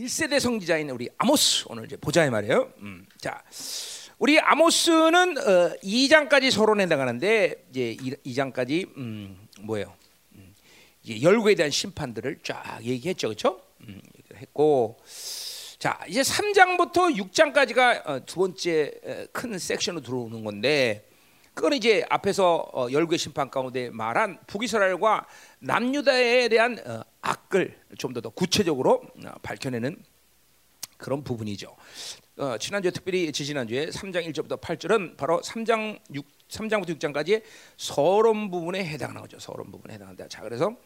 1세대 성지자인 우리 아모스 오늘 이제 보자 이 말이에요. 음, 자, 우리 아모스는 어, 2장까지 서론에 해당하는데 이제 2, 장까지 음, 뭐예요? 음, 이제 열국에 대한 심판들을 쫙 얘기했죠, 그렇죠? 음, 했고, 자 이제 3장부터 6장까지가 어, 두 번째 어, 큰 섹션으로 들어오는 건데. 그건 이제 앞에서 어, 열국의 심판 가운데 말한 북이스라엘과 남유다에 대한 어, 악을 좀더 구체적으로 어, 밝혀내는 그런 부분이죠. 어, 지난주에 특별히 지지난주에 3장 1절부터 8절은 바로 3장 6 3장부터 6장까지의 서론 부분에 해당하는 거죠. 서론 부분에 해당한다. 자, 그래서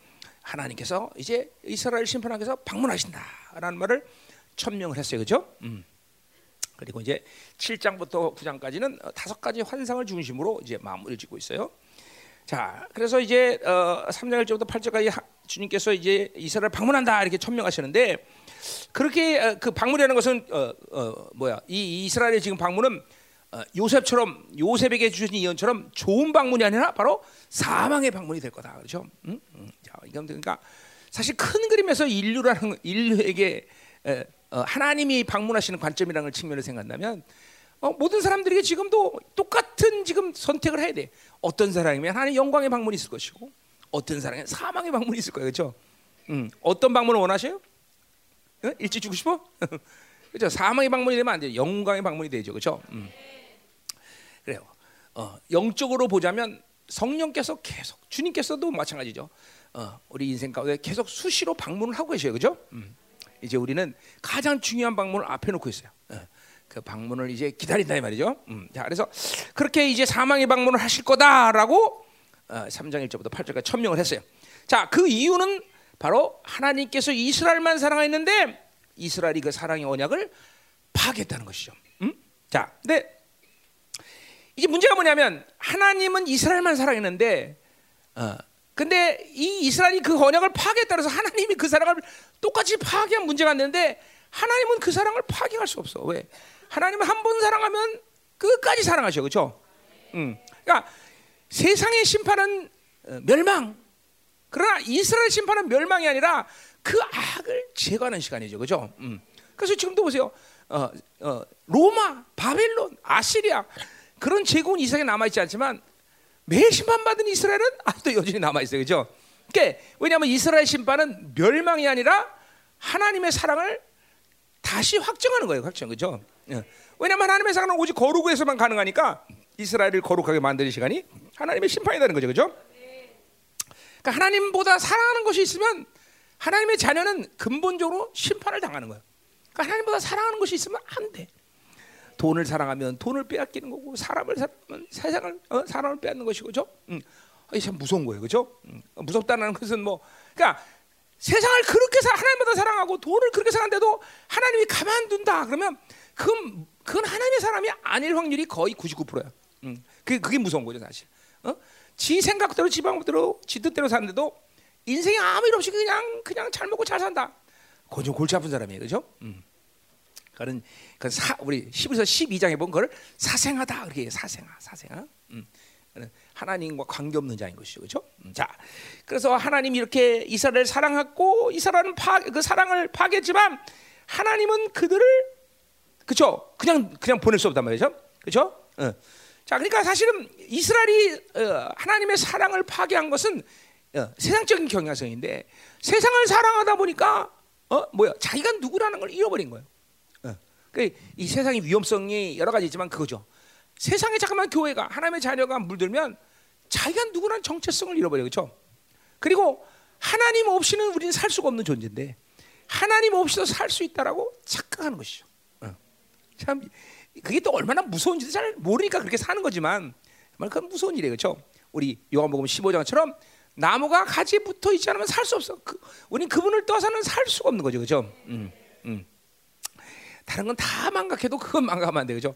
하나님께서 이제 이스라엘 심판하기 서 방문하신다라는 말을 천명을 했어요. 그죠? 음. 그리고 이제 7장부터 9장까지는 다섯 가지 환상을 중심으로 이제 마무리를 짓고 있어요. 자, 그래서 이제 어, 3장 1절부터 8절까지 주님께서 이제 이스라엘 방문한다 이렇게 천명하시는데 그렇게 어, 그 방문이라는 것은 어, 어, 뭐야? 이 이스라엘의 지금 방문은 어, 요셉처럼 요셉에게 주신 예언처럼 좋은 방문이 아니라 바로 사망의 방문이 될 거다. 그렇죠? 응? 응. 자, 이건 그러니까 사실 큰 그림에서 인류라는 인류에게 에, 어, 하나님이 방문하시는 관점이라는 측면을 생각한다면 어, 모든 사람들에게 지금도 똑같은 지금 선택을 해야 돼. 어떤 사람이면 하나님 영광의 방문이 있을 것이고 어떤 사람은 사망의 방문이 있을 거예요. 그렇죠? 음, 어떤 방문을 원하셔요? 어? 일찍 죽고 싶어? 그렇죠? 사망의 방문이 되면 안 돼요. 영광의 방문이 되죠. 그렇죠? 음. 그래요. 어, 영적으로 보자면 성령께서 계속 주님께서도 마찬가지죠. 어, 우리 인생 가운데 계속 수시로 방문을 하고 계셔요. 그렇죠? 음. 이제 우리는 가장 중요한 방문을 앞에 놓고 있어요. 어, 그 방문을 이제 기다린다 이 말이죠. 음, 자, 그래서 그렇게 이제 사망의 방문을 하실 거다라고 어, 3장 1절부터 8절까지 천명을 했어요. 자, 그 이유는 바로 하나님께서 이스라엘만 사랑했는데 이스라엘이 그 사랑의 언약을 파괴했다는 것이죠. 음? 자, 근데 이제 문제가 뭐냐면 하나님은 이스라엘만 사랑했는데 어, 근데 이 이스라엘이 그 언약을 파괴했다 그래서 하나님이 그 사랑을 똑같이 파괴한 문제가 안 되는데 하나님은 그 사랑을 파괴할 수 없어. 왜? 하나님은 한 번 사랑하면 끝까지 사랑하셔. 그렇죠? 음. 그러니까 세상의 심판은 어, 멸망. 그러나 이스라엘 심판은 멸망이 아니라 그 악을 제거하는 시간이죠. 그렇죠? 음. 그래서 지금도 보세요. 어, 어, 로마, 바벨론, 아시리아 그런 제국은 이스라엘에 남아 있지 않지만 매일 심판받은 이스라엘은 아직도 여전히 남아 있어요. 그죠? 그러니까 왜냐하면 이스라엘 심판은 멸망이 아니라 하나님의 사랑을 다시 확정하는 거예요. 확정. 그죠? 예. 왜냐하면 하나님의 사랑은 오직 거룩에서만 가능하니까 이스라엘을 거룩하게 만드는 시간이 하나님의 심판이라는 거죠. 그죠? 그러니까 하나님보다 사랑하는 것이 있으면 하나님의 자녀는 근본적으로 심판을 당하는 거예요. 그러니까 하나님보다 사랑하는 것이 있으면 안 돼. 돈을 사랑하면 돈을 빼앗기는 거고 사람을 사랑하면 세상을 어? 사람을 빼앗는 것이고 죠 음. 참 무서운 거예요, 그죠 음. 무섭다는 것은 뭐, 그러니까 세상을 그렇게 사, 하나님보다 사랑하고 돈을 그렇게 사랑한데도 하나님이 가만둔다 그러면 그건 그건 하나님의 사람이 아닐 확률이 거의 99%야. 음. 그게 그게 무서운 거죠, 사실. 어? 지 생각대로 지 방법대로 지 뜻대로 사는데도 인생에 아무 일 없이 그냥 그냥 잘 먹고 잘 산다. 그건 좀 골치 아픈 사람이에요, 그죠 음. 그는 그 사, 우리 10에서 12장에 본 그걸 사생하다 그렇게 사생하 사생하. 음. 하나님과 관계 없는 자인 것이죠, 그렇죠? 음, 자, 그래서 하나님이 이렇게 이스라엘을 사랑했고 이스라엘은 파, 그 사랑을 파괴했지만 하나님은 그들을 그렇죠? 그냥 그냥 보낼 수 없단 말이죠, 그렇죠? 어. 자, 그러니까 사실은 이스라엘이 어, 하나님의 사랑을 파괴한 것은 어, 세상적인 경향성인데 세상을 사랑하다 보니까 어 뭐야 자기가 누구라는 걸 잃어버린 거예요. 그러니까 이 세상의 위험성이 여러 가지 있지만 그거죠. 세상에 잠깐만 교회가 하나님의 자녀가 물들면 자기가 누구라는 정체성을 잃어버려 그렇죠? 그리고 하나님 없이는 우리는 살 수가 없는 존재인데 하나님 없이도 살 수 있다라고 착각하는 것이죠. 어. 참 그게 또 얼마나 무서운지 잘 모르니까 그렇게 사는 거지만 정말 그건 무서운 일이에요, 그렇죠? 우리 요한복음 15장처럼 나무가 가지에 붙어 있지 않으면 살 수 없어. 그, 우리 그분을 떠서는 살 수가 없는 거죠, 그렇죠? 음, 음. 다른 건 다 망각해도 그건 망각하면 안 돼. 그죠?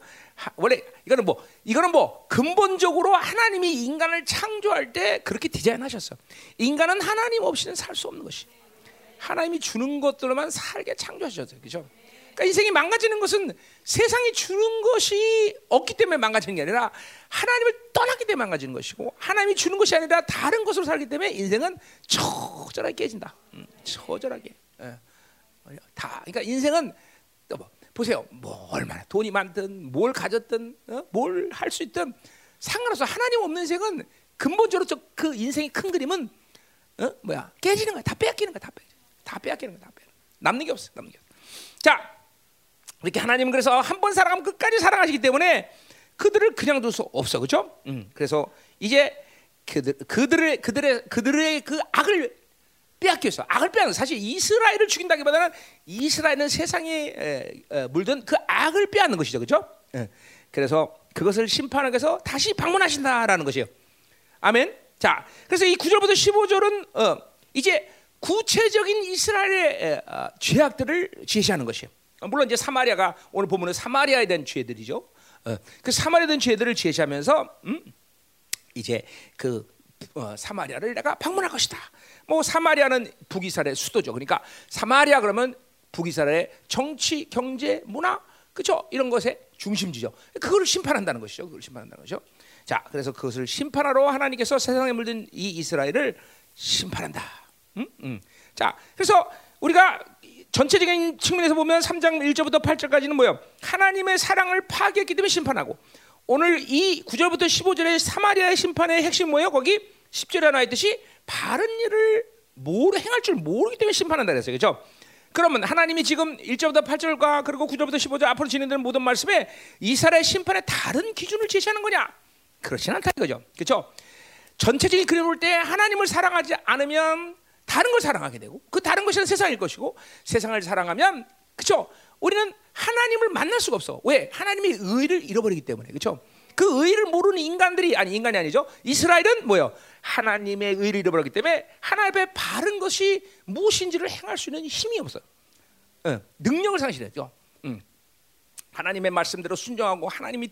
원래 이거는 뭐 이거는 뭐 근본적으로 하나님이 인간을 창조할 때 그렇게 디자인하셨어. 인간은 하나님 없이는 살 수 없는 것이. 하나님이 주는 것들로만 살게 창조하셨어요. 그죠? 그러니까 인생이 망가지는 것은 세상이 주는 것이 없기 때문에 망가지는 게 아니라 하나님을 떠났기 때문에 망가지는 것이고 하나님이 주는 것이 아니라 다른 것으로 살기 때문에 인생은 처절하게 깨진다. 음, 처절하게. 예. 다. 그러니까 인생은 뭐, 보세요. 뭐 얼마나 돈이 많든 뭘 가졌든 어? 뭘할 수 있든 상관없어. 하나님 없는 인생은 근본적으로 그 인생의 큰 그림은 어? 뭐야 깨지는 거야. 다 빼앗기는 거야. 다 빼. 다 빼앗기는 거야. 다 빼. 남는 게 없어. 남는 게 없어. 자, 이렇게 하나님은 그래서 한 번 사랑하면 끝까지 사랑하시기 때문에 그들을 그냥 둘 수 없어, 그렇죠? 음, 그래서 이제 그들 그들의 그들의 그들의 그 악을 빼앗겼어. 악을 빼앗는 사실 이스라엘을 죽인다기보다는 이스라엘은 세상에 물든 그 악을 빼앗는 것이죠, 그렇죠? 예. 그래서 그것을 심판하기 위해서 다시 방문하신다라는 것이에요. 아멘. 자, 그래서 이 9절부터 15절은 어, 이제 구체적인 이스라엘의 어, 죄악들을 제시하는 것이에요. 물론 이제 사마리아가 오늘 보면은 사마리아에 대한 죄들이죠. 어, 그 사마리아에 대한 죄들을 제시하면서 음, 이제 그 어, 사마리아를 내가 방문할 것이다. 뭐 사마리아는 북이스라엘의 수도죠. 그러니까 사마리아 그러면 북이스라엘의 정치, 경제, 문화, 그죠? 이런 것의 중심지죠. 그걸 심판한다는 것이죠. 그걸 심판한다는 거죠. 자, 그래서 그것을 심판하러 하나님께서 세상에 물든 이 이스라엘을 심판한다. 음? 음. 자, 그래서 우리가 전체적인 측면에서 보면 3장 1절부터 8절까지는 뭐예요? 하나님의 사랑을 파괴했기 때문에 심판하고 오늘 이 9절부터 15절의 사마리아의 심판의 핵심 뭐예요? 거기 10절에 나와 있듯이 바른 일을 모르 행할 줄 모르기 때문에 심판한다 그랬어요. 그렇죠? 그러면 하나님이 지금 1절부터 8절과 그리고 9절부터 15절 앞으로 진행되는 모든 말씀에 이스라엘 심판의 다른 기준을 제시하는 거냐? 그렇진 않다 이거죠. 그렇죠? 전체적인 그림을 볼 때 하나님을 사랑하지 않으면 다른 걸 사랑하게 되고 그 다른 것이 세상일 것이고 세상을 사랑하면 그렇죠? 우리는 하나님을 만날 수가 없어. 왜? 하나님의 의를 잃어버리기 때문에. 그렇죠? 그 의를 모르는 인간들이 아니 인간이 아니죠. 이스라엘은 뭐요? 하나님의 의를 잃어버렸기 때문에 하나님 앞에 바른 것이 무엇인지를 행할 수 있는 힘이 없어요. 어, 능력을 상실했죠. 음. 하나님의 말씀대로 순종하고 하나님이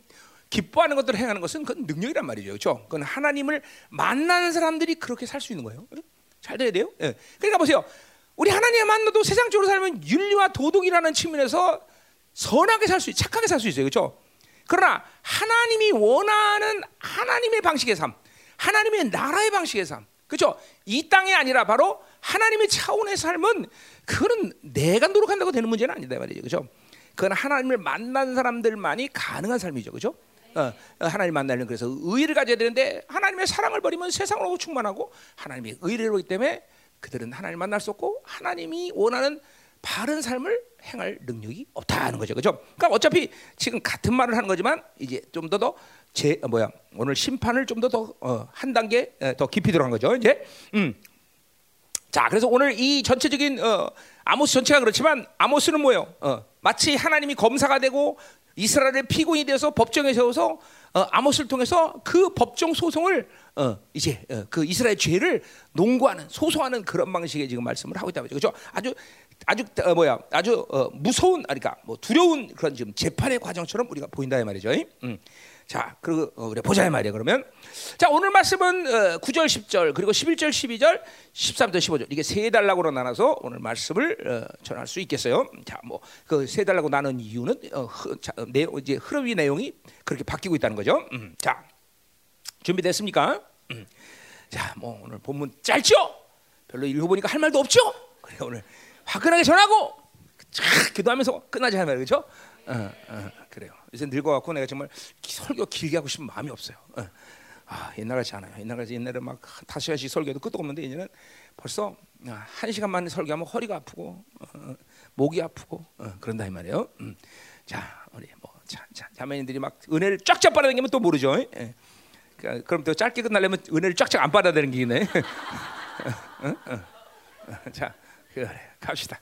기뻐하는 것들을 행하는 것은 그건 능력이란 말이죠. 그렇죠? 그건 하나님을 만나는 사람들이 그렇게 살 수 있는 거예요. 잘 돼야 돼요. 예. 그러니까 보세요. 우리 하나님을 만나도 세상적으로 살면 윤리와 도덕이라는 측면에서 선하게 살 수, 착하게 살 수 있어요. 그렇죠? 그러나 하나님이 원하는 하나님의 방식의 삶, 하나님의 나라의 방식의 삶, 그렇죠? 이 땅이 아니라 바로 하나님의 차원의 삶은 그거는 내가 노력한다고 되는 문제는 아니다 말이죠, 그렇죠? 그건 하나님을 만난 사람들만이 가능한 삶이죠, 그렇죠? 어, 어, 하나님 만나는 그래서 의를 가져야 되는데 하나님의 사랑을 버리면 세상으로 충만하고 하나님의 의를 보기 때문에 그들은 하나님 만날 수 없고 하나님이 원하는 바른 삶을 행할 능력이 없다는 거죠. 그죠? 그러니까 어차피 지금 같은 말을 하는 거지만 이제 좀 더 더제 어, 뭐야 오늘 심판을 좀 더 더한 어, 단계 더 깊이 들어간 거죠. 이제 음. 자, 그래서 오늘 이 전체적인 어, 아모스 전체가 그렇지만 아모스는 뭐예요? 어, 마치 하나님이 검사가 되고 이스라엘의 피고인이 되어서 법정에 세워서 어, 아모스를 통해서 그 법정 소송을 어, 이제 어, 그 이스라엘 죄를 농구하는 소송하는 그런 방식의 지금 말씀을 하고 있다 말이죠. 아주 아주 어, 뭐야? 아주 어, 무서운 그러니까 뭐 두려운 그런 지금 재판의 과정처럼 우리가 보인다 이 말이죠. 음. 자, 그리고 어, 그래 보자 이 말이야. 그러면 자 오늘 말씀은 어, 9절, 10절 그리고 11절, 12절, 13절, 15절 이게 세 단락으로 나눠서 오늘 말씀을 어, 전할 수 있겠어요. 자, 뭐 그세 단락으로 나눈 이유는 어, 흐, 자, 내, 이제 흐름이 내용이 그렇게 바뀌고 있다는 거죠. 음, 자, 준비됐습니까? 음. 자, 뭐 오늘 본문 짧죠? 별로 읽어보니까 할 말도 없죠? 그래 오늘 화끈하게 전하고 쫙 기도하면서 끝나자 그렇죠? 어, 어, 그래요. 요새 늙어갖고 내가 정말 설교 길게 하고 싶은 마음이 없어요. 어. 아, 옛날 같지 않아요. 옛날 같이 옛날에 막 다섯 시간씩 설교도 끝도 없는데 이제는 벌써 아, 한 시간만 설교하면 허리가 아프고 어, 목이 아프고 어, 그런다 이 말이에요. 음. 자, 우리 뭐 자, 자, 자매님들이 막 은혜를 쫙쫙 받아들이면 또 모르죠. 예. 그러니까 그럼 또 짧게 끝나려면 은혜를 쫙쫙 안 받아들이기네. 자, 그래 갑시다.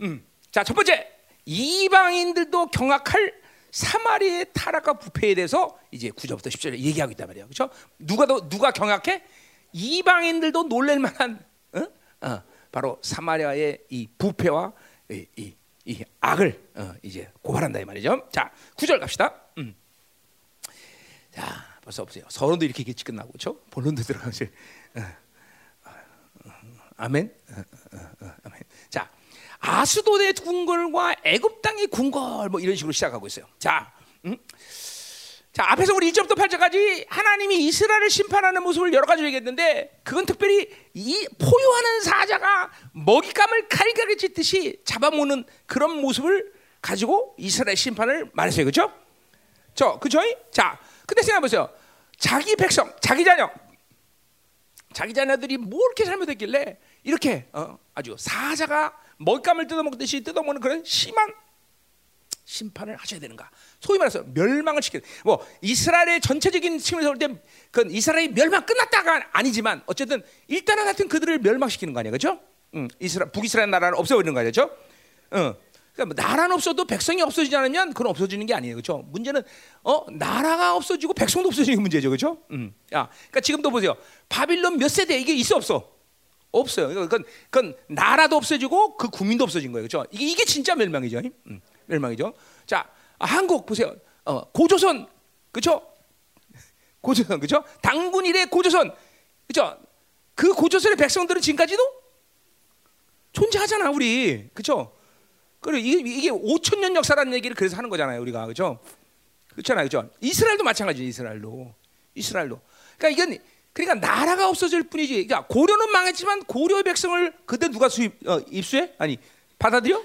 음. 자, 첫 번째 이방인들도 경악할 사마리의 타락과 부패에 대해서 이제 9절부터 10절에 얘기하고 있단 말이에요. 그렇죠? 누가 더 누가 경악해? 이방인들도 놀랄 만한 어? 어, 바로 사마리아의 이 부패와 이, 이, 이 악을 어, 이제 고발한다 이 말이죠. 자, 9절 갑시다. 음. 자, 벌써 없어요. 서론도 이렇게 일찍 끝나고 그렇죠? 본론도 들어가지. 어, 어, 어, 아멘. 아멘. 자, 아스도의 궁궐과 애굽 땅의 궁궐 뭐 이런 식으로 시작하고 있어요. 자, 음? 자, 앞에서 우리 1절부터 8절까지 하나님이 이스라엘을 심판하는 모습을 여러 가지 얘기했는데 그건 특별히 이 포효하는 사자가 먹잇감을 칼갈이 찢듯이 잡아먹는 그런 모습을 가지고 이스라엘 심판을 말했어요. 그렇죠? 저, 그죠? 자, 근데 생각해 보세요. 자기 백성, 자기 자녀, 자기 자녀들이 뭐 이렇게 잘못했길래 이렇게 어, 아주 사자가 먹잇감을 뜯어먹듯이 뜯어먹는 그런 심한 심판을 하셔야 되는가? 소위 말해서 멸망을 시키는. 뭐 이스라엘의 전체적인 측면에서 볼 때, 그 이스라엘이 멸망 끝났다가 아니지만 어쨌든 일단은 하여튼 그들을 멸망시키는 거 아니야, 그렇죠? 응, 이스라 북이스라엘 나라를 없애버리는 거죠, 그렇죠? 응. 그러니까 뭐 나라는 없어도 백성이 없어지지 않으면 그건 없어지는 게 아니에요, 그렇죠? 문제는 어 나라가 없어지고 백성도 없어지는 게 문제죠, 그렇죠? 음, 야, 그러니까 지금도 보세요, 바빌론 몇 세대 이게 있어 없어? 없어요. 그건 그건 나라도 없어지고 그 국민도 없어진 거예요, 그렇죠? 이게 이게 진짜 멸망이죠, 음, 멸망이죠. 자, 아, 한국 보세요, 어, 고조선, 그렇죠? 고조선, 그렇죠? 당군 이래 고조선, 그렇죠? 그 고조선의 백성들은 지금까지도 존재하잖아, 우리, 그렇죠? 그리고 이게, 이게 5천 년 역사라는 얘기를 그래서 하는 거잖아요, 우리가 그렇죠? 그렇잖아요, 그렇죠? 이스라엘도 마찬가지, 이스라엘도, 이스라엘도. 그러니까 이건 그러니까 나라가 없어질 뿐이지. 그러니까 고려는 망했지만 고려의 백성을 그때 누가 수입 어, 입수해? 아니 받아들여?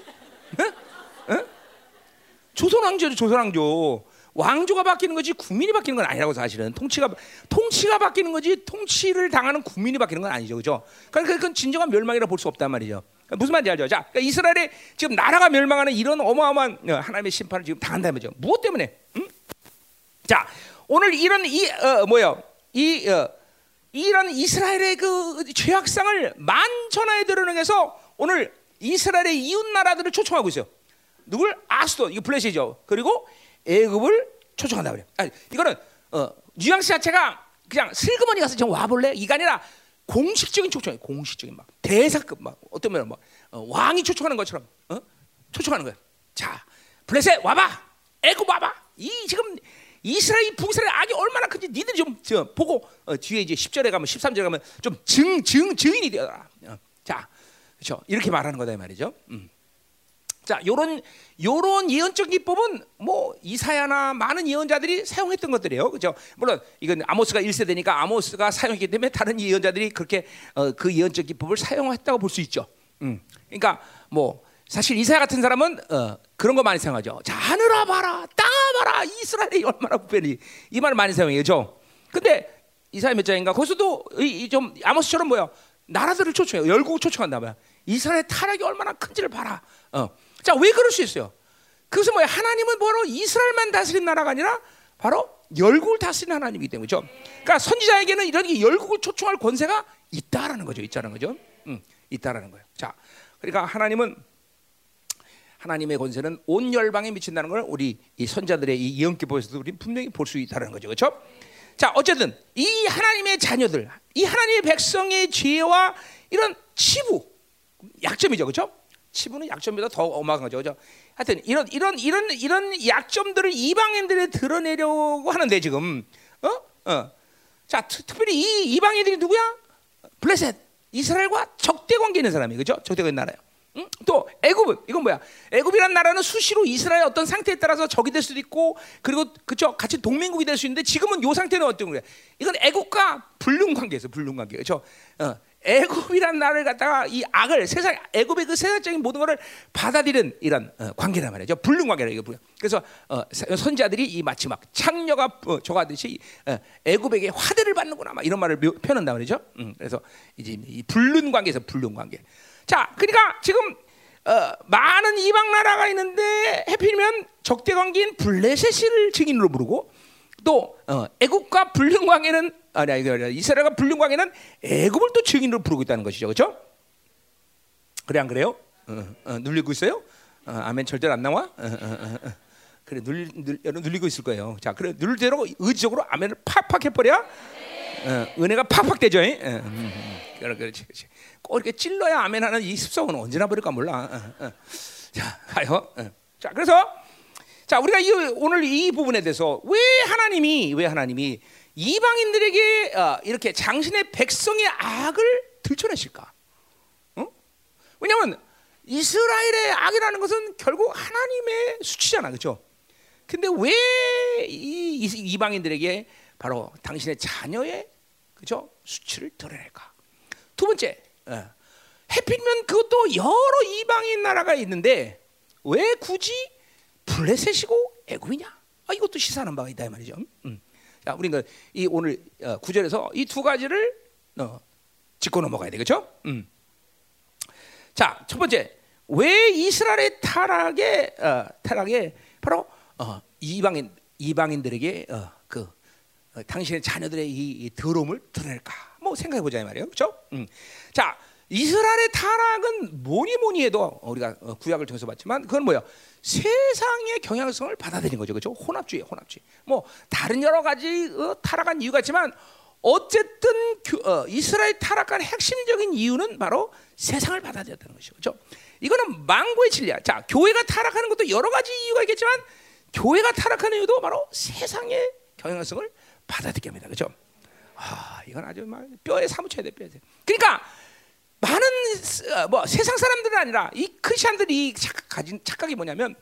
조선 왕조죠, 조선 왕조. 왕조가 바뀌는 거지 국민이 바뀌는 건 아니라고 사실은 통치가 통치가 바뀌는 거지 통치를 당하는 국민이 바뀌는 건 아니죠, 그렇죠? 그러니까 그건 진정한 멸망이라 볼 수 없단 말이죠. 무슨 말인지 알죠? 자, 그러니까 이스라엘의 지금 나라가 멸망하는 이런 어마어마한 어, 하나님의 심판을 지금 당한다는 거죠. 무엇 때문에? 음? 자, 오늘 이런 이 어, 뭐요? 이 어, 이런 이스라엘의 그 죄악상을 만천하에 드러내서 오늘 이스라엘의 이웃 나라들을 초청하고 있어요. 누굴? 아스도 이거 블레시죠. 그리고 애굽을 초청한다 그래. 아니, 이거는 어, 뉘앙스 자체가 그냥 슬그머니 가서 좀 와볼래? 이가 아니라 공식적인 초청이 공식적인 막 대사급 막 어떤 면막 어, 왕이 초청하는 것처럼 어? 초청하는 거야. 자, 블레셋 와봐, 애굽 와봐. 이 지금 이스라엘 북이스라엘 악이 얼마나 큰지 니들이 좀 저, 보고 어, 뒤에 이제 10절에 가면 13절에 가면 좀 증 증 증인이 되어라. 어, 자, 그렇죠. 이렇게 말하는 거다 이 말이죠. 음. 자, 요런 요런 예언적 기법은 뭐 이사야나 많은 예언자들이 사용했던 것들이에요. 그죠? 물론 이건 아모스가 1세대니까 아모스가 사용했기 때문에 다른 예언자들이 그렇게 어, 그 예언적 기법을 사용했다고 볼 수 있죠. 음. 그러니까 뭐 사실 이사야 같은 사람은 어, 그런 거 많이 사용하죠. 자, 하늘아 봐라, 땅 아 봐라, 이스라엘이 얼마나 부패니 이 말을 많이 사용해요. 근데 이사야 몇 장인가 거기서도 이, 좀 아모스처럼 뭐야 나라들을 초청해요. 열국을 초청한다 말 이스라엘 타락이 얼마나 큰지를 봐라. 어. 자, 왜 그럴 수 있어요? 그래서 뭐야? 하나님은 바로 이스라엘만 다스린 나라가 아니라 바로 열국을 다스린 하나님이기 때문이죠. 그러니까 선지자에게는 이런 열국을 초청할 권세가 있다라는 거죠. 있다는 거죠. 음, 있다라는 거예요. 자, 그러니까 하나님은 하나님의 권세는 온 열방에 미친다는 걸 우리 이 선자들의 이 예언기보에서도 우리 분명히 볼 수 있다는 거죠. 그렇죠? 자, 어쨌든 이 하나님의 자녀들, 이 하나님의 백성의 죄와 이런 치부 약점이죠. 그렇죠? 치부는 약점보다 더 어마한 거죠. 그죠? 하여튼 이런 이런 이런 이런 약점들을 이방인들에 드러내려고 하는데 지금 어? 어. 자, 특 별히 이 이방인들이 누구야? 블레셋. 이스라엘과 적대 관계 있는 사람이 그죠? 적대 관계 나라요. 응? 또 애굽은 이건 뭐야? 애굽이란 나라는 수시로 이스라엘 어떤 상태에 따라서 적이 될 수도 있고 그리고 그죠 같이 동맹국이 될 수 있는데 지금은 요 상태는 어떤 거야? 이건 애굽과 불륜 관계에서 불륜 관계 그죠? 어. 애굽이란 나라를 갖다가 이 악을 세상 애굽의 그 세상적인 모든 것을 받아들이는 이런 어, 관계란 말이죠. 불륜 관계라 이거 그래서 어, 선자들이 이 마치 막 창녀가 어, 저가듯이 어, 애굽에게 화대를 받는구나 막 이런 말을 표현한다 말이죠. 음, 그래서 이제 이 불륜 관계에서 불륜 관계. 자, 그러니까 지금 어, 많은 이방 나라가 있는데 해필이면 적대 관계인 블레셋을 증인으로 부르고 또 어, 애국과 불륜 관계는 아니 아니 이스라엘과 불륜 관계는 애국을 또 증인으로 부르고 있다는 것이죠, 그렇죠? 그래 안 그래요? 어, 어, 눌리고 있어요? 어, 아멘 절대로 안 나와? 어, 그래 눌, 눌, 눌리고 있을 거예요. 자, 그래 누를 대로 의지적으로 아멘을 팍팍 해버려. 은혜가 팍팍 되죠. 음. 그렇지, 그렇지. 꼭 이렇게 찔러야 아멘 하는 이 습성은 언제나 버릴까 몰라. 자, 가요. 자, 그래서 자, 우리가 이, 오늘 이 부분에 대해서 왜 하나님이 왜 하나님이 이방인들에게 어, 이렇게 장신의 백성의 악을 들춰내실까? 어? 왜냐하면 이스라엘의 악이라는 것은 결국 하나님의 수치잖아, 그렇죠? 근데 왜 이 이방인들에게 바로 당신의 자녀의 그죠 수치를 드러낼까? 두 번째, 어, 해필이면 그것도 여러 이방인 나라가 있는데 왜 굳이 블레셋이고 애굽이냐? 아, 이것도 시사하는 바가 있다 이 말이죠. 음. 자, 우리는 이 오늘 어, 구절에서 이 두 가지를 어, 짚고 넘어가야 되겠죠? 음. 자, 첫 번째, 왜 이스라엘의 타락에 어, 타락에 바로 어, 이방인 이방인들에게 어, 그 어, 당신의 자녀들의 이, 이 더러움을 드러낼까? 뭐 생각해 보자 이 말이에요, 그렇죠? 음. 자, 이스라엘의 타락은 뭐니 뭐니 해도 우리가 어, 구약을 통해서 봤지만 그건 뭐야? 세상의 경향성을 받아들인 거죠, 그렇죠? 혼합주의, 혼합주의. 뭐 다른 여러 가지 어, 타락한 이유가 있지만 어쨌든 어, 이스라엘 타락한 핵심적인 이유는 바로 세상을 받아들였다는 것이죠, 그렇죠? 이거는 망고의 진리야. 자, 교회가 타락하는 것도 여러 가지 이유가 있겠지만 교회가 타락하는 이유도 바로 세상의 경향성을 받아들게 합니다, 그렇죠? 아, 이건 아주 막 뼈에 사무쳐야 돼, 뼈에. 그러니까. 많은 어, 뭐 세상 사람들은 아니라 이 크리스천들이 착각, 가진 착각이 뭐냐면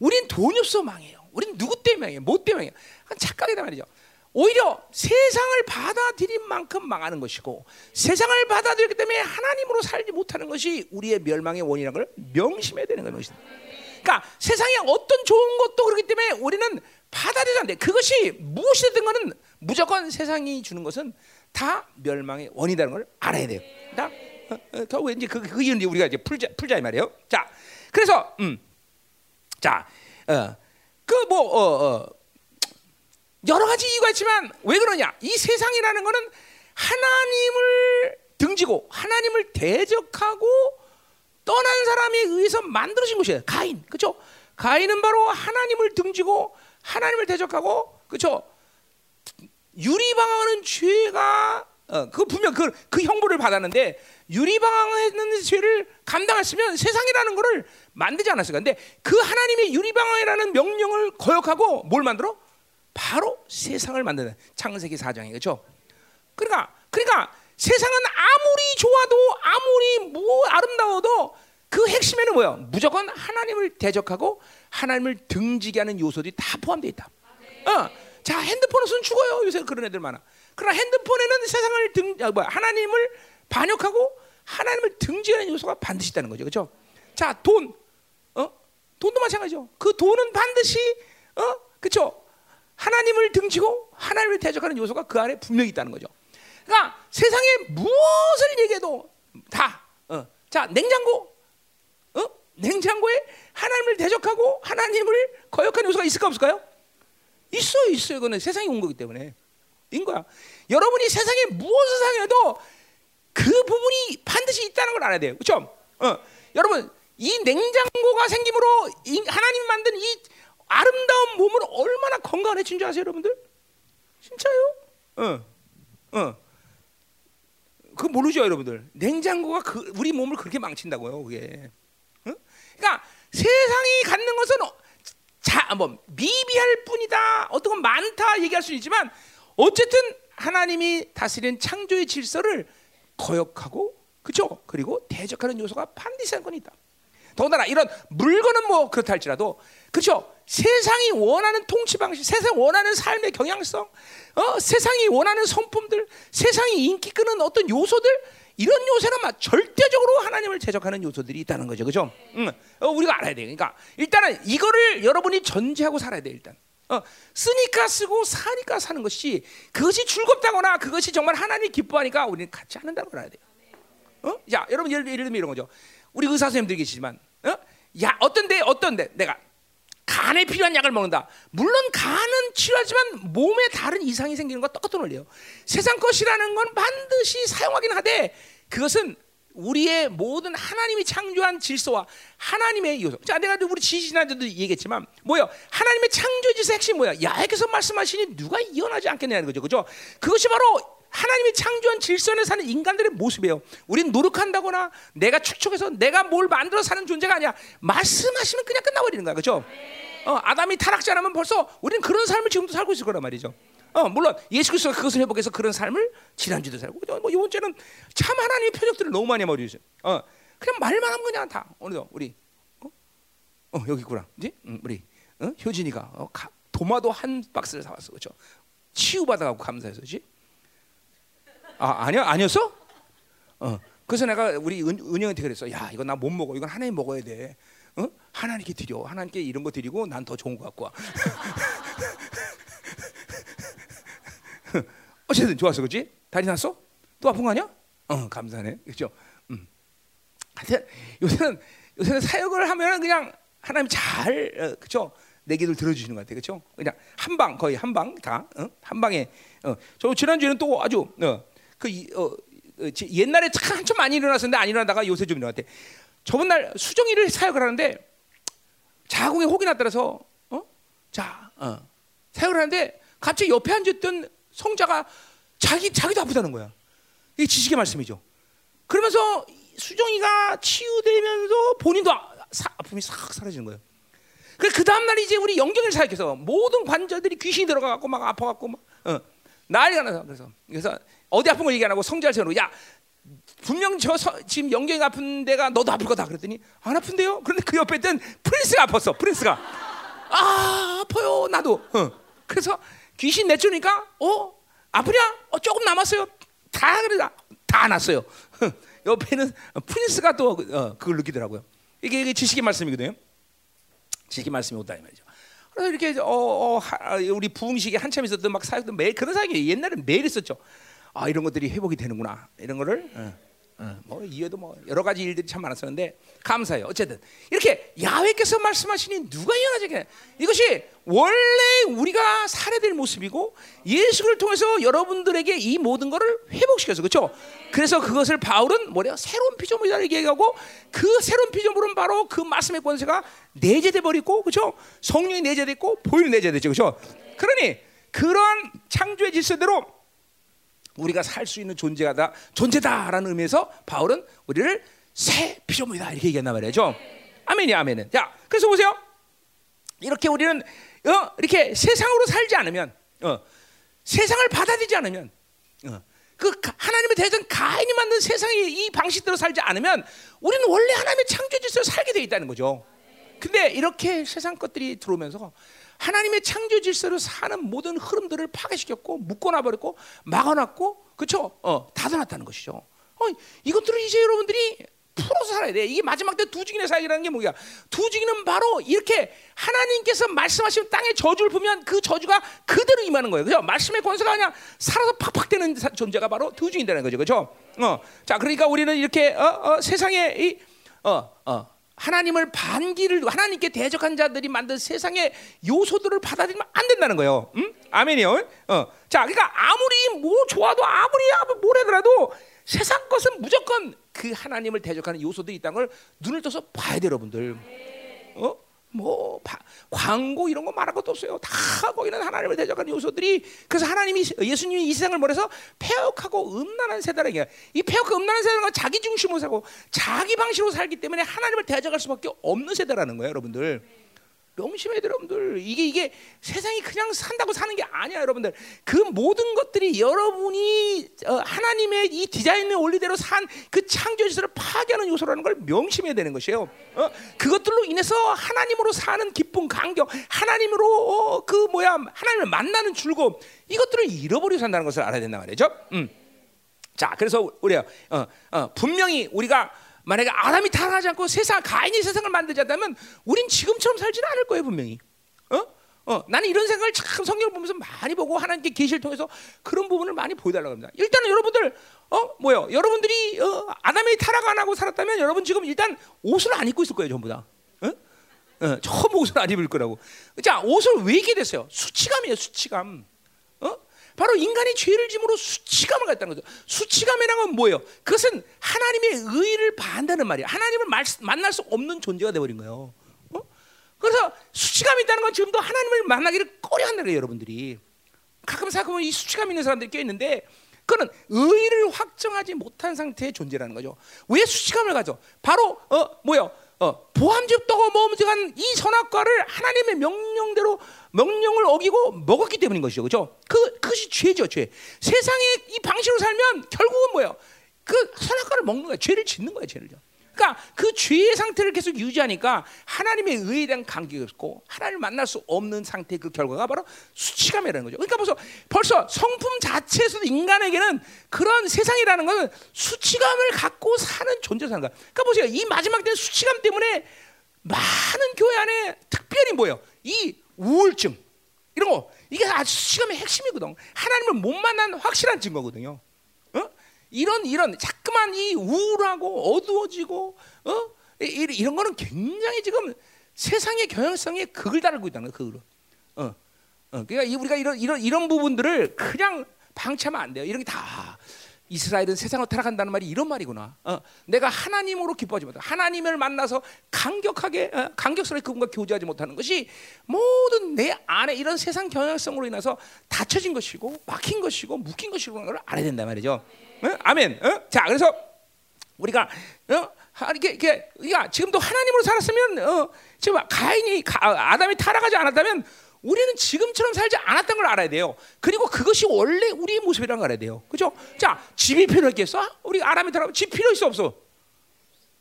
우린 돈이 없어 망해요. 우린 누구 때문에 망해요? 뭐 때문에 망해요? 착각이다 말이죠. 오히려 세상을 받아들인 만큼 망하는 것이고 세상을 받아들였기 때문에 하나님으로 살지 못하는 것이 우리의 멸망의 원인이라는 걸 명심해야 되는 것입니다. 그러니까 세상에 어떤 좋은 것도 그렇기 때문에 우리는 받아들여야 돼. 그것이 무엇이든 거는 무조건 세상이 주는 것은 다 멸망의 원이라는 걸 알아야 돼요. 그러니까 결국 이제 그, 그 이유는 우리가 이제 풀자 풀자 이 말이에요. 자, 그래서 음, 자, 어, 그뭐 어, 어, 여러 가지 이유가 있지만 왜 그러냐? 이 세상이라는 거는 하나님을 등지고 하나님을 대적하고 떠난 사람에 의해서 만들어진 것이에요. 가인, 그렇죠? 가인은 바로 하나님을 등지고 하나님을 대적하고, 그렇죠? 유리방황하는 죄가 어, 그 분명 그, 그 형벌을 받았는데 유리방황했는 죄를 감당했으면 세상이라는 것을 만들지 않았을까? 근데 그 하나님의 유리방황이라는 명령을 거역하고 뭘 만들어? 바로 세상을 만드는 창세기 4장이 그렇죠? 그러니까 그러니까 세상은 아무리 좋아도 아무리 뭐 아름다워도 그 핵심에는 뭐야? 무조건 하나님을 대적하고 하나님을 등지게 하는 요소들이 다 포함되어 있다. 어. 자, 핸드폰을 쓰면 죽어요. 요새 그런 애들 많아. 그러나 핸드폰에는 세상을 등, 아, 뭐 하나님을 반역하고 하나님을 등지하는 요소가 반드시 있다는 거죠. 그렇죠? 자, 돈. 어? 돈도 마찬가지죠. 그 돈은 반드시 어? 그렇죠? 하나님을 등지고 하나님을 대적하는 요소가 그 안에 분명히 있다는 거죠. 그러니까 세상에 무엇을 얘기해도 다 어. 자, 냉장고. 어? 냉장고에 하나님을 대적하고 하나님을 거역하는 요소가 있을까 없을까요? 있어요, 있어요. 그거는 세상이 온 거기 때문에. 인 거야. 여러분이 세상에 무엇을 상해도 그 부분이 반드시 있다는 걸 알아야 돼요. 그렇죠? 어. 여러분, 이 냉장고가 생김으로 하나님 만든 이 아름다운 몸을 얼마나 건강해진 줄 아세요, 여러분들? 진짜요? 어. 어. 그 모르죠, 여러분들. 냉장고가 그, 우리 몸을 그렇게 망친다고요, 그게. 어? 그러니까 세상이 갖는 것은 자, 뭐 미비할 뿐이다. 어떤 건 많다 얘기할 수 있지만 어쨌든 하나님이 다스리는 창조의 질서를 거역하고 그죠? 그리고 대적하는 요소가 반드시 한건 있다. 더군다나 이런 물건은 뭐 그렇다 할지라도 그죠? 세상이 원하는 통치 방식, 세상 원하는 삶의 경향성, 어? 세상이 원하는 성품들, 세상이 인기 끄는 어떤 요소들 이런 요소는 막 절대적으로 하나님을 대적하는 요소들이 있다는 거죠, 그죠? 응. 어, 우리가 알아야 돼. 그러니까 일단은 이거를 여러분이 전제하고 살아야 돼 일단. 어, 쓰니까 쓰고 사니까 사는 것이 그것이 즐겁다거나 그것이 정말 하나님 기뻐하니까 우리는 같이 하는다는 걸 알아야 돼요. 어? 자, 여러분 예를, 예를 들면 이런 거죠. 우리 의사 선생님들 계시지만, 어? 야, 어떤데, 어떤데, 내가 간에 필요한 약을 먹는다. 물론 간은 치료하지만 몸에 다른 이상이 생기는 건 똑같은 원리예요. 세상 것이라는 건 반드시 사용하긴 하되 그것은 우리의 모든 하나님이 창조한 질서와 하나님의 요소. 자, 내가 우리 지지난주도 얘기했지만 뭐요? 하나님의 창조 질서 핵심 뭐야? 야외에서 말씀하시니 누가 이혼하지 않겠냐는 거죠, 그죠? 그것이 바로 하나님이 창조한 질서에 사는 인간들의 모습이에요. 우리는 노력한다거나 내가 축적해서 내가 뭘 만들어 사는 존재가 아니야. 말씀하시면 그냥 끝나버리는 거야, 그죠? 어, 아담이 타락자라면 벌써 우리는 그런 삶을 지금도 살고 있을 거란 말이죠. 어, 물론 예수 그리스도가 그것을 회복해서 그런 삶을 지난주도 살고 뭐 이번 주는 참 하나님의 표적들을 너무 많이 해버리죠. 어, 그냥 말만 하면 그냥 다 오늘도 우리 어? 어 여기 있구나, 이제 응, 우리 어? 효진이가 어, 가, 도마도 한 박스를 사왔어, 그렇죠? 치유받아갖고 감사해서지. 아 아니야 아니었어? 어. 그래서 내가 우리 은, 은영한테 그랬어. 야 이거 나못 먹어. 이건 하나님 먹어야 돼. 어? 하나님께 드려. 하나님께 이런 거 드리고 난 더 좋은 거 갖고 와. 어쨌든 좋았어, 그렇지? 다리 났어? 또 아픈 거 아니야? 어, 감사하네, 그렇죠? 음. 하여튼 요새는 요새는 사역을 하면 그냥 하나님 잘, 어, 그렇죠? 내 기도를 들어주시는 것 같아, 그렇죠? 그냥 한 방 거의 한 방 다, 어? 한 방에. 어. 저 지난 주에는 또 아주 어, 그 어, 어, 옛날에 참 한참 많이 일어났었는데 안 일어나다가 요새 좀 일어났대. 저번 날 수정이를 사역을 하는데 자궁에 혹이 났더라서 어? 자, 어. 사역을 하는데 갑자기 옆에 앉았던 성자가 자기 자기도 아프다는 거야. 이게 지식의 말씀이죠. 그러면서 수정이가 치유되면서 본인도 아, 사, 아픔이 싹 사라지는 거예요. 그 다음 날 이제 우리 영경을 사역해서 모든 관절들이 귀신이 들어가갖고 막 아파갖고 막 어, 난리가 나서 그래서 그래서 어디 아픈 걸 얘기 안 하고 세우고 야 분명 저 서, 지금 영경이 아픈 데가 너도 아플 거다 그랬더니 안 아픈데요? 그런데 그 옆에 있던 프린스가 아팠어. 프린스가 아 아파요 나도. 어. 그래서 귀신 내쫓으니까 어 아프냐? 어, 조금 남았어요. 다 그러다 다 났어요. 옆에는 프린스가 또 어, 그걸 느끼더라고요. 이게, 이게 지식의 말씀이거든요. 지식의 말씀이 오다 이 말이죠. 그래서 이렇게 어, 어, 하, 우리 부흥식이 한참 있었던 막 사역도 매일 그런 사역이 옛날에는 매일 있었죠. 아 이런 것들이 회복이 되는구나 이런 거를 어. 어, 뭐 이외에도 뭐 여러 가지 일들이 참 많았었는데 감사해요. 어쨌든 이렇게 야훼께서 말씀하시니 누가 예언하지? 이것이 원래 우리가 살아될 모습이고 예수를 통해서 여러분들에게 이 모든 것을 회복시켜서 그렇죠. 그래서 그것을 바울은 뭐래요? 새로운 피조물이다 얘기하고 그 새로운 피조물은 바로 그 말씀의 권세가 내재돼 버리고 그렇죠. 성령이 내재됐고 보혈이 내재됐죠, 그렇죠. 그러니 그러한 창조의 질서대로 우리가 살 수 있는 존재다 존재다라는 의미에서 바울은 우리를 새 피조물이다 이렇게 얘기한단 말이죠. 아멘이 아멘은. 자, 그래서 보세요. 이렇게 우리는 어, 이렇게 세상으로 살지 않으면, 어, 세상을 받아들이지 않으면, 어, 그 하나님의 대전 가인이 만든 세상의 이 방식대로 살지 않으면, 우리는 원래 하나님의 창조 질서로 살게 돼 있다는 거죠. 근데 이렇게 세상 것들이 들어오면서 하나님의 창조 질서로 사는 모든 흐름들을 파괴시켰고 묶어놔 버렸고 막아놨고 그렇죠? 어, 닫아놨다는 것이죠. 어, 이것들을 이제 여러분들이 풀어서 살아야 돼. 이게 마지막 때 두 증인의 사역이라는 게 뭐야? 두 증인은 바로 이렇게 하나님께서 말씀하신 땅에 저주를 보면 그 저주가 그대로 임하는 거예요. 그죠? 말씀의 권세가 그냥 살아서 팍팍 되는 존재가 바로 두 증인되는 거죠. 그죠? 어. 자, 그러니까 우리는 이렇게 어, 어, 세상에 이 어, 어, 하나님을 반기를 하나님께 대적한 자들이 만든 세상의 요소들을 받아들이면 안 된다는 거예요. 음? 아멘이요. 어. 자, 그러니까 아무리 뭐 좋아도 아무리 뭐래더라도 세상 것은 무조건 그 하나님을 대적하는 요소들이 있다는 걸 눈을 떠서 봐야 돼요, 여러분들. 어? 뭐 바, 광고 이런 거 말할 것도 없어요. 다 거기는 하나님을 대적하는 요소들이 그래서 하나님이 예수님이 이 세상을 뭐래서 폐역하고 음란한 세대라는 게이 폐역하고 음란한 세대는 자기 중심으로 살고 자기 방식으로 살기 때문에 하나님을 대적할 수밖에 없는 세대라는 거예요, 여러분들. 명심해야 돼요, 여러분들. 이게 이게 세상이 그냥 산다고 사는 게 아니야, 여러분들. 그 모든 것들이 여러분이 어, 하나님의 이 디자인의 원리대로 산 그 창조 질서를 파괴하는 요소라는 걸 명심해야 되는 것이에요. 어? 그것들로 인해서 하나님으로 사는 기쁨, 감격, 하나님으로 어, 그 뭐야 하나님을 만나는 즐거움 이것들을 잃어버리고 산다는 것을 알아야 된단 말이죠. 음. 자, 그래서 우리가 어, 어, 분명히 우리가 만약에 아담이 타락하지 않고 세상 가인이 세상을 만들지 않다면 우린 지금처럼 살지는 않을 거예요 분명히. 어? 어, 나는 이런 생각을 참 성경을 보면서 많이 보고 하나님께 계시를 통해서 그런 부분을 많이 보여달라고 합니다. 일단은 여러분들 어 뭐요? 여러분들이 어, 아담이 타락 안 하고 살았다면 여러분 지금 일단 옷을 안 입고 있을 거예요 전부 다. 어? 어, 처음 옷을 안 입을 거라고. 자 옷을 왜 입게 됐어요? 수치감이에요 수치감. 바로 인간이 죄를 짐으로 수치감을 갖다는 거죠. 수치감이란 건 뭐예요? 그것은 하나님의 의를 반다는 말이에요. 하나님을 말, 만날 수 없는 존재가 되어버린 거예요. 어? 그래서 수치감이 있다는 건 지금도 하나님을 만나기를 꺼려한다는 거예요, 여러분들이. 가끔 생각하면 이 수치감 있는 사람들이 꽤 있는데 그는 의를 확정하지 못한 상태의 존재라는 거죠. 왜 수치감을 가져? 바로 어 뭐요? 어, 보암직도가 머무직한 이 선악과를 하나님의 명령대로 명령을 어기고 먹었기 때문인 것이죠. 그렇죠? 그 그것이 죄죠, 죄. 세상의 이 방식으로 살면 결국은 뭐예요? 그 선악과를 먹는 거야. 죄를 짓는 거야, 죄를. 그러니까 그 죄의 상태를 계속 유지하니까 하나님의 의에 대한 간격이 없고 하나님을 만날 수 없는 상태 그 결과가 바로 수치감이라는 거죠. 그러니까 벌써 벌써 성품 자체에서도 인간에게는 그런 세상이라는 것은 수치감을 갖고 사는 존재로 사는 거야. 그러니까 보세요. 이 마지막 때는 수치감 때문에 많은 교회 안에 특별히 뭐예요? 이 우울증 이런 거 이게 아주 수치감의 핵심이거든. 하나님을 못 만난 확실한 증거거든요. 어? 이런 이런 자꾸만 이 우울하고 어두워지고 어? 이, 이런 거는 굉장히 지금 세상의 경향성에 극을 달고 있다는 거예요. 극으로. 어. 어. 그러니까 우리가 이런 이런 이런 부분들을 그냥 방치하면 안 돼요. 이런 게 다 이스라엘은 세상을 타락한다는 말이 이런 말이구나. 어, 내가 하나님으로 기뻐하지 못하 하나님을 만나서 강격하게 어, 강격스럽게 그분과 교제하지 못하는 것이 모든 내 안에 이런 세상 경향성으로 인해서 닫혀진 것이고 막힌 것이고 묶인 것이고 하는 걸 알아야 된단 말이죠. 어? 아멘. 어? 자, 그래서 우리가 어? 이게 이게 그러니까 지금도 하나님으로 살았으면 어, 지금 가인이 가, 아담이 타락하지 않았다면 우리는 지금처럼 살지 않았던 걸 알아야 돼요. 그리고 그것이 원래 우리의 모습이라는 걸 알아야 돼요. 그죠? 자, 집이 필요했겠어? 우리 아람이 타락 집 필요 있어 없어?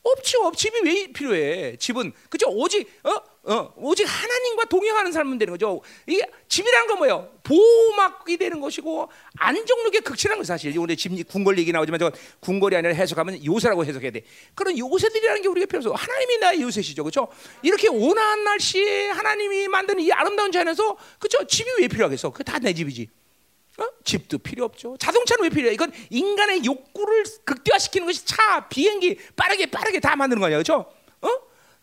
없죠. 집이 왜 필요해? 집은 그죠? 오직 어? 어, 오직 하나님과 동행하는 삶은 되는 거죠. 이게 집이라는 건 뭐예요? 보호막이 되는 것이고 안정력의 극치라는 거 사실. 오늘 집 궁궐 얘기 나오지만 저 궁궐이 아니라 해석하면 요새라고 해석해야 돼. 그런 요새들이라는 게 우리가 필요해서 하나님이 나의 요새시죠, 그렇죠? 이렇게 온화한 날씨에 하나님이 만든 이 아름다운 자연에서 그렇죠? 집이 왜 필요하겠어? 그 다 내 집이지. 어? 집도 필요 없죠. 자동차는 왜 필요해? 이건 인간의 욕구를 극대화시키는 것이 차, 비행기 빠르게 빠르게 다 만드는 거냐, 그렇죠? 어?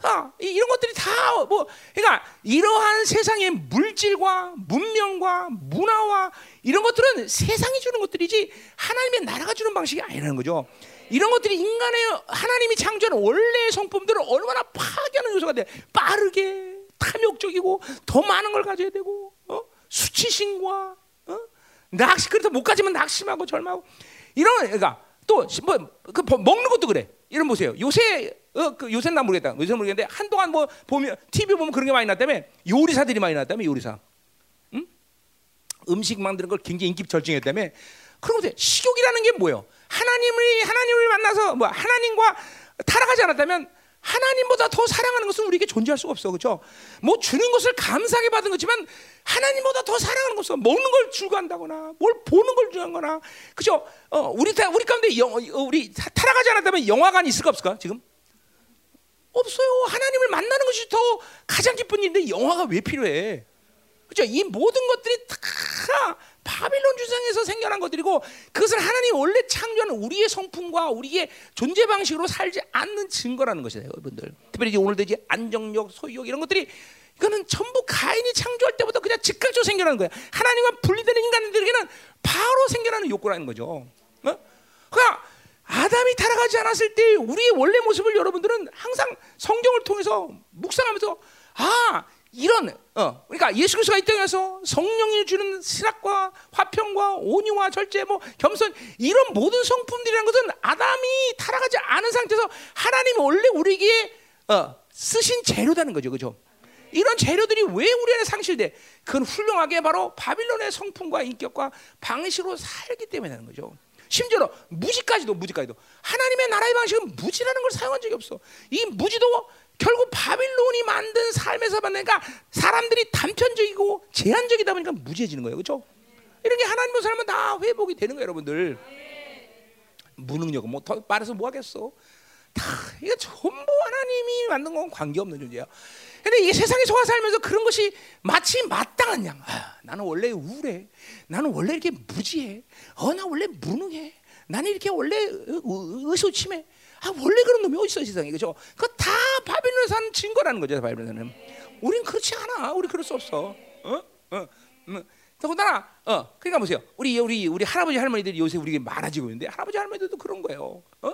아, 이런 것들이 다 뭐 그러니까 이러한 세상의 물질과 문명과 문화와 이런 것들은 세상이 주는 것들이지 하나님의 나라가 주는 방식이 아니라는 거죠. 이런 것들이 인간의 하나님이 창조한 원래의 성품들을 얼마나 파괴하는 요소가 돼. 빠르게 탐욕적이고 더 많은 걸 가져야 되고 어? 수치심과 어? 낚시 그래서 못 가지면 낙심하고 절망하고 이런 그러니까 또뭐그 먹는 것도 그래. 이런 보세요. 요새 어, 그 요새 난 모르겠다. 요새 모르겠는데 한동안 뭐 보면 TV 보면 그런 게 많이 났다며 요리사들이 많이 났다며 요리사. 응? 음식 만드는 걸 굉장히 인기 절정했다며. 그런 거 식욕이라는 게 뭐예요? 하나님을 하나님을 만나서 뭐 하나님과 타락하지 않았다면 하나님보다 더 사랑하는 것은 우리에게 존재할 수가 없어, 그렇죠? 뭐 주는 것을 감사하게 받은 거지만 하나님보다 더 사랑하는 것은 먹는 걸 줄간다거나 뭘 보는 걸 줄간거나, 그렇죠? 어, 우리 우리 가운데 영, 어, 우리 타락하지 않았다면 영화관이 있을까 없을까 지금? 없어요. 하나님을 만나는 것이 더 가장 기쁜 일인데 영화가 왜 필요해? 그렇죠? 이 모든 것들이 다 바빌론 주상에서 생겨난 것들이고 그것을 하나님 원래 창조한 우리의 성품과 우리의 존재 방식으로 살지 않는 증거라는 것이에요, 여러분들. 특별히 오늘도 이제 안정력, 소유욕 이런 것들이 이거는 전부 가인이 창조할 때부터 그냥 즉각적으로 생겨나는 거야. 하나님과 분리되는 인간들에게는 바로 생겨나는 욕구라는 거죠. 어? 그러니까 아담이 타락하지 않았을 때 우리의 원래 모습을 여러분들은 항상 성경을 통해서 묵상하면서 아 이런 어 그러니까 예수 그리스도가 이 땅에서 성령이 주는 신학과 화평과 온유와 절제 뭐 겸손 이런 모든 성품들이라는 것은 아담이 타락하지 않은 상태에서 하나님이 원래 우리에게 어, 쓰신 재료다는 거죠, 그죠? 이런 재료들이 왜 우리 안에 상실돼? 그건 훌륭하게 바로 바빌론의 성품과 인격과 방식으로 살기 때문에 하는 거죠. 심지어 무지까지도 무지까지도 하나님의 나라의 방식은 무지라는 걸 사용한 적이 없어. 이 무지도 결국 바빌론이 만든 삶에서 받으니까 사람들이 단편적이고 제한적이다 보니까 무지해지는 거예요. 그렇죠? 이런 게 하나님의 삶은 다 회복이 되는 거예요, 여러분들. 무능력은 뭐더 말해서 뭐 하겠어? 다 이거 전부 하나님이 만든 건 관계없는 존재야. 근데 이게 세상에 속아 살면서 그런 것이 마치 마땅한 양. 아, 나는 원래 우울해. 나는 원래 이렇게 무지해. 어, 나 원래 무능해. 나는 이렇게 원래 의소침해. 아, 원래 그런 놈이 어디 있어 세상에 그죠? 그거 다 바빌론에 사는 증거라는 거죠 바빌론은. 우린 그렇지 않아. 우리 그럴 수 없어. 어? 어? 음. 더군다나 어 그러니까 보세요. 우리 우리 우리 할아버지 할머니들이 요새 우리게 많아지고 있는데 할아버지 할머니들도 그런 거예요. 어?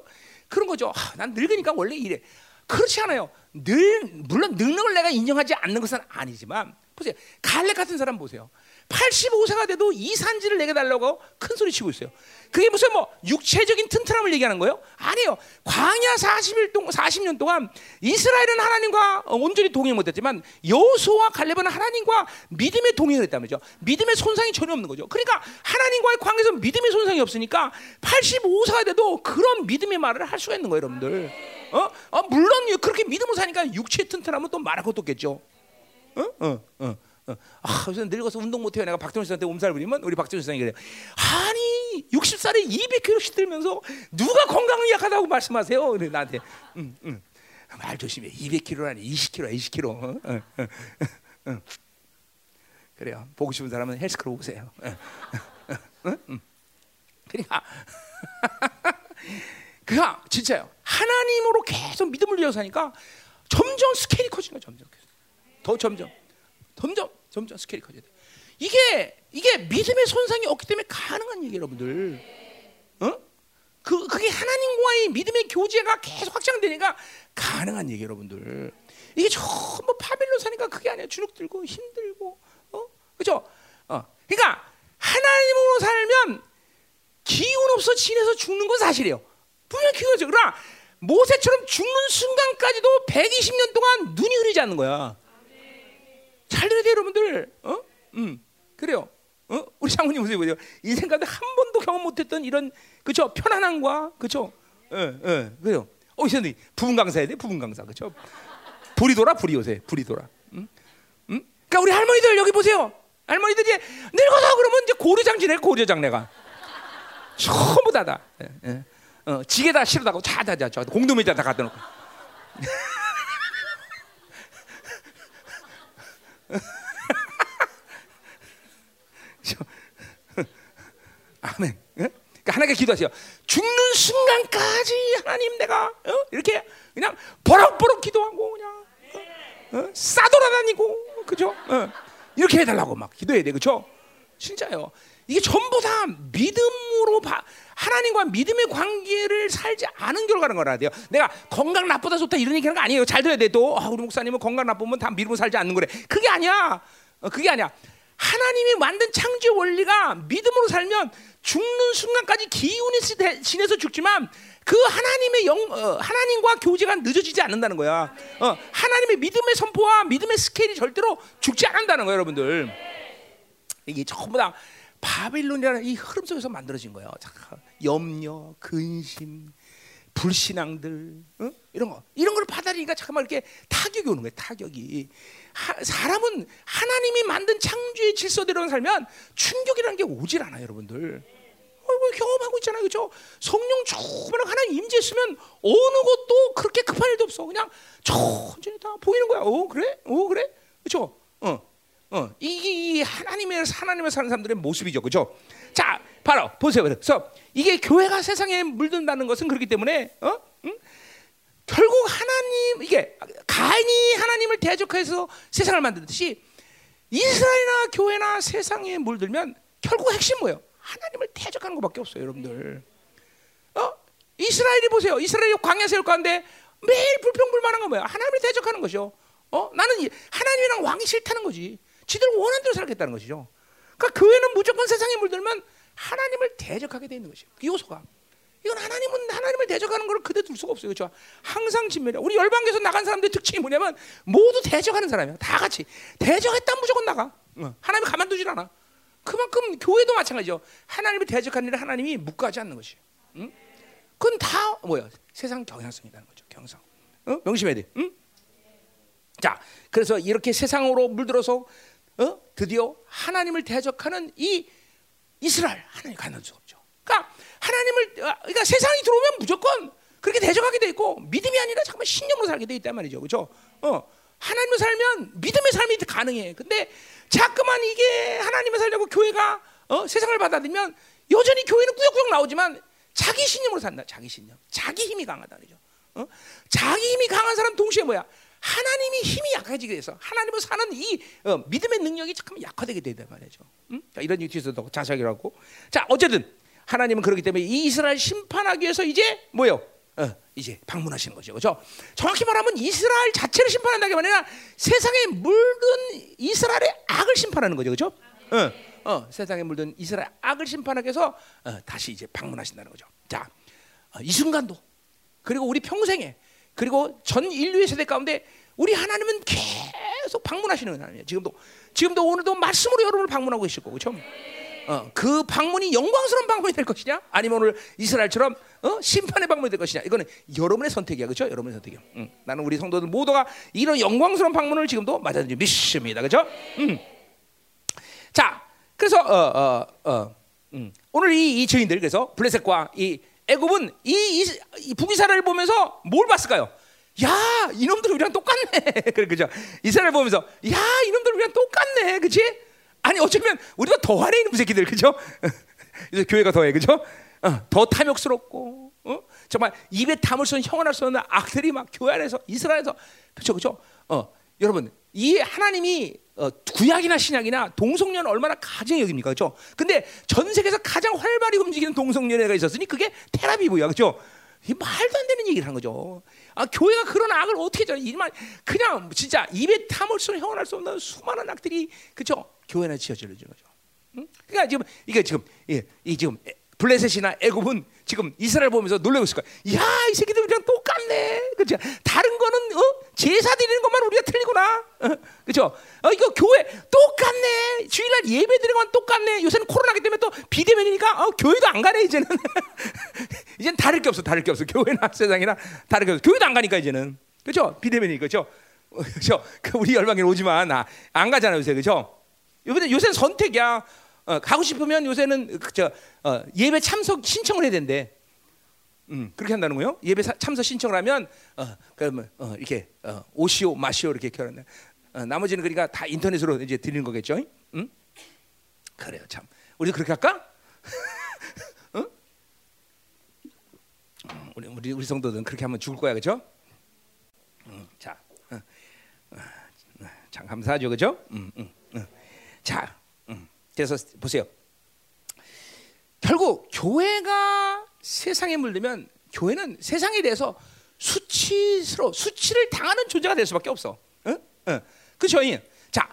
그런 거죠. 아, 난 늙으니까 원래 이래. 그렇지 않아요. 늘 물론 늙는 걸 내가 인정하지 않는 것은 아니지만 보세요. 갈렙 같은 사람 보세요. 85세가 돼도 이 산지를 내게 달라고 큰 소리 치고 있어요. 그게 무슨 뭐 육체적인 튼튼함을 얘기하는 거예요? 아니에요. 광야 40일 동안 40년 동안 이스라엘은 하나님과 온전히 동행 못했지만 여호수와 갈렙은 하나님과 믿음의 동행을 했다는 거죠. 믿음의 손상이 전혀 없는 거죠. 그러니까 하나님과의 관계에서 믿음의 손상이 없으니까 85세가 돼도 그런 믿음의 말을 할 수가 있는 거예요, 여러분들. 어? 어 물론 그렇게 믿음으로 사니까 육체 튼튼하면 또 말할 것도 없겠죠. 어? 어, 어, 어. 아, 그래서 늙어서 운동 못해요. 내가 박정희 씨한테 몸살 부리면 우리 박정희 씨가 그래요. 아니, 60살에 200kg씩 들면서 누가 건강을 약하다고 말씀하세요? 그래 나한테. 응, 응. 말 조심해. 200kg라니 20kg, 20kg. 어, 어, 어, 어. 그래요. 보고 싶은 사람은 헬스클럽 오세요. 어, 어, 어, 응? 그러니까 그가 진짜요. 하나님으로 계속 믿음을 지어 사니까 점점 스케일이 커지는 거야. 점점 더 점점 점점 점점 스케일이 커져야 돼. 이게 이게 믿음의 손상이 없기 때문에 가능한 얘기 여러분들. 어? 그 그게 하나님과의 믿음의 교제가 계속 확장되니까 가능한 얘기 여러분들. 이게 전부 파벨로 사니까 그게 아니야. 주눅 들고 힘들고 어? 그죠? 어. 그러니까 하나님으로 살면 기운 없어 지내서 죽는 건 사실이에요. 분명 기운이죠. 그러나 모세처럼 죽는 순간까지도 120년 동안 눈이 흐리지 않는 거야. 잘 들어야 돼요, 여러분들. 어? 음, 그래요. 어? 우리 장모님 보세요, 보세요. 인생 가운데 한 번도 경험 못했던 이런 그죠 편안함과 그죠, 예, 예, 그래요. 어, 선생 부분 강사 해야 돼, 부분 강사, 그죠? 불이 돌아, 불이 요새, 불이 돌아. 음? 음? 그러니까 우리 할머니들 여기 보세요. 할머니들 이제 늙어서 그러면 이제 고려장지네, 고려장내가 전부 다다. 예, 예. 어, 지게다 실어다고 자다자 저 공동에다 다 갖다 놓고. 아멘. 예? 그러니까 하나님께 기도하세요. 죽는 순간까지 하나님 내가 어? 이렇게 그냥 버럭버럭 기도하고 그냥 어? 어? 싸돌아다니고 그죠? 어. 이렇게 해달라고 막 기도해야 돼 그죠? 진짜요. 이게 전부 다 믿음으로 바, 하나님과 믿음의 관계를 살지 않은 결과는 거라 돼요. 내가 건강 나쁘다 좋다 이런 얘기하는 거 아니에요. 잘 들어야 돼. 또 아, 우리 목사님은 건강 나쁘면 다 믿음으로 살지 않는 거래. 그게 아니야. 어, 그게 아니야. 하나님이 만든 창조 원리가 믿음으로 살면 죽는 순간까지 기운이 지내서 죽지만 그 하나님의 영 어, 하나님과 교제가 늦어지지 않는다는 거야. 어, 하나님의 믿음의 선포와 믿음의 스케일이 절대로 죽지 않는다는 거예요, 여러분들. 이게 전부 다 바빌론이라는 이 흐름 속에서 만들어진 거예요. 염려, 근심, 불신앙들 어? 이런 거 이런 걸 받아들이니까 잠깐만 이렇게 타격이 오는 거예요. 타격이 하, 사람은 하나님이 만든 창조의 질서대로 살면 충격이라는 게 오질 않아요, 여러분들. 어, 경험하고 있잖아요, 그렇죠? 성령 충만한 하나님 임재했으면 어느 것도 그렇게 급한 일도 없어. 그냥 천천히 다 보이는 거야. 어 그래? 어 그래? 그렇죠? 어. 어, 이게 하나님의 하나님을 사는 사람들의 모습이죠, 그렇죠? 자, 바로 보세요. 그래서 이게 교회가 세상에 물든다는 것은 그렇기 때문에, 어, 응? 결국 하나님 이게 가인이 하나님을 대적해서 세상을 만들듯이 이스라엘이나 교회나 세상에 물들면 결국 핵심 뭐예요? 하나님을 대적하는 것밖에 없어요, 여러분들. 어? 이스라엘이 보세요. 이스라엘이 광야 세울 가운데 매일 불평불만한 건 뭐야? 하나님을 대적하는 것이요. 어? 나는 하나님이랑 왕이 싫다는 거지. 지들 원하는 대로 살겠다는 것이죠. 그러니까 교회는 무조건 세상에 물들면 하나님을 대적하게 돼 있는 것이에요. 그 요소가. 이건 하나님은 하나님을 대적하는 걸 그대 둘 수가 없어요. 그렇죠? 항상 진멸이야. 우리 열방에서 나간 사람들 특징이 뭐냐면 모두 대적하는 사람이야. 다 같이 대적했다 무조건 나가. 하나님 가만두질 않아. 그만큼 교회도 마찬가지죠. 하나님을 대적하는 일을 하나님이 묵과하지 않는 것이에요. 응? 그건 다 뭐야? 세상 경향성이라는 거죠. 경향성. 어? 명심해야 돼. 응? 자, 그래서 이렇게 세상으로 물들어서 어? 드디어 하나님을 대적하는 이 이스라엘 하나님 가는 수 없죠. 그러니까 하나님을 아, 그러니까 세상이 들어오면 무조건 그렇게 대적하게 돼 있고 믿음이 아니라 잠깐 신념으로 살게 돼 있단 말이죠. 그렇죠? 어. 하나님을 살면 믿음의 삶이 가능해. 근데 자꾸만 이게 하나님을 살려고 교회가 어? 세상을 받아들면 여전히 교회는 꾸역꾸역 나오지만 자기 신념으로 산다. 자기 신념. 자기 힘이 강하다 그죠? 어? 자기 힘이 강한 사람 동시에 뭐야? 하나님이 힘이 약해지게 돼서 하나님을 사는 이 어, 믿음의 능력이 잠깐 약화되게 된단 말이죠. 음? 자, 이런 뒤에서도 자세하게 하고. 자, 어쨌든 하나님은 그렇기 때문에 이 이스라엘 심판하기 위해서 이제 뭐요? 어, 이제 방문하시는 거죠. 그렇죠? 정확히 말하면 이스라엘 자체를 심판한다기 아니라 세상에 물든 이스라엘의 악을 심판하는 거죠. 그렇죠? 어, 어, 세상에 물든 이스라엘 악을 심판하기 위해서 어, 다시 이제 방문하신다는 거죠. 자, 어, 이 순간도 그리고 우리 평생에 그리고 전 인류의 세대 가운데 우리 하나님은 계속 방문하시는 하나님이에요. 지금도 지금도 오늘도 말씀으로 여러분을 방문하고 계실 거고, 그렇죠? 어, 그 방문이 영광스러운 방문이 될 것이냐? 아니면 오늘 이스라엘처럼 어? 심판의 방문이 될 것이냐? 이거는 여러분의 선택이야, 그렇죠? 여러분의 선택이야. 응. 나는 우리 성도들 모두가 이런 영광스러운 방문을 지금도 맞아들지 믿습니다, 그렇죠? 응. 자, 그래서 어, 어, 어, 음. 오늘 이, 이 죄인들 그래서 블레셋과 이 애굽은 이, 이, 이 북이스라엘을 보면서 뭘 봤을까요? 야, 이놈들 우리랑 똑같네. 그래 그죠? 이스라엘 보면서 야, 이놈들 우리랑 똑같네. 그렇지? 아니 어쩌면 우리가 더하네 이놈 새끼들. 그죠? 이제 교회가 더해. 그죠? 어, 더 탐욕스럽고 어? 정말 입에 담을 수 없는 형언할 수 없는 악들이 막 교회 안에서 이스라엘에서 그렇죠. 그렇죠? 어, 여러분, 이 하나님이 어, 구약이나 신약이나 동성연 얼마나 가정 여깁니까, 그렇죠? 근데 전 세계에서 가장 활발히 움직이는 동성연애가 있었으니 그게 테라비브야, 그렇죠? 이 말도 안 되는 얘기를 한 거죠. 아, 교회가 그런 악을 어떻게 저 이만 그냥 진짜 입에 수 형언할 수 없는 수많은 악들이 그렇죠? 교회 안에 지어지는 거죠. 응? 그러니까 지금 이게 지금 예, 이 지금 블레셋이나 애굽은 지금 이스라엘 보면서 놀라고 있을 거야. 야, 이 새끼들 우리랑 똑같네. 그죠? 다른 거는 어? 제사 드리는 것만 우리가 틀리구나. 어? 그죠? 어, 이거 교회 똑같네. 주일날 예배 드리는 것만 똑같네. 요새는 코로나기 때문에 또 비대면이니까 어, 교회도 안 가네 이제는. 이제는 다를 게 없어. 다를 게 없어. 교회나 세상이나 다를 게 없어. 교회도 안 가니까 이제는. 그죠? 비대면이니까 그죠? 그죠? 그 우리 열방에 오지만 아, 안 가잖아요 요새 그죠? 요새 요새는 선택이야. 어, 가고 싶으면 요새는 그, 저, 어, 예배 참석 신청을 해야 된대. 음, 그렇게 한다는 거요? 예배 사, 참석 신청을 하면 어, 그러면 어, 이렇게 어, 오시오 마시오 이렇게 결혼. 어, 나머지는 그러니까 다 인터넷으로 이제 드리는 거겠죠? 응? 그래요, 참. 우리도 그렇게 할까? 응? 음, 우리 우리 우리 성도들은 그렇게 하면 죽을 거야, 그렇죠? 음, 자, 어, 어, 참 감사하죠, 그렇죠? 음, 음, 음. 자, 그래서 보세요. 결국 교회가 세상에 물들면 교회는 세상에 대해서 수치스러 수치를 당하는 존재가 될 수밖에 없어. 응? 응. 그죠? 자,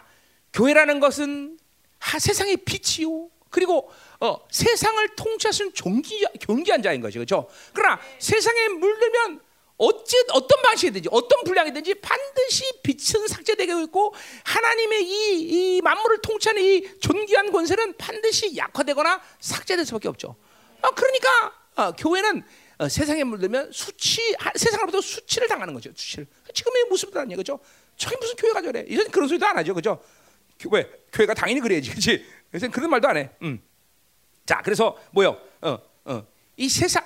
교회라는 것은 하, 세상의 빛이요. 그리고 어, 세상을 있는 존귀, 존귀한 자인 거죠. 그렇죠? 그러나 세상에 물들면 어찌 어떤 방식이든지 어떤 분량이든지 반드시 빛은 삭제되고 있고 하나님의 이, 이 만물을 통치하는 이 존귀한 권세는 반드시 약화되거나 삭제될 수밖에 없죠. 어, 그러니까 어, 교회는 어, 세상에 물들면 수치 세상으로부터 수치를 당하는 거죠. 수치를 지금의 아니에요, 그죠? 저기 무슨 교회가 저래? 이제 그런 소리도 안 하죠, 그죠? 교회 교회가 당연히 그래야지, 그렇지? 요새 그런 말도 안 해. 음. 자, 그래서 뭐요? 어, 어, 이 세상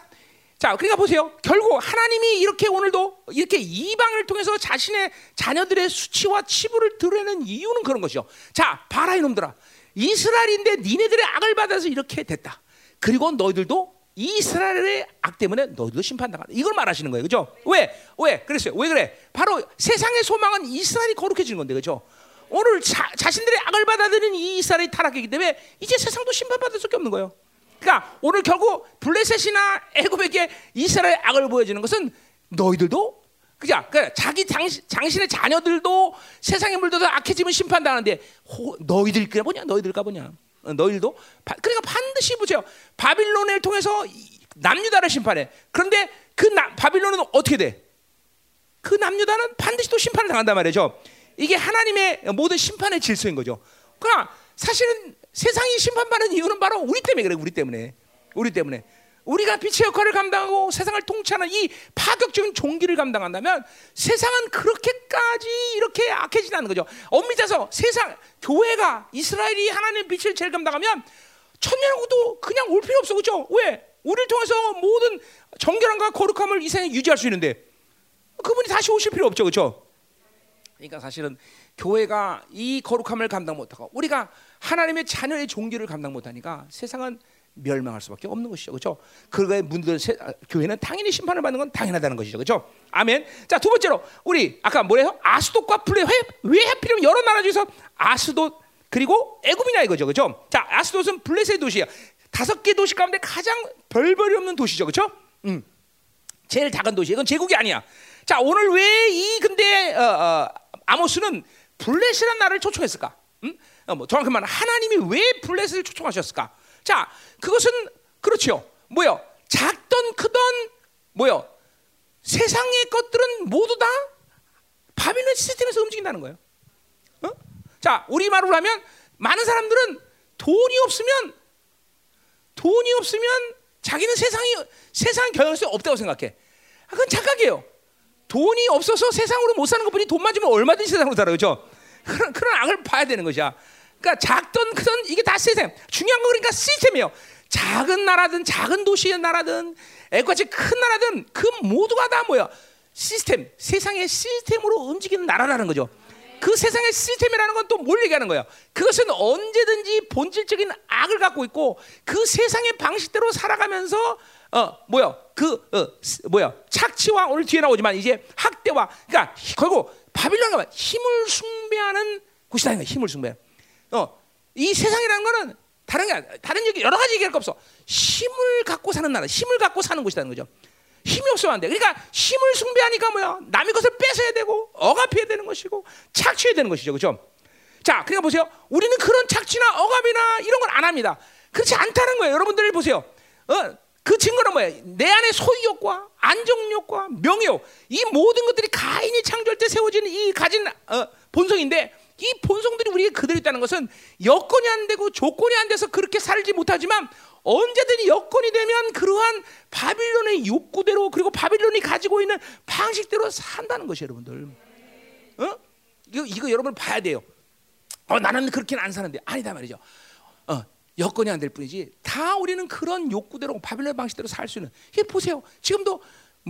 자, 그러니까 보세요. 결국 하나님이 이렇게 오늘도 이렇게 이방을 통해서 자신의 자녀들의 수치와 치부를 드러내는 이유는 그런 것이죠. 자, 봐라 이놈들아. 이스라엘인데 니네들의 악을 받아서 이렇게 됐다. 그리고 너희들도 이스라엘의 악 때문에 너희도 심판당한다. 이걸 말하시는 거예요. 그죠? 왜? 왜? 그랬어요. 왜 그래? 바로 세상의 소망은 이스라엘이 거룩해지는 건데. 그죠? 오늘 자, 자신들의 악을 받아들이는 이 이스라엘이 타락했기 때문에 이제 세상도 심판받을 수밖에 없는 거예요. 그러니까 오늘 결국 블레셋이나 애굽에게 이스라엘 악을 보여주는 것은 너희들도 그죠? 그러니까 자기 장신, 장신의 자녀들도 세상에 물들어서 악해지면 심판당하는데 호, 너희들까 보냐? 너희들까 보냐? 어, 너희들도 바, 그러니까 반드시 보세요. 바빌론을 통해서 남유다를 심판해. 그런데 그 나, 바빌론은 어떻게 돼? 그 남유다는 반드시 또 심판을 당한단 말이죠. 이게 하나님의 모든 심판의 질서인 거죠. 그러나 사실은 세상이 심판받는 이유는 바로 우리 때문에 그래. 우리 때문에. 우리 때문에. 우리가 빛의 역할을 감당하고 세상을 통치하는 이 파격적인 종기를 감당한다면 세상은 그렇게까지 이렇게 악해지지 않는 거죠. 엄밀히 따서 세상 교회가 이스라엘이 하나님의 빛을 제일 감당하면 천년하고도 그냥 올 필요 없어. 그죠? 왜? 우리를 통해서 모든 정결함과 거룩함을 이 세상에 유지할 수 있는데 그분이 다시 오실 필요 없죠. 그죠? 그러니까 사실은 교회가 이 거룩함을 감당 못하고 우리가 하나님의 자녀의 종기를 감당 못하니까 세상은 멸망할 수밖에 없는 것이죠. 그렇죠? 그거에 문들 아, 교회는 당연히 심판을 받는 건 당연하다는 것이죠. 그렇죠? 아멘. 자, 두 번째로 우리 아까 뭐래요? 아스돗과 블레 왜, 왜 하필이면 여러 나라 중에서 아스돗 그리고 애굽이냐 이거죠. 그렇죠? 자, 아스돗은 블레셋 도시야. 다섯 개 도시 가운데 가장 별별이 없는 도시죠. 그렇죠? 음. 제일 작은 도시. 이건 제국이 아니야. 자, 오늘 왜 이 근데 어, 어, 아모스는 블레셋이라는 나라를 초청했을까? 음? 어, 뭐 정확히 말하면 하나님이 왜 블레셋을 초청하셨을까? 자, 그것은 그렇죠. 뭐요? 작던 크던 뭐요? 세상의 것들은 모두 다 바빌론 시스템에서 움직인다는 거예요. 어? 자, 우리 말로 하면 많은 사람들은 돈이 없으면 돈이 없으면 자기는 세상이 세상 경영성이 없다고 생각해. 아, 그건 착각이에요. 돈이 없어서 세상으로 못 사는 것뿐이 돈만 주면 얼마든지 세상으로 살아 그죠? 그런 그런 악을 봐야 되는 것이야. 그러니까 작든 크든 이게 다 시스템. 중요한 건 그러니까 시스템이에요. 작은 나라든 작은 도시의 나라든 애같이 큰 나라든 그 모두가 다 뭐야? 시스템. 세상의 시스템으로 움직이는 나라라는 거죠. 그 세상의 시스템이라는 건 또 뭘 얘기하는 거야? 그것은 언제든지 본질적인 악을 갖고 있고 그 세상의 방식대로 살아가면서 어 뭐야 그 어, 뭐야 착취와 오늘 뒤에 나오지만 이제 학대와 그러니까 결국 바빌론 가면 힘을 숭배하는 곳이다 힘을 숭배. 어 이 세상이라는 거는 다른 게 다른 얘기 여러 가지 얘기할 거 없어. 힘을 갖고 사는 나라, 힘을 갖고 사는 곳이라는 거죠. 힘이 없으면 안 돼. 그러니까 힘을 숭배하니까 뭐야? 남의 것을 뺏어야 되고 억압해야 되는 것이고 착취해야 되는 것이죠. 그렇죠? 자, 그러니까 보세요. 우리는 그런 착취나 억압이나 이런 걸 안 합니다. 그렇지 않다는 거예요. 여러분들 보세요. 어, 그 증거는 뭐야? 내 안에 소유욕과 안정욕과 명예욕 이 모든 것들이 가인이 창조할 때 세워진 이 가진 어, 본성인데 이 본성들이 우리에게 그대로 있다는 것은 여건이 안 되고 조건이 안 돼서 그렇게 살지 못하지만 언제든 여건이 되면 그러한 바빌론의 욕구대로 그리고 바빌론이 가지고 있는 방식대로 산다는 것이 여러분들. 어? 이거, 이거 여러분 봐야 돼요. 어, 나는 그렇게는 안 사는데 아니다 말이죠. 어, 여건이 안 될 뿐이지 다 우리는 그런 욕구대로 바빌론 방식대로 살 수 있는. 이게 보세요. 지금도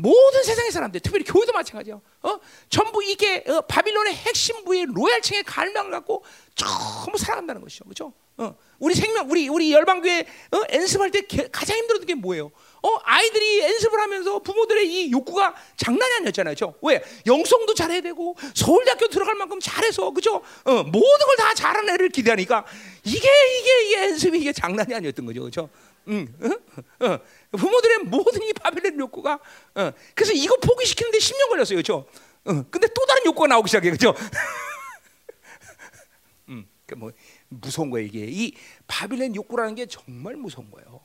모든 세상의 사람들, 특별히 교회도 마찬가지요. 어? 전부 이게 어, 바빌론의 핵심 부의 로얄층의 갈망을 갖고 전부 살아간다는 것이죠. 그렇죠? 어, 우리 생명, 우리 우리 열방교회 어, 연습할 때 게, 가장 힘들었던 게 뭐예요? 어, 아이들이 연습을 하면서 부모들의 이 욕구가 장난이 아니었잖아요, 그렇죠? 왜? 영성도 잘해야 되고 서울대학교 들어갈 만큼 잘해서, 그렇죠? 어, 모든 걸 다 잘하는 애를 기대하니까 이게 이게 이게 연습이 이게 장난이 아니었던 거죠, 그렇죠? 응, 어? 어. 부모들의 모든 이 바빌론 욕구가, 어. 그래서 이거 포기시키는데 10년 걸렸어요, 그렇죠? 어. 근데 또 다른 욕구가 나오기 시작해, 그렇죠? 음, 그뭐 무서운 거예요 이게 이 바빌론 욕구라는 게 정말 무서운 거예요.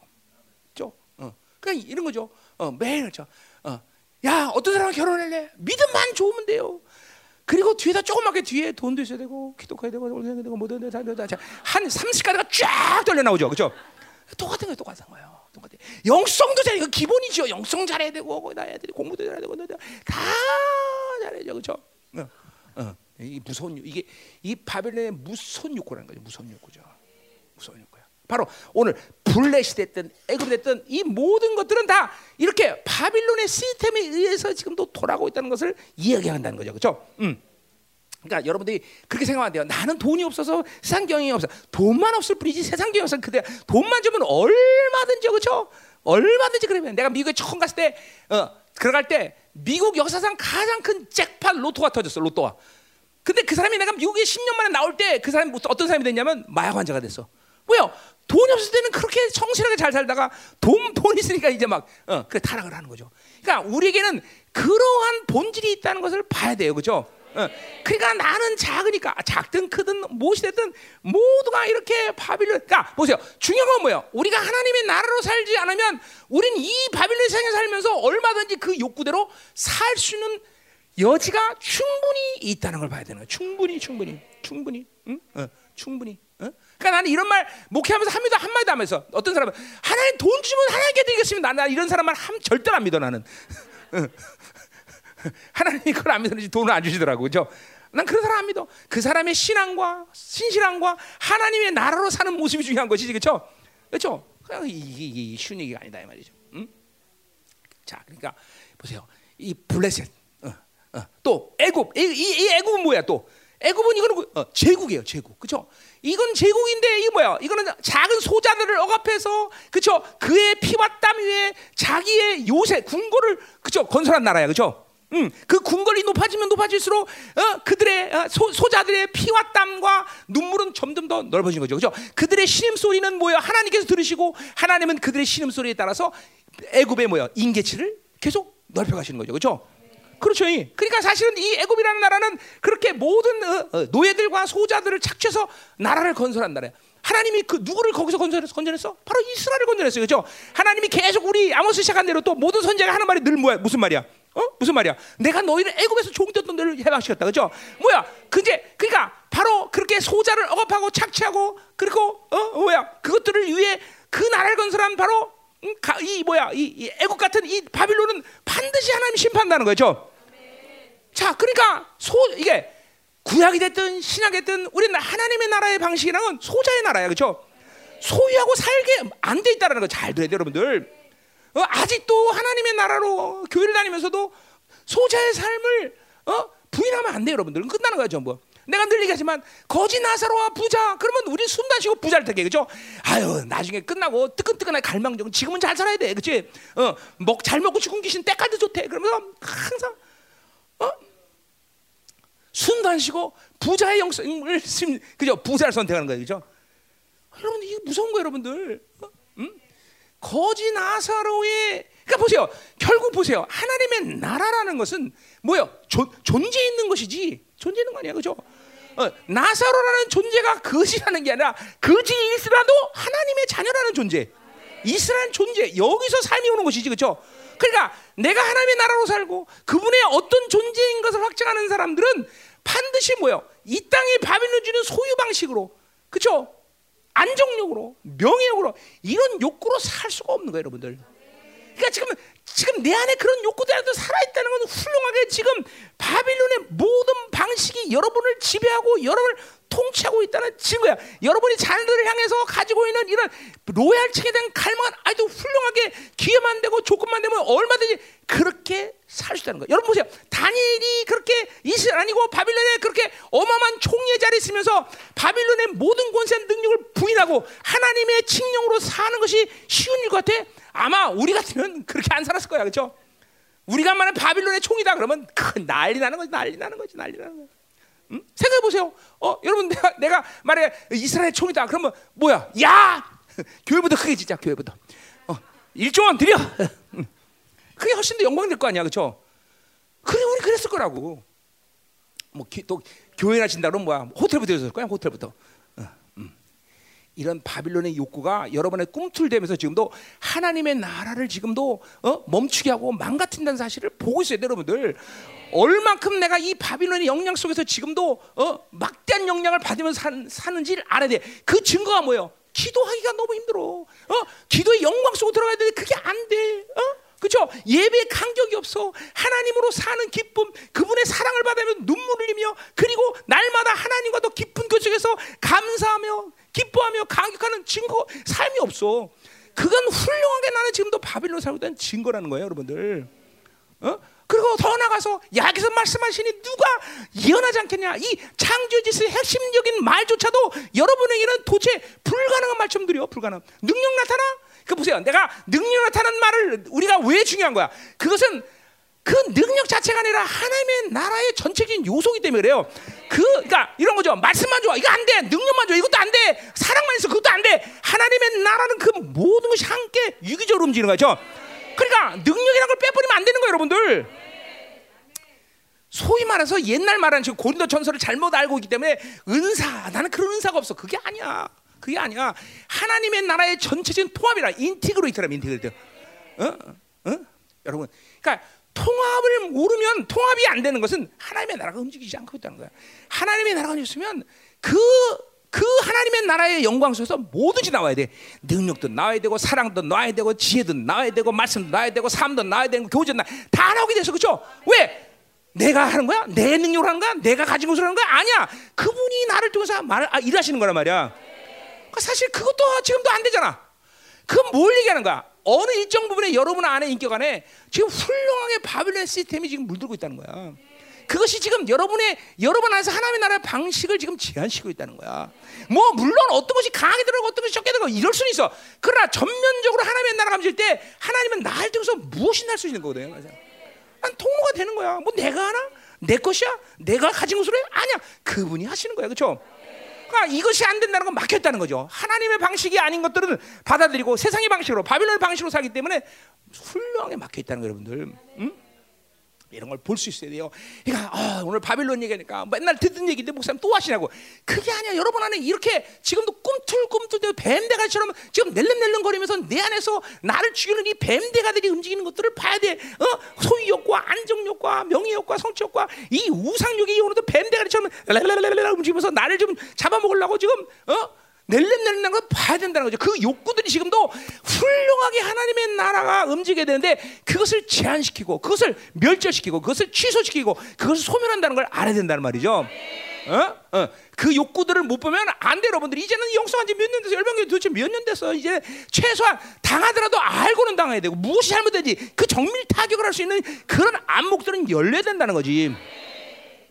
그죠? 어. 그냥 이런 거죠. 어, 매일 그렇죠. 어. 야 어떤 사람 결혼할래? 믿음만 좋으면 돼요. 그리고 뒤에다 조그맣게 뒤에 돈도 있어야 되고 기독해야 되고 올려야 되고 뭐든 다, 다, 다, 한 30가지가 쫙 떨려 나오죠. 그죠? 똑같은 거예요. 똑같은 거예요. 똑같아. 영성도 잘 이거 기본이죠. 영성 잘해야 되고 거기다 해야 되고 공부도 잘해야 되고 다 잘해야죠. 그죠? 어. 어. 이 무서운 이게 이 바벨론의 무서운 욕구라는 거죠. 무서운 욕구죠. 무서운 욕구야. 바로 오늘 블레시 됐든 애굽 됐든 이 모든 것들은 다 이렇게 바빌론의 시스템에 의해서 지금도 돌아가고 있다는 것을 이야기한다는 거죠. 그렇죠? 음. 그러니까 여러분들이 그렇게 생각하면 돼요. 나는 돈이 없어서 세상 경영이 없어. 돈만 없을 뿐이지 세상 없어. 그대 돈만 주면 얼마든지 그렇죠? 얼마든지 그러면 내가 미국에 처음 갔을 때 어, 들어갈 때 미국 역사상 가장 큰 잭팟 로또가 터졌어. 로또가. 근데 그 사람이 내가 미국에 10년 만에 나올 때 그 사람이 어떤 사람이 됐냐면 마약 환자가 됐어. 왜요? 돈이 없을 때는 그렇게 성실하게 잘 살다가 돈, 돈 있으니까 이제 막, 어, 그 타락을 하는 거죠. 그러니까 우리에게는 그러한 본질이 있다는 것을 봐야 돼요. 그죠? 어, 그러니까 나는 작으니까 작든 크든 무엇이 됐든 모두가 이렇게 바빌론. 그러니까 보세요. 중요한 건 뭐예요? 우리가 하나님의 나라로 살지 않으면 우리는 이 바빌론 세상에 살면서 얼마든지 그 욕구대로 살 수 있는 여지가 충분히 있다는 걸 봐야 되는 거야. 충분히, 충분히, 충분히, 응? 어, 충분히. 어? 그러니까 나는 이런 말 목회하면서 한마디 한마디 하면서 어떤 사람은 하나님 돈 주면 하나님께 드리겠습니다. 나, 이런 사람 말 함, 절대 안 믿어 나는. 하나님이 그걸 안 믿는지 돈을 안 주시더라고, 그죠? 난 그런 사람 안 믿어. 그 사람의 신앙과 신실함과 하나님의 나라로 사는 모습이 중요한 것이지, 그렇죠? 그렇죠? 이게 쉬운 얘기가 아니다 이 말이죠. 응? 자, 그러니까 보세요. 이 블레셋 어, 또 애굽 이, 이, 이 애굽은 뭐야 또 애굽은 이거는 어, 제국이에요 제국 그죠 이건 제국인데 이 뭐야 이거는 작은 소자들을 억압해서 그죠 그의 피와 땀 위에 자기의 요새 궁궐을 그죠 건설한 나라야 그죠 음, 그 궁궐이 높아지면 높아질수록 어, 그들의 어, 소, 소자들의 피와 땀과 눈물은 점점 더 넓어진 거죠. 그죠? 그들의 신음 소리는 뭐야? 하나님께서 들으시고 하나님은 그들의 신음 소리에 따라서 애굽의 뭐야? 인계치를 계속 넓혀 가시는 거죠. 그죠? 그렇죠. 그러니까 사실은 이 애굽이라는 나라는 그렇게 모든 어, 어, 노예들과 소자들을 착취해서 나라를 건설한 나라야. 하나님이 그 누구를 거기서 건설해서 건설했어? 바로 이스라엘을 건설했어요. 그렇죠? 하나님이 계속 우리 아모스 시작한 대로 또 모든 선지자가 하는 말이 늘 뭐야? 무슨 말이야? 어? 무슨 말이야? 내가 너희를 애굽에서 종되었던 데를 해방시켰다. 그죠? 뭐야? 그제 그러니까 바로 그렇게 소자를 억압하고 착취하고 그리고 어? 뭐야? 그것들을 위해 그 나라를 건설한 바로 음, 가- 이 뭐야 이, 이 애국 같은 이 바빌론은 반드시 하나님 심판다는 거죠. 자, 그러니까 소 이게 구약이 됐든 신약이 됐든 우리는 하나님의 나라의 방식이란 건 소자의 나라야, 그렇죠? 소유하고 살게 안 돼 있다라는 거 잘 들어야 돼요, 여러분들. 어, 아직도 하나님의 나라로 교회를 다니면서도 소자의 삶을 어, 부인하면 안 돼요, 여러분들. 끝나는 거야, 전부. 내가 늘 얘기하지만 거지 나사로와 부자 그러면 우리 쉬고 부자를 택해 그죠? 아유 나중에 끝나고 뜨끈뜨끈하게 갈망정 지금은 잘 살아야 돼 그치? 어먹잘 먹고 죽은 귀신 때까지 좋대 그러면서 항상 어 쉬고 부자의 영성을 심 그죠? 부자를 선택하는 거예요 그죠? 여러분 이게 무서운 거예요 여러분들 어? 음? 거지 나사로의 그러니까 보세요. 결국 보세요. 하나님의 나라라는 것은 뭐요? 존재 있는 것이지 존재 있는 거 아니야, 그죠? 어, 나사로라는 존재가 거지라는 게 아니라 거지일수라도 하나님의 자녀라는 존재. 이스라엘 존재 여기서 삶이 오는 것이지, 그렇죠? 그러니까 내가 하나님의 나라로 살고 그분의 어떤 존재인 것을 확증하는 사람들은 반드시 뭐요? 이 땅에 바빌론 주는 소유 방식으로, 그렇죠? 안정력으로, 명예욕으로 이런 욕구로 살 수가 없는 거예요, 여러분들. 그러니까 지금 지금 내 안에 그런 욕구들도 살아 있다는 건 훌륭하게 지금 바빌론의 모든 방식이 여러분을 지배하고 여러분을 통치하고 있다는 증거야. 여러분이 자녀들을 향해서 가지고 있는 이런 로얄층에 대한 갈망은 아주 훌륭하게 기회만 되고 조건만 되면 얼마든지 그렇게 살 수 있다는 거예요. 여러분 보세요. 다니엘이 그렇게 이스라엘 아니고 바빌론에 그렇게 어마어마한 총리의 자리에 있으면서 바빌론의 모든 권세 능력을 부인하고 하나님의 칙령으로 사는 것이 쉬운 일 같아? 아마 우리 같으면 그렇게 안 살았을 거야, 그렇죠? 우리가 만약 바빌론의 총이다 그러면 큰 난리 나는 거지, 난리 나는 거지, 난리 나는 거지. 응? 생각해 보세요. 어, 여러분 내가 내가 말해 이스라엘 총이다. 그러면 뭐야? 야, 교회부터 크게 진짜 교회부터. 어, 일조원 드려. 그게 훨씬 더 영광 될거 아니야, 그렇죠? 그래 우리 그랬을 거라고. 뭐 또 교회나 진다 그러면 뭐야? 호텔부터 했을 거야, 호텔부터. 이런 바빌론의 욕구가 여러분의 꿈틀대면서 지금도 하나님의 나라를 지금도 어? 멈추게 하고 망가뜨린다는 사실을 보고 있어요, 여러분들. 얼만큼 내가 이 바빌론의 영향 속에서 지금도 어? 막대한 영향을 받으면서 산, 사는지를 알아야 돼. 그 증거가 뭐예요? 기도하기가 너무 힘들어. 어? 기도의 영광 속으로 들어가야 되는데 그게 안 돼. 어? 그렇죠? 예배에 간격이 없어. 하나님으로 사는 기쁨, 그분의 사랑을 받으면 눈물을 흘리며 그리고 날마다 하나님과 더 깊은 교속에서 감사하며 기뻐하며 감격하는 증거 삶이 없어. 그건 훌륭하게 나는 지금도 바빌론 살고 있다는 증거라는 거예요, 여러분들. 어? 그리고 더 나가서 야기서 말씀하시니 누가 예언하지 않겠냐? 이 창조지의 핵심적인 말조차도 여러분에게는 도대체 불가능한 말씀들이요, 불가능. 능력 나타나? 그 보세요. 내가 능력 나타나는 말을 우리가 왜 중요한 거야? 그것은 그 능력 자체가 아니라 하나님의 나라의 전체적인 요소이기 때문에 그래요. 그, 그러니까 이런 거죠. 말씀만 좋아. 이거 안 돼. 능력만 좋아. 이것도 안 돼. 사랑만 있어. 그것도 안 돼. 하나님의 나라는 그 모든 것이 함께 유기적으로 움직이는 거죠. 그러니까 능력이라는 걸 빼버리면 안 되는 거예요, 여러분들. 소위 말해서 옛날 말하는 지금 고린도 전서를 잘못 알고 있기 때문에 은사 나는 그런 은사가 없어. 그게 아니야. 그게 아니야. 하나님의 나라의 전체적인 통합이라 integrator라 integrator. 어? 어? 여러분. 그러니까 통합을 모르면 통합이 안 되는 것은 하나님의 나라가 움직이지 않고 있다는 거야. 하나님의 나라가 있으면 그, 그 하나님의 나라의 영광 속에서 뭐든지 나와야 돼. 능력도 나와야 되고, 사랑도 나와야 되고, 지혜도 나와야 되고, 말씀도 나와야 되고, 삶도 나와야 되고, 교제도 나와야 다 나오게 돼서, 그죠? 왜? 내가 하는 거야? 내 능력으로 하는 거야? 내가 가진 것으로 하는 거야? 아니야. 그분이 나를 통해서 말, 아, 일하시는 거란 말이야. 그러니까 사실 그것도 지금도 안 되잖아. 그건 뭘 얘기하는 거야? 어느 일정 부분에 여러분 안에 인격 안에 지금 훌륭하게 바빌론 시스템이 지금 물들고 있다는 거야. 그것이 지금 여러분의 여러분 안에서 하나님의 나라의 방식을 지금 제한시키고 있다는 거야. 뭐 물론 어떤 것이 강하게 들어가고 어떤 것이 적게 들어가고 이럴 수는 있어. 그러나 전면적으로 하나님의 나라가 움직일 때 하나님은 나를 통해서 무엇이 날 수 있는 거거든요. 난 통로가 되는 거야. 뭐 내가 하나? 내 것이야? 내가 가진 것으로 해? 아니야. 그분이 하시는 거야. 그렇죠? 그러니까 이것이 안 된다는 건 막혔다는 거죠. 하나님의 방식이 아닌 것들은 받아들이고 세상의 방식으로 바빌론의 방식으로 살기 때문에 훌륭하게 막혀 있다는 거예요, 여러분들. 응? 이런 걸 볼 수 있어야 돼요. 그러니까 아, 오늘 바빌론 얘기하니까 맨날 듣던 얘기인데 목사님 또 하시냐고. 그게 아니야. 여러분 안에 이렇게 지금도 꿈틀꿈틀대고 뱀대가처럼 지금 낼름낼름거리면서 내 안에서 나를 죽이는 이 뱀대가들이 움직이는 것들을 봐야 돼. 어? 소유욕과 안정욕과 명예욕과 성취욕과 이 우상욕이 오늘도 뱀대가리처럼 랄랄랄랄 움직이면서 나를 좀 잡아먹으려고 지금 어? 낼렘낼렘 걸 봐야 된다는 거죠. 그 욕구들이 지금도 훌륭하게 하나님의 나라가 움직여야 되는데 그것을 제한시키고 그것을 멸절시키고 그것을 취소시키고 그것을 소멸한다는 걸 알아야 된다는 말이죠. 어? 어. 그 욕구들을 못 보면 안 돼, 여러분들. 이제는 영성한 지 몇년 됐어. 열방교 도대체 몇년 됐어. 이제 최소한 당하더라도 알고는 당해야 되고 무엇이 잘못된지 그 정밀 타격을 할 수 있는 그런 안목들은 열려야 된다는 거지.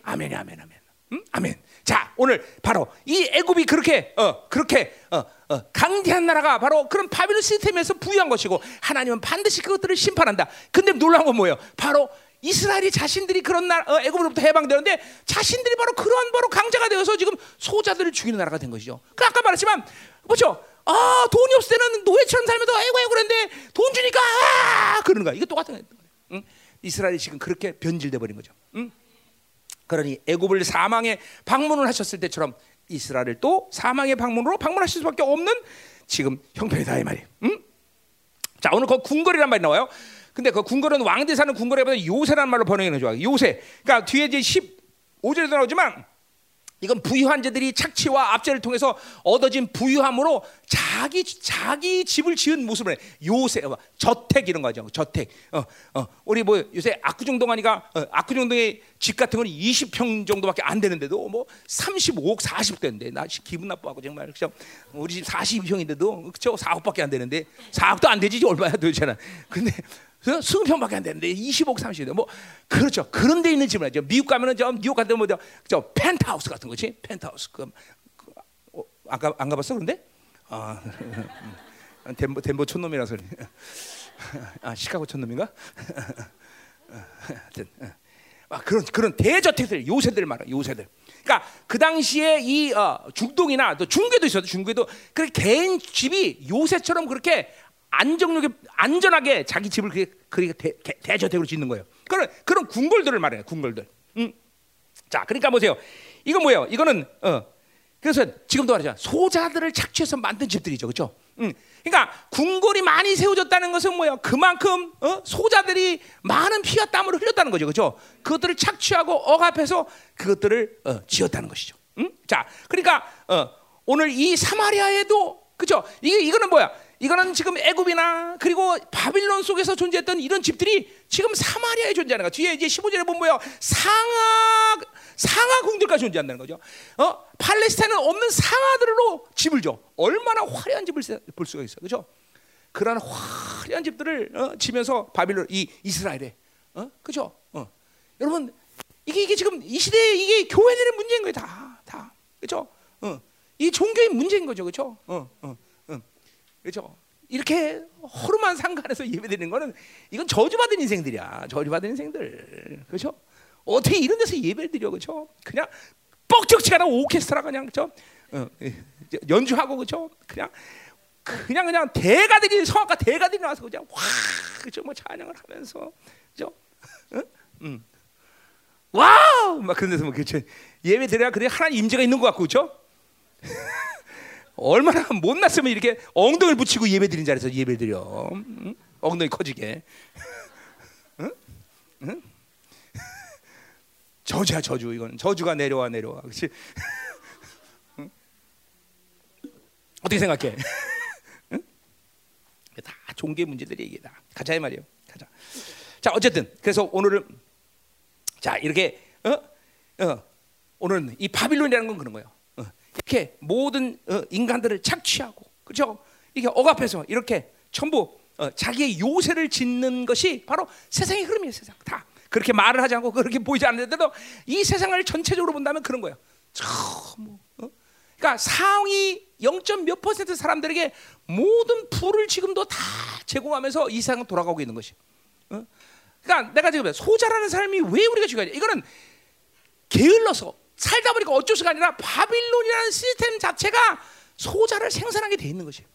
아멘이 아멘 아멘. 응? 아멘. 자, 오늘 바로 이 애굽이 그렇게 어 그렇게 어, 어, 강대한 나라가 바로 그런 바빌론 시스템에서 부유한 것이고 하나님은 반드시 그것들을 심판한다. 근데 놀라운 건 뭐예요? 바로 이스라엘이 자신들이 그런 나 어, 애굽으로부터 해방되는데 자신들이 바로 그러한 바로 강자가 되어서 지금 소자들을 죽이는 나라가 된 것이죠. 그 아까 말했지만 그렇죠. 아 돈이 없을 때는 노예처럼 살면서 아이고 아이고 그랬는데 돈 주니까 아 그러는 거야. 이거 똑같은 거야. 응? 이스라엘이 지금 그렇게 변질돼 버린 거죠. 응? 그러니 애굽을 사망의 방문을 하셨을 때처럼 이스라엘을 또 사망의 방문으로 방문하실 수밖에 없는 지금 형편이다 이 말이에요. 응? 자 오늘 그 궁궐이란 말이 나와요. 근데 그 궁궐은 왕대 사는 궁궐에 보다 요새라는 말로 번역해 좋아. 요새. 그러니까 뒤에 이제 15절에도 나오지만 이건 부유한 자들이 착취와 압제를 통해서 얻어진 부유함으로 자기 자기 집을 지은 모습을 요새 어, 저택 이런 거죠. 저택. 어, 어. 우리 뭐 요새 압구정동하니까 어, 압구정 동의 집 같은 건 20평 정도밖에 안 되는데도 뭐 35억 40대인데 나 기분 나빠하고 정말 그죠. 우리 집 42평인데도 그죠 4억밖에 안 되는데 4억도 안 되지 얼마야 도대체는. 근데 스무 평밖에 안 되는데 20억 30억. 뭐 그렇죠. 그런 데 있는 집을 하죠. 미국 가면은 저 뉴욕 같은 뭐저 저 펜트하우스 같은 거지? 펜트하우스. 그, 그 어, 아까 안 가봤어 그런데? 아 덴버 덴버 촌놈이라서 아 시카고 촌놈인가? 하여튼 아, 그런 그런 대저택들 요새들 말아 요새들. 그러니까 그 당시에 이 어, 중동이나 또 중계도 있어도 중계도. 그 개인 집이 요새처럼 그렇게 안정력에 안전하게 자기 집을 그렇게, 대, 대, 저택으로 짓는 거예요. 그런 그런 궁궐들을 말해요. 궁궐들. 음. 자, 그러니까 보세요. 이거 뭐예요? 이거는 어. 그래서 지금도 말하자 소자들을 착취해서 만든 집들이죠, 그렇죠? 음. 그러니까 궁궐이 많이 세워졌다는 것은 뭐예요? 그만큼 어? 소자들이 많은 피와 땀을 흘렸다는 거죠, 그렇죠? 그것들을 착취하고 억압해서 그것들을 어, 지었다는 것이죠. 음? 자, 그러니까 어, 오늘 이 사마리아에도 그렇죠? 이게 이거는 뭐야? 이거는 지금 애굽이나 그리고 바빌론 속에서 존재했던 이런 집들이 지금 사마리아에 존재하는 거. 뒤에 이제 15절에 보면 뭐요? 상하 상하 궁들까지 존재한다는 거죠. 어? 팔레스타인은 없는 상하들로 집을 줘. 얼마나 화려한 집을 볼 수가 있어. 그죠? 그러한 화려한 집들을 어? 지면서 바빌론 이 이스라엘에 어? 그죠? 어. 여러분 이게 이게 지금 이 시대에 이게 교회들의 문제인 거예요. 다. 다. 그죠? 어. 이 종교의 문제인 거죠. 그죠? 어. 어. 그렇죠? 이렇게 허름한 상관에서 예배드리는 거는 이건 저주받은 인생들이야. 저주받은 인생들. 그렇죠? 어떻게 이런 데서 예배를 드려 그렇죠? 그냥 뻑적지 않아 오케스트라 그냥 그렇죠? 어, 연주하고 그렇죠? 그냥 그냥 그냥 대가들이 성악가 대가들이 나와서 그냥 와 그죠 뭐 찬양을 하면서 그죠? 응? 응. wow 막 그런 데서 뭐 그렇죠? 예배 드려야 그래 하나님 임재가 있는 것 같고 그렇죠? 얼마나 못났으면 이렇게 엉덩이를 붙이고 예배 드린 자리에서 예배 드려. 응? 엉덩이 커지게. 응? 응? 저주야 저주 이건 저주가 내려와 내려와 그렇지? 응? 어떻게 생각해? 응? 다 종교 문제들이 이게 다 가자 이 말이에요. 가자. 자 어쨌든 그래서 오늘은 자 이렇게 어? 어, 오늘은 이 바빌론이라는 건 그런 거예요. 이렇게 모든 어, 인간들을 착취하고 그죠? 이게 억압해서 이렇게 전부 어, 자기의 요새를 짓는 것이 바로 세상의 흐름이에요. 세상 다 그렇게 말을 하지 않고 그렇게 보이지 않는데도 이 세상을 전체적으로 본다면 그런 거예요. 뭐, 어? 그러니까 상위 0. 몇 퍼센트 사람들에게 모든 부를 지금도 다 제공하면서 이 세상은 돌아가고 있는 것이. 어? 그러니까 내가 지금 소자라는 삶이 왜 우리가 중요하냐? 이거는 게을러서 살다 보니까 어쩔 수가 아니라 바빌론이라는 시스템 자체가 소자를 생산하게 돼 있는 것이에요.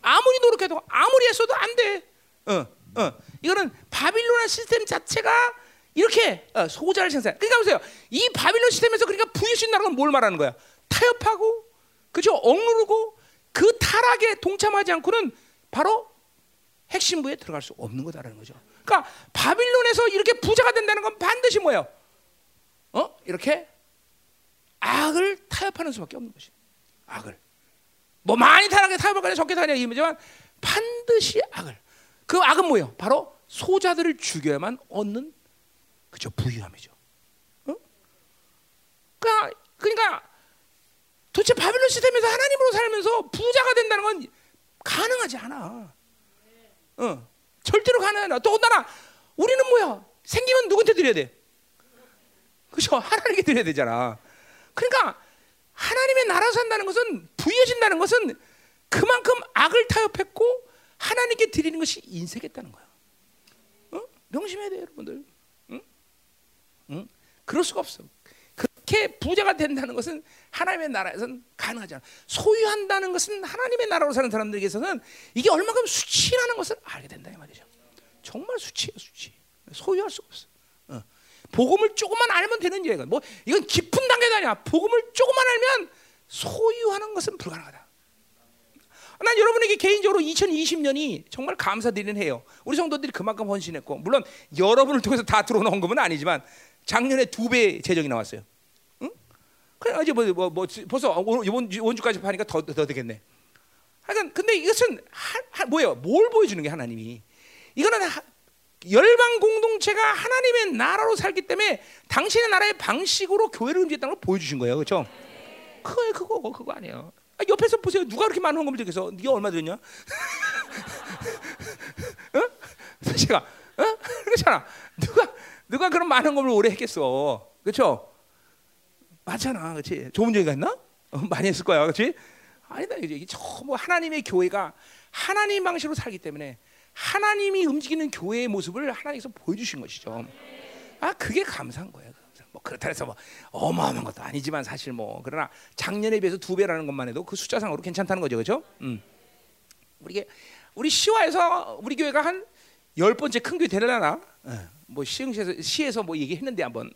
아무리 노력해도 아무리 했어도 안 돼. 어, 어. 이거는 바빌론의 시스템 자체가 이렇게 어, 소자를 생산. 그러니까 보세요. 이 바빌론 시스템에서 그러니까 부유신 나라가 뭘 말하는 거야? 타협하고, 그죠? 억누르고 그 타락에 동참하지 않고는 바로 핵심부에 들어갈 수 없는 거다라는 거죠. 그러니까 바빌론에서 이렇게 부자가 된다는 건 반드시 뭐예요? 어? 이렇게 악을 타협하는 수밖에 없는 것이. 악을. 뭐 많이 타락해 타협할까 적게 타냐 이지만 반드시 악을 그 악은 뭐예요? 바로 소자들을 죽여야만 얻는 그죠 부유함이죠. 어? 그러니까 그러니까 도대체 바빌론 시스템에서 하나님으로 살면서 부자가 된다는 건 가능하지 않아. 어, 절대로. 또 나라 우리는 뭐야? 생기면 누구한테 드려야 돼? 그죠? 하나님께 드려야 되잖아. 그러니까 하나님의 나라 산다는 것은 부여진다는 것은 그만큼 악을 타협했고 하나님께 드리는 것이 인색했다는 거야. 어? 명심해야 돼요, 여러분들. 응? 응? 그럴 수가 없어. 그렇게 부자가 된다는 것은 하나님의 나라에서는 가능하지 않아. 소유한다는 것은 하나님의 나라로 사는 사람들에게서는 이게 얼마큼 수치라는 것을 알게 된다 이 말이죠. 정말 수치야 수치. 소유할 수가 없어. 어. 복음을 조금만 알면 되는 얘기가 뭐 이건 깊은 단계가 아니야. 복음을 조금만 알면 소유하는 것은 불가능하다. 난 여러분에게 개인적으로 2020년이 정말 감사드리는 해요. 우리 성도들이 그만큼 헌신했고 물론 여러분을 통해서 다건 아니지만 작년에 두 배 재정이 나왔어요. 응? 그래 이제 뭐, 뭐, 뭐 벌써 이번 원주까지 파니까 더, 더 되겠네. 하여간 근데 이것은 하, 하, 뭐예요? 뭘 보여주는 게 하나님이? 이거는 하, 열방 공동체가 하나님의 나라로 살기 때문에 당신의 나라의 방식으로 교회를 움직였다는 걸 보여주신 거예요, 그렇죠? 그거 그거 그거 아니에요. 아, 옆에서 보세요. 누가 그렇게 많은 헌금을 들여서 네가 얼마 들였냐? 어? 제가 어? 그렇잖아. 누가 누가 그런 많은 헌금을 오래 했겠어, 그렇죠? 맞잖아, 그렇지? 좋은 얘기가 있나? 어, 많이 했을 거야, 그렇지? 아니다, 이게 전부 하나님의 교회가 하나님 방식으로 살기 때문에 하나님이 움직이는 교회의 모습을 하나님께서 보여주신 것이죠. 아, 그게 감사한 거예요. 뭐 그렇다 해서 뭐 어마어마한 것도 아니지만 사실 뭐 그러나 작년에 비해서 두 배라는 것만 해도 그 숫자상으로 괜찮다는 거죠, 그렇죠? 음. 우리 우리 시화에서 우리 교회가 한 열 번째 큰 교회 되려나? 어, 뭐 시흥시에서 시에서 뭐 얘기했는데 한번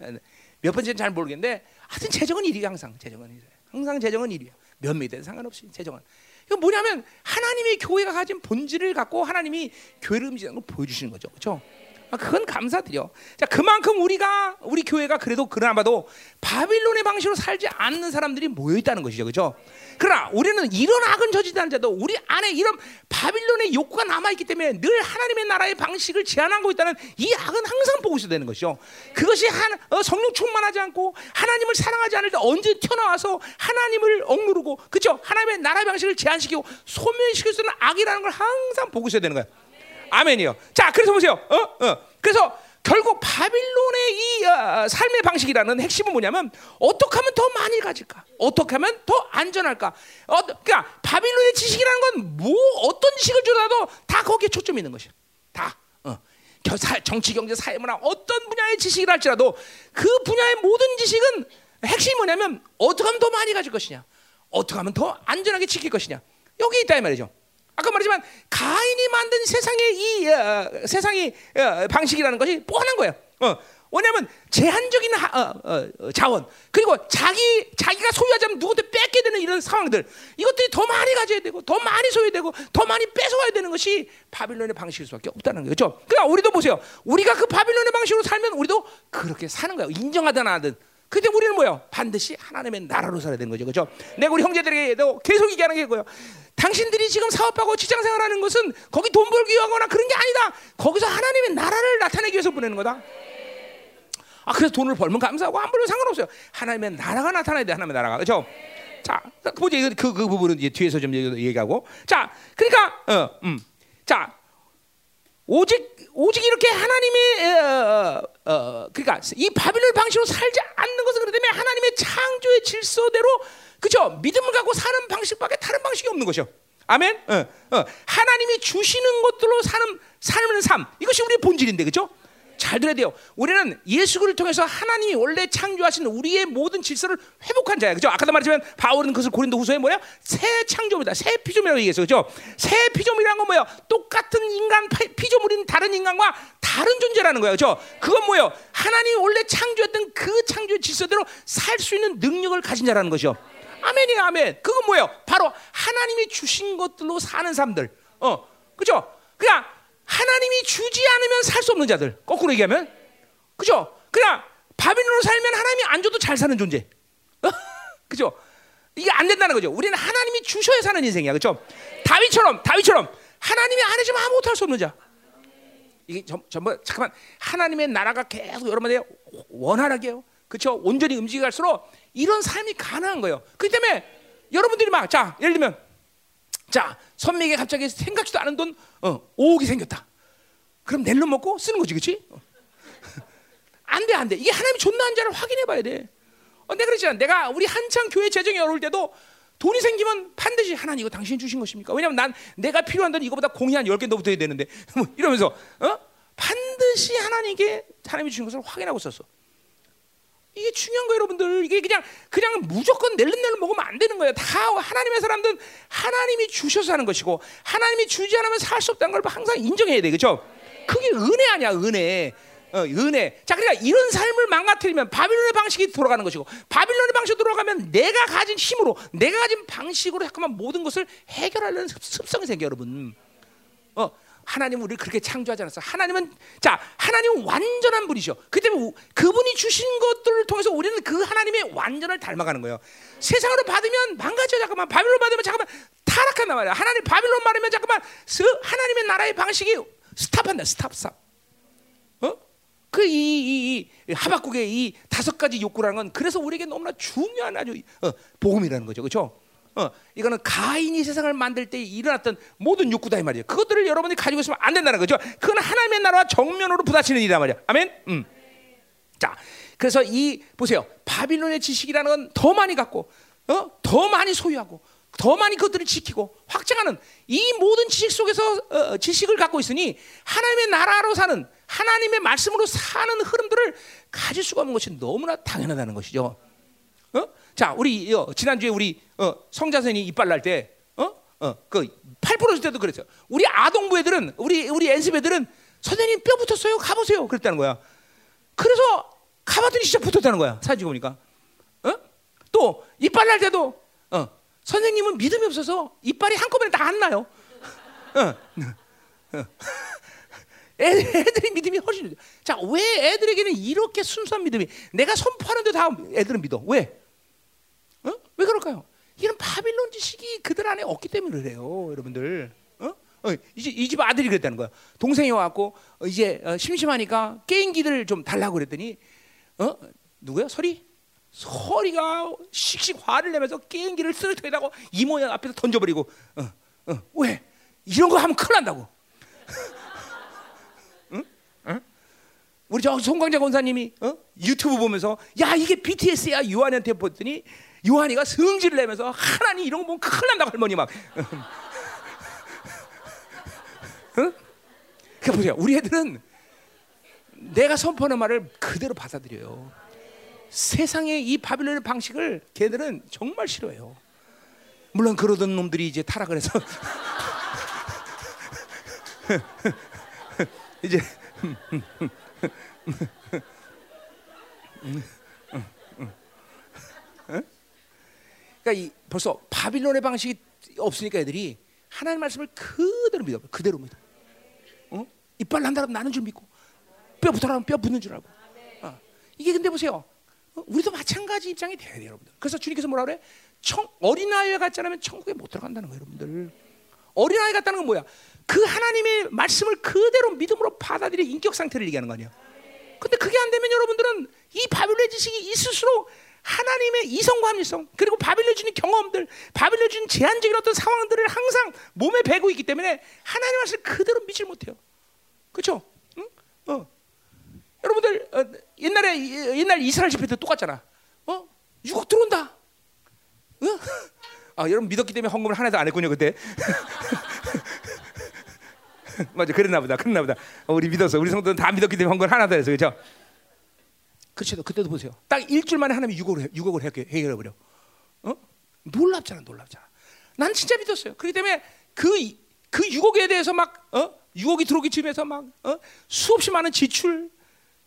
몇 번째는 잘 모르겠는데 하여튼 재정은 1위 항상 재정은 1위. 항상 재정은 1위야. 몇 미든 상관없이 재정은. 이거 뭐냐면 하나님의 교회가 가진 본질을 갖고 하나님이 교회를 움직이는 걸 보여주시는 거죠, 그렇죠? 아, 그건 감사드려. 자, 그만큼 우리가 우리 교회가 그래도 그나마도 바빌론의 방식으로 살지 않는 사람들이 모여 있다는 것이죠, 그렇죠? 그러나 우리는 이런 악은 저지다는 자도 우리 안에 이런 바빌론의 욕구가 남아 있기 때문에 늘 하나님의 나라의 방식을 제한하고 있다는 이 악은 항상 보고 있어야 되는 것이죠. 그것이 한, 어, 성령 충만하지 않고 하나님을 사랑하지 않을 때 언제 튀어나와서 하나님을 억누르고 그렇죠? 하나님의 나라의 방식을 제한시키고 소멸시킬 수 있는 악이라는 걸 항상 보고 있어야 되는 거예요. 아멘이요. 자, 그래서 보세요. 어? 어. 그래서 결국 바빌론의 이 어, 삶의 방식이라는 핵심은 뭐냐면 어떻게 하면 더 많이 가질까? 어떻게 하면 더 안전할까? 어, 그러니까 바빌론의 지식이라는 건 뭐 어떤 지식을 주더라도 다 거기에 초점이 있는 것이야. 다. 어. 정치, 경제, 사회, 문화 어떤 분야의 지식이라 할지라도 그 분야의 모든 지식은 핵심이 뭐냐면 어떻게 하면 더 많이 가질 것이냐? 어떻게 하면 더 안전하게 지킬 것이냐? 여기 있다 이 말이죠. 아까 말했지만 가인이 만든 세상의 이 어, 세상의 어, 방식이라는 것이 뻔한 거예요. 어, 왜냐하면 제한적인 하, 어, 어, 어, 자원 그리고 자기 자기가 소유하자면 누구한테 뺏게 되는 이런 상황들 이것들이 더 많이 가져야 되고 더 많이 소유되고 더 많이 뺏어와야 되는 것이 바빌론의 방식일 수밖에 없다는 거죠. 그러니까 우리도 보세요. 우리가 그 바빌론의 방식으로 살면 우리도 그렇게 사는 거예요. 인정하든 안 하든. 근데 우리는 뭐요? 반드시 하나님의 나라로 살아야 되는 거죠. 그죠? 내가 우리 형제들에게도 계속 얘기하는 게 뭐예요? 당신들이 지금 사업하고 직장 생활하는 것은 거기 돈 벌기 위하거나 그런 게 아니다. 거기서 하나님의 나라를 나타내기 위해서 보내는 거다. 아, 그래서 돈을 벌면 감사하고 안 벌면 상관없어요. 하나님의 나라가 나타나야 돼. 하나님의 나라가. 그죠? 자, 보지 그, 그 부분은 이제 뒤에서 좀 얘기하고. 자, 그러니까, 어, 음. 자, 오직 오직 이렇게 하나님의 어, 어, 어, 그러니까 이 바빌론 방식으로 살지 않는 것은 그렇기 때문에 하나님의 창조의 질서대로 그죠 믿음을 갖고 사는 방식밖에 다른 방식이 없는 것이요. 아멘. 어, 어. 하나님이 주시는 것들로 사는 삶을 삶 이것이 우리의 본질인데 그죠? 잘 들어야 돼요. 우리는 예수를 통해서 하나님이 원래 창조하신 우리의 모든 질서를 회복한 자야. 그죠? 아까도 말했지만 바울은 그것을 고린도 후서에 뭐야? 새 창조물이다. 새 피조물이라고 얘기했어. 그죠? 새 피조물이란 건 뭐야? 똑같은 인간 피조물인 다른 인간과 다른 존재라는 거예요. 그죠? 그건 뭐예요? 하나님이 원래 창조했던 그 창조의 질서대로 살 수 있는 능력을 가진 자라는 거죠. 아멘이 아멘. 그건 뭐예요? 바로 하나님이 주신 것들로 사는 사람들. 어, 그죠? 그냥 하나님이 주지 않으면 살 수 없는 자들. 거꾸로 얘기하면. 그죠? 그냥 바빌론으로 살면 하나님이 안 줘도 잘 사는 존재. 그죠? 이게 안 된다는 거죠. 우리는 하나님이 주셔야 사는 인생이야, 그렇죠? 다윗처럼 다윗처럼 하나님이 안 해주면 아무것도 할 수 없는 자. 이게 전, 전부 잠깐만 하나님의 나라가 계속 여러분의 원활하게요, 그렇죠? 온전히 움직여갈수록 이런 삶이 가능한 거예요. 그렇기 때문에 여러분들이 막 자 예를 들면 자 선미에게 갑자기 생각지도 않은 돈 어, 5억이 생겼다. 그럼 낼로 먹고 쓰는 거지, 그렇지? 안 돼, 안 돼. 이게 하나님이 존나 한 자를 확인해 봐야 돼. 어, 내가 그랬잖아. 내가 우리 한창 교회 재정이 어려울 때도 돈이 생기면 반드시 하나님 이거 당신이 주신 것입니까? 왜냐면 난 내가 필요한 돈 이거보다 공이 한 10개 더 붙어야 되는데 뭐 이러면서 어? 반드시 하나님께 하나님이 주신 것을 확인하고 있었어. 이게 중요한 거예요, 여러분들. 이게 그냥 그냥 무조건 낼름낼름 먹으면 안 되는 거예요. 다 하나님의 사람들은 하나님이 주셔서 하는 것이고 하나님이 주지 않으면 살 수 없다는 걸 항상 인정해야 돼. 그렇죠? 그게 은혜 아니야, 은혜. 어, 은혜. 자, 그러니까 이런 삶을 망가뜨리면 바빌론의 방식이 돌아가는 것이고 바빌론의 방식으로 돌아가면 내가 가진 힘으로 내가 가진 방식으로 잠깐만 모든 것을 해결하려는 습성이 생겨 여러분. 어, 하나님 우리를 그렇게 창조하지 않았어. 하나님은 자, 하나님은 완전한 분이셔. 그 때문에 그분이 주신 것들을 통해서 우리는 그 하나님의 완전을 닮아가는 거예요. 세상으로 받으면 망가져 잠깐만. 바빌론 받으면 잠깐만 타락한단 말이야. 하나님 바빌론 받으면 잠깐만 하나님의 나라의 방식이 stop한다. stop stop. 어? 그이 이, 이, 하박국의 이 다섯 가지 욕구라는 건 그래서 우리에게 너무나 중요한 아주 어, 복음이라는 거죠. 그렇죠? 어, 이거는 가인이 세상을 만들 때 일어났던 모든 욕구다 이 말이에요. 그것들을 여러분이 가지고 있으면 안 된다는 거죠. 그건 하나님의 나라와 정면으로 부딪히는 일이란 말이야. 아멘. 음. 자, 그래서 이 보세요. 바빌론의 지식이라는 건 더 많이 갖고, 어, 더 많이 소유하고, 더 많이 그것들을 지키고 확장하는 이 모든 지식 속에서 어, 지식을 갖고 있으니 하나님의 나라로 사는 하나님의 말씀으로 사는 흐름들을 가질 수가 없는 것이 너무나 당연하다는 것이죠. 어? 자, 우리 어, 지난주에 우리 어, 성자선이 이빨 날 때, 어, 어, 그8 부러질 때도 그랬어요. 우리 아동부 애들은 우리 우리 연습 애들은 선생님 뼈 붙었어요. 가보세요. 그랬다는 거야. 그래서 가봤더니 진짜 붙었다는 거야. 사진 보니까. 어? 또 이빨 날 때도 어, 선생님은 믿음이 없어서 이빨이 한꺼번에 다 안 나요. 어. 어. 애들이 믿음이 훨씬 자, 왜 애들에게는 이렇게 순수한 믿음이 내가 선포하는데 다 애들은 믿어. 왜? 어? 왜 그럴까요? 이런 바빌론 지식이 그들 안에 없기 때문에 그래요, 여러분들. 어? 어, 이제 이 집 아들이 그랬다는 거야. 동생이 와갖고 어, 이제 어, 심심하니까 게임기들 좀 달라고 그랬더니 어 누구야? 설이? 설이가 씩씩 화를 내면서 게임기를 쓰러뜨리다고 이모 앞에서 던져버리고 어, 어, 왜? 이런 거 하면 큰일 난다고. 우리 저 송광자 권사님이 어? 유튜브 보면서 야 이게 BTS야 요한한테 보더니 요한이가 성질을 내면서 하나님 이런 거 보면 큰일 난다고 할머니 막. 응? 그 보세요. 우리 애들은 내가 선포하는 말을 그대로 받아들여요. 세상의 이 바빌론의 방식을 걔들은 정말 싫어해요. 물론 그러던 놈들이 이제 타락을 해서 이제 그러니까 이 벌써 바빌론의 방식이 없으니까 애들이 하나님 말씀을 그대로 믿어, 그대로 믿어. 어? 이빨 난다면 나는 줄 믿고 뼈 붙어라면 뼈 붙는 줄 알고. 어. 이게 근데 보세요. 어? 우리도 마찬가지 입장이 돼야 돼요, 여러분들. 그래서 주님께서 뭐라 그래? 청, 어린아이와 같지 않으면 천국에 못 들어간다는 거예요, 여러분들. 어린아이 같다는 건 뭐야? 그 하나님의 말씀을 그대로 믿음으로 받아들여 인격 상태를 얘기하는 거 아니야. 근데 그게 안 되면 여러분들은 이 바빌론 지식이 있을수록 하나님의 이성과 합리성 그리고 바빌론 주는 경험들, 바빌론 주는 제한적인 어떤 상황들을 항상 몸에 배고 있기 때문에 하나님 말씀을 그대로 믿질 못해요. 그렇죠? 응? 어. 여러분들 어, 옛날에 옛날 이스라엘 집회 때 똑같잖아. 어? 6억 들어온다. 어? 아, 여러분 믿었기 때문에 헌금을 하나도 안 했군요 그때. 맞아, 그랬나 보다, 그랬나 보다. 어, 우리 믿었어, 우리 성도는 다 믿었기 때문에 헌금 하나도 했어, 그렇죠? 그렇죠. 그때도 보세요. 딱 일주일 만에 하나님이 6억을 6억을 해결해 버려. 어? 놀랍잖아, 놀랍잖아. 난 진짜 믿었어요. 그렇기 때문에 그그 그 6억에 대해서 막 어? 6억이 들어오기 쯤에서 막 어? 수없이 많은 지출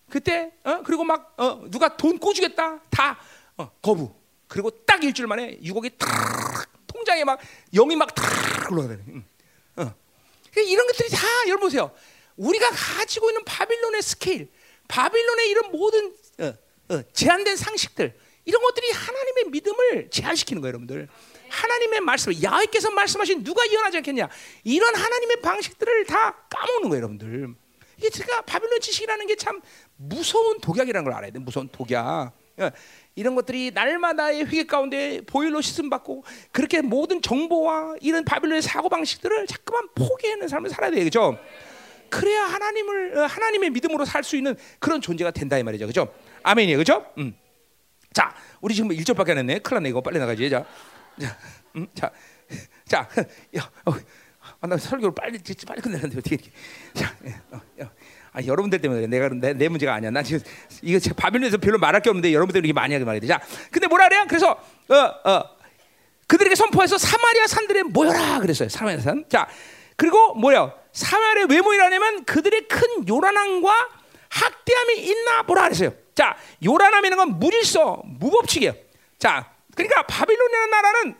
그때 어? 그리고 막 어? 누가 돈 꿔주겠다 다 어, 거부. 그리고 딱 일주일 만에 6억이 탁 통장에 막 영이 막 탁 올라가네. 응. 어. 그러니까 이런 것들이 다 여러분 보세요. 우리가 가지고 있는 바빌론의 스케일, 바빌론의 이런 모든 제한된 상식들 이런 것들이 하나님의 믿음을 제한시키는 거예요, 여러분들. 하나님의 말씀, 야훼께서 말씀하신 누가 이혼하지 않겠냐? 이런 하나님의 방식들을 다 까먹는 거예요, 여러분들. 이게 제가 바빌론 지식이라는 게 참 무서운 독약이라는 걸 알아야 돼. 무서운 독약. 예, 이런 것들이 날마다의 회개 가운데 보일러 시씀 받고 그렇게 모든 정보와 이런 바빌론의 사고 방식들을 자꾸만 포기하는 삶을 살아야 되겠죠. 그래야 하나님을 어, 하나님의 믿음으로 살 수 있는 그런 존재가 된다 이 말이죠. 그죠? 아멘이에요. 그죠? 음. 자, 우리 지금 1절밖에 안 했네. 큰일 났네. 이거 빨리 나가지. 자. 자. 음, 자. 자. 야. 어. 아, 나 설교를 빨리 빨리 끝내는데 어떻게 이렇게. 자. 어, 야. 아, 여러분들 때문에 내가 내, 내 문제가 아니야. 나 지금 이거 바빌론에서 별로 말할 게 없는데 여러분들 이렇게 많이 하게 말이야. 자. 근데 뭐라 그래요? 그래서 어, 어. 그들에게 선포해서 사마리아 산들에 모여라 그랬어요. 사마리아 산. 자. 그리고 뭐야? 사마리아 왜 모이라냐면 그들의 큰 요란함과 학대함이 있나 보라 그랬어요. 자, 요란함이라는 건 무질서, 무법칙이에요. 자, 그러니까 바빌론이라는 나라는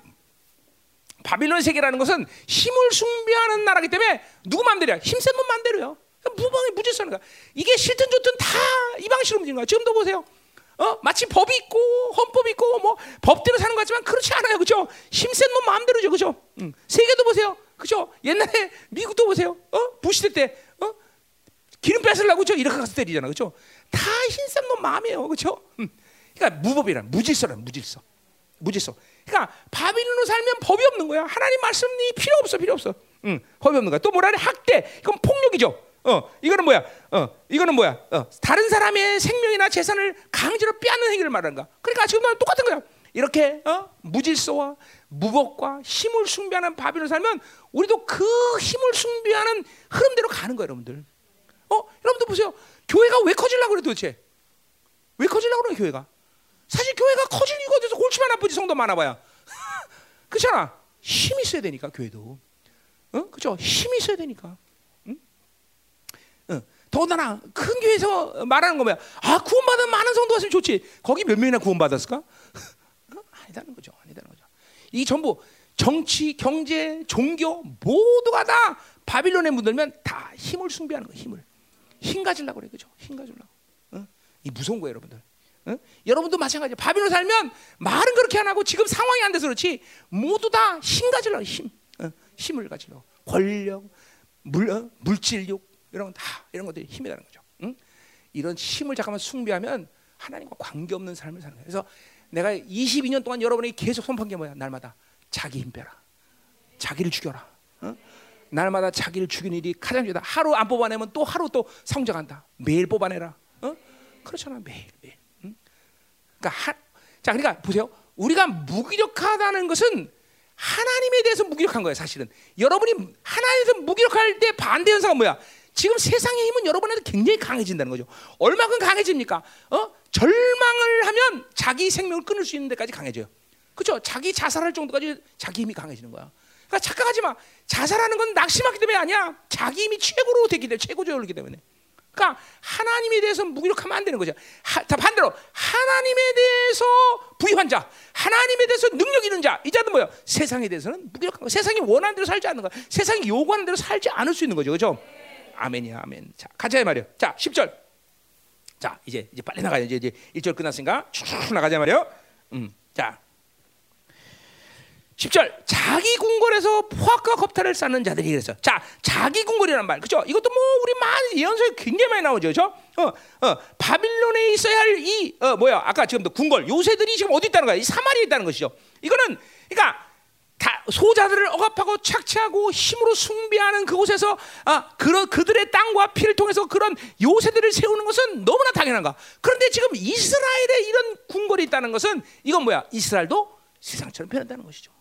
바빌론 세계라는 것은 힘을 숭배하는 나라기 때문에 누구 마음대로야? 힘센 놈 마음대로요. 무방이 무질서는 거야. 이게 싫든 좋든 다 이 방식으로 움직이는 거야. 지금도 보세요. 어? 마치 법이 있고 헌법이 있고 뭐 법대로 사는 것 같지만 그렇지 않아요. 그죠? 힘센 놈 마음대로죠. 그죠? 응. 세계도 보세요. 그죠? 옛날에 미국도 보세요. 어? 부시 때 어? 기름 뺏으려고 저 이렇게 가서 때리잖아. 그죠? 다 힘센 놈 마음이에요. 그죠? 응. 그러니까 무법이란 무질서란 무질서. 무질서. 그러니까 바빌론으로 살면 법이 없는 거야. 하나님 말씀이 필요 없어. 필요 없어. 응. 법이 없는 거야. 또 뭐라 해? 학대. 이건 폭력이죠. 어, 이거는 뭐야? 어, 이거는 뭐야? 어, 다른 사람의 생명이나 재산을 강제로 빼앗는 행위를 말하는 거야. 그러니까 지금도 똑같은 거야. 이렇게 어? 무질서와 무법과 힘을 숭배하는 바빌론 살면 우리도 그 힘을 숭배하는 흐름대로 가는 거예요, 여러분들. 어, 여러분들 보세요. 교회가 왜 커질라고 그래 도대체? 왜 커질라고 그래 교회가? 사실 교회가 커질 이유가 어디서 골치만 아프지 성도 많아봐야. 그렇잖아. 힘이 있어야 되니까 교회도. 어, 그죠? 힘이 있어야 되니까. 더군다나 큰 교회에서 말하는 거 뭐야? 아 구원받은 많은 성도가 있으면 좋지. 거기 몇 명이나 구원받았을까? 아니다는 거죠. 아니다는 거죠. 이 전부 정치, 경제, 종교 모두가 다 바빌론에 묻으면 다 힘을 숭배하는 거예요. 힘을 힘 가지려고 그래, 그죠? 힘 가지려고. 어? 이 무서운 거예요, 여러분들. 어? 여러분도 마찬가지야. 바빌론 살면 말은 그렇게 안 하고 지금 상황이 안 돼서 그렇지 모두 다 힘 가지려고 힘, 어? 힘을 가지려고 권력, 물, 어? 물질욕, 이런 다 이런 것들이 힘이라는 거죠. 응? 이런 힘을 잠깐만 숭배하면 하나님과 관계 없는 삶을 사는 거예요. 그래서 내가 22년 동안 여러분에게 계속 선포한 게 뭐야? 날마다 자기 힘 빼라. 자기를 죽여라. 응? 날마다 자기를 죽이는 일이 가장 중요하다. 하루 안 뽑아내면 또 하루 또 성장한다. 매일 뽑아내라. 어? 그렇잖아. 매일 매일. 응? 그러니까 하, 자 그러니까 보세요. 우리가 무기력하다는 것은 하나님에 대해서 무기력한 거예요. 사실은 여러분이 하나님에서 무기력할 때 반대 현상은 뭐야? 지금 세상의 힘은 여러분한테 굉장히 강해진다는 거죠. 얼마큼 강해집니까? 어? 절망을 하면 자기 생명을 끊을 수 있는 데까지 강해져요. 그렇죠? 자기 자살할 정도까지 자기 힘이 강해지는 거야. 그러니까 착각하지 마. 자살하는 건 낙심하기 때문에 아니야. 자기 힘이 최고로 되기 때문에 최고조이기 때문에. 그러니까 하나님에 대해서 무기력하면 안 되는 거죠. 하, 자 반대로 하나님에 대해서 부유한 자, 하나님에 대해서 능력 있는 자, 이 자는 뭐야? 세상에 대해서는 무기력한 거. 세상이 원하는 대로 살지 않는 거. 세상이 요구하는 대로 살지 않을 수 있는 거죠. 그렇죠? 아멘이야, 아멘. 자, 가자 말이요. 자, 10절. 자, 이제 이제 빨리 나가야 이제 이제 1절 끝났으니까 쭉 나가자 말이요. 음. 자. 10절 자기 궁궐에서 포악과 겁탈을 쌓는 자들이 그랬어. 자, 자기 궁궐이란 말. 그죠? 이것도 뭐 우리 많이 예언서에 굉장히 많이 나오죠. 그죠? 어, 어, 바빌론에 있어야 할 이 어, 뭐야? 아까 지금도 궁궐 요새들이 지금 어디 있다는 거야? 이 사마리에 있다는 것이죠. 이거는 그러니까 다 소자들을 억압하고 착취하고 힘으로 숭배하는 그곳에서 아, 그런 그들의 땅과 피를 통해서 그런 요새들을 세우는 것은 너무나 당연한 가. 그런데 지금 이스라엘에 이런 궁궐이 있다는 것은 이건 뭐야? 이스라엘도 세상처럼 변한다는 것이죠.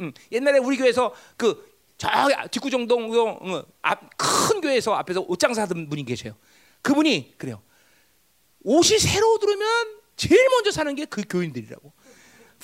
응? 응. 옛날에 우리 교회에서 그 저기 뒷구정동 어, 앞큰 교회에서 앞에서 옷장사 하던 분이 계세요. 그분이 그래요. 옷이 새로 들으면 제일 먼저 사는 게 그 교인들이라고.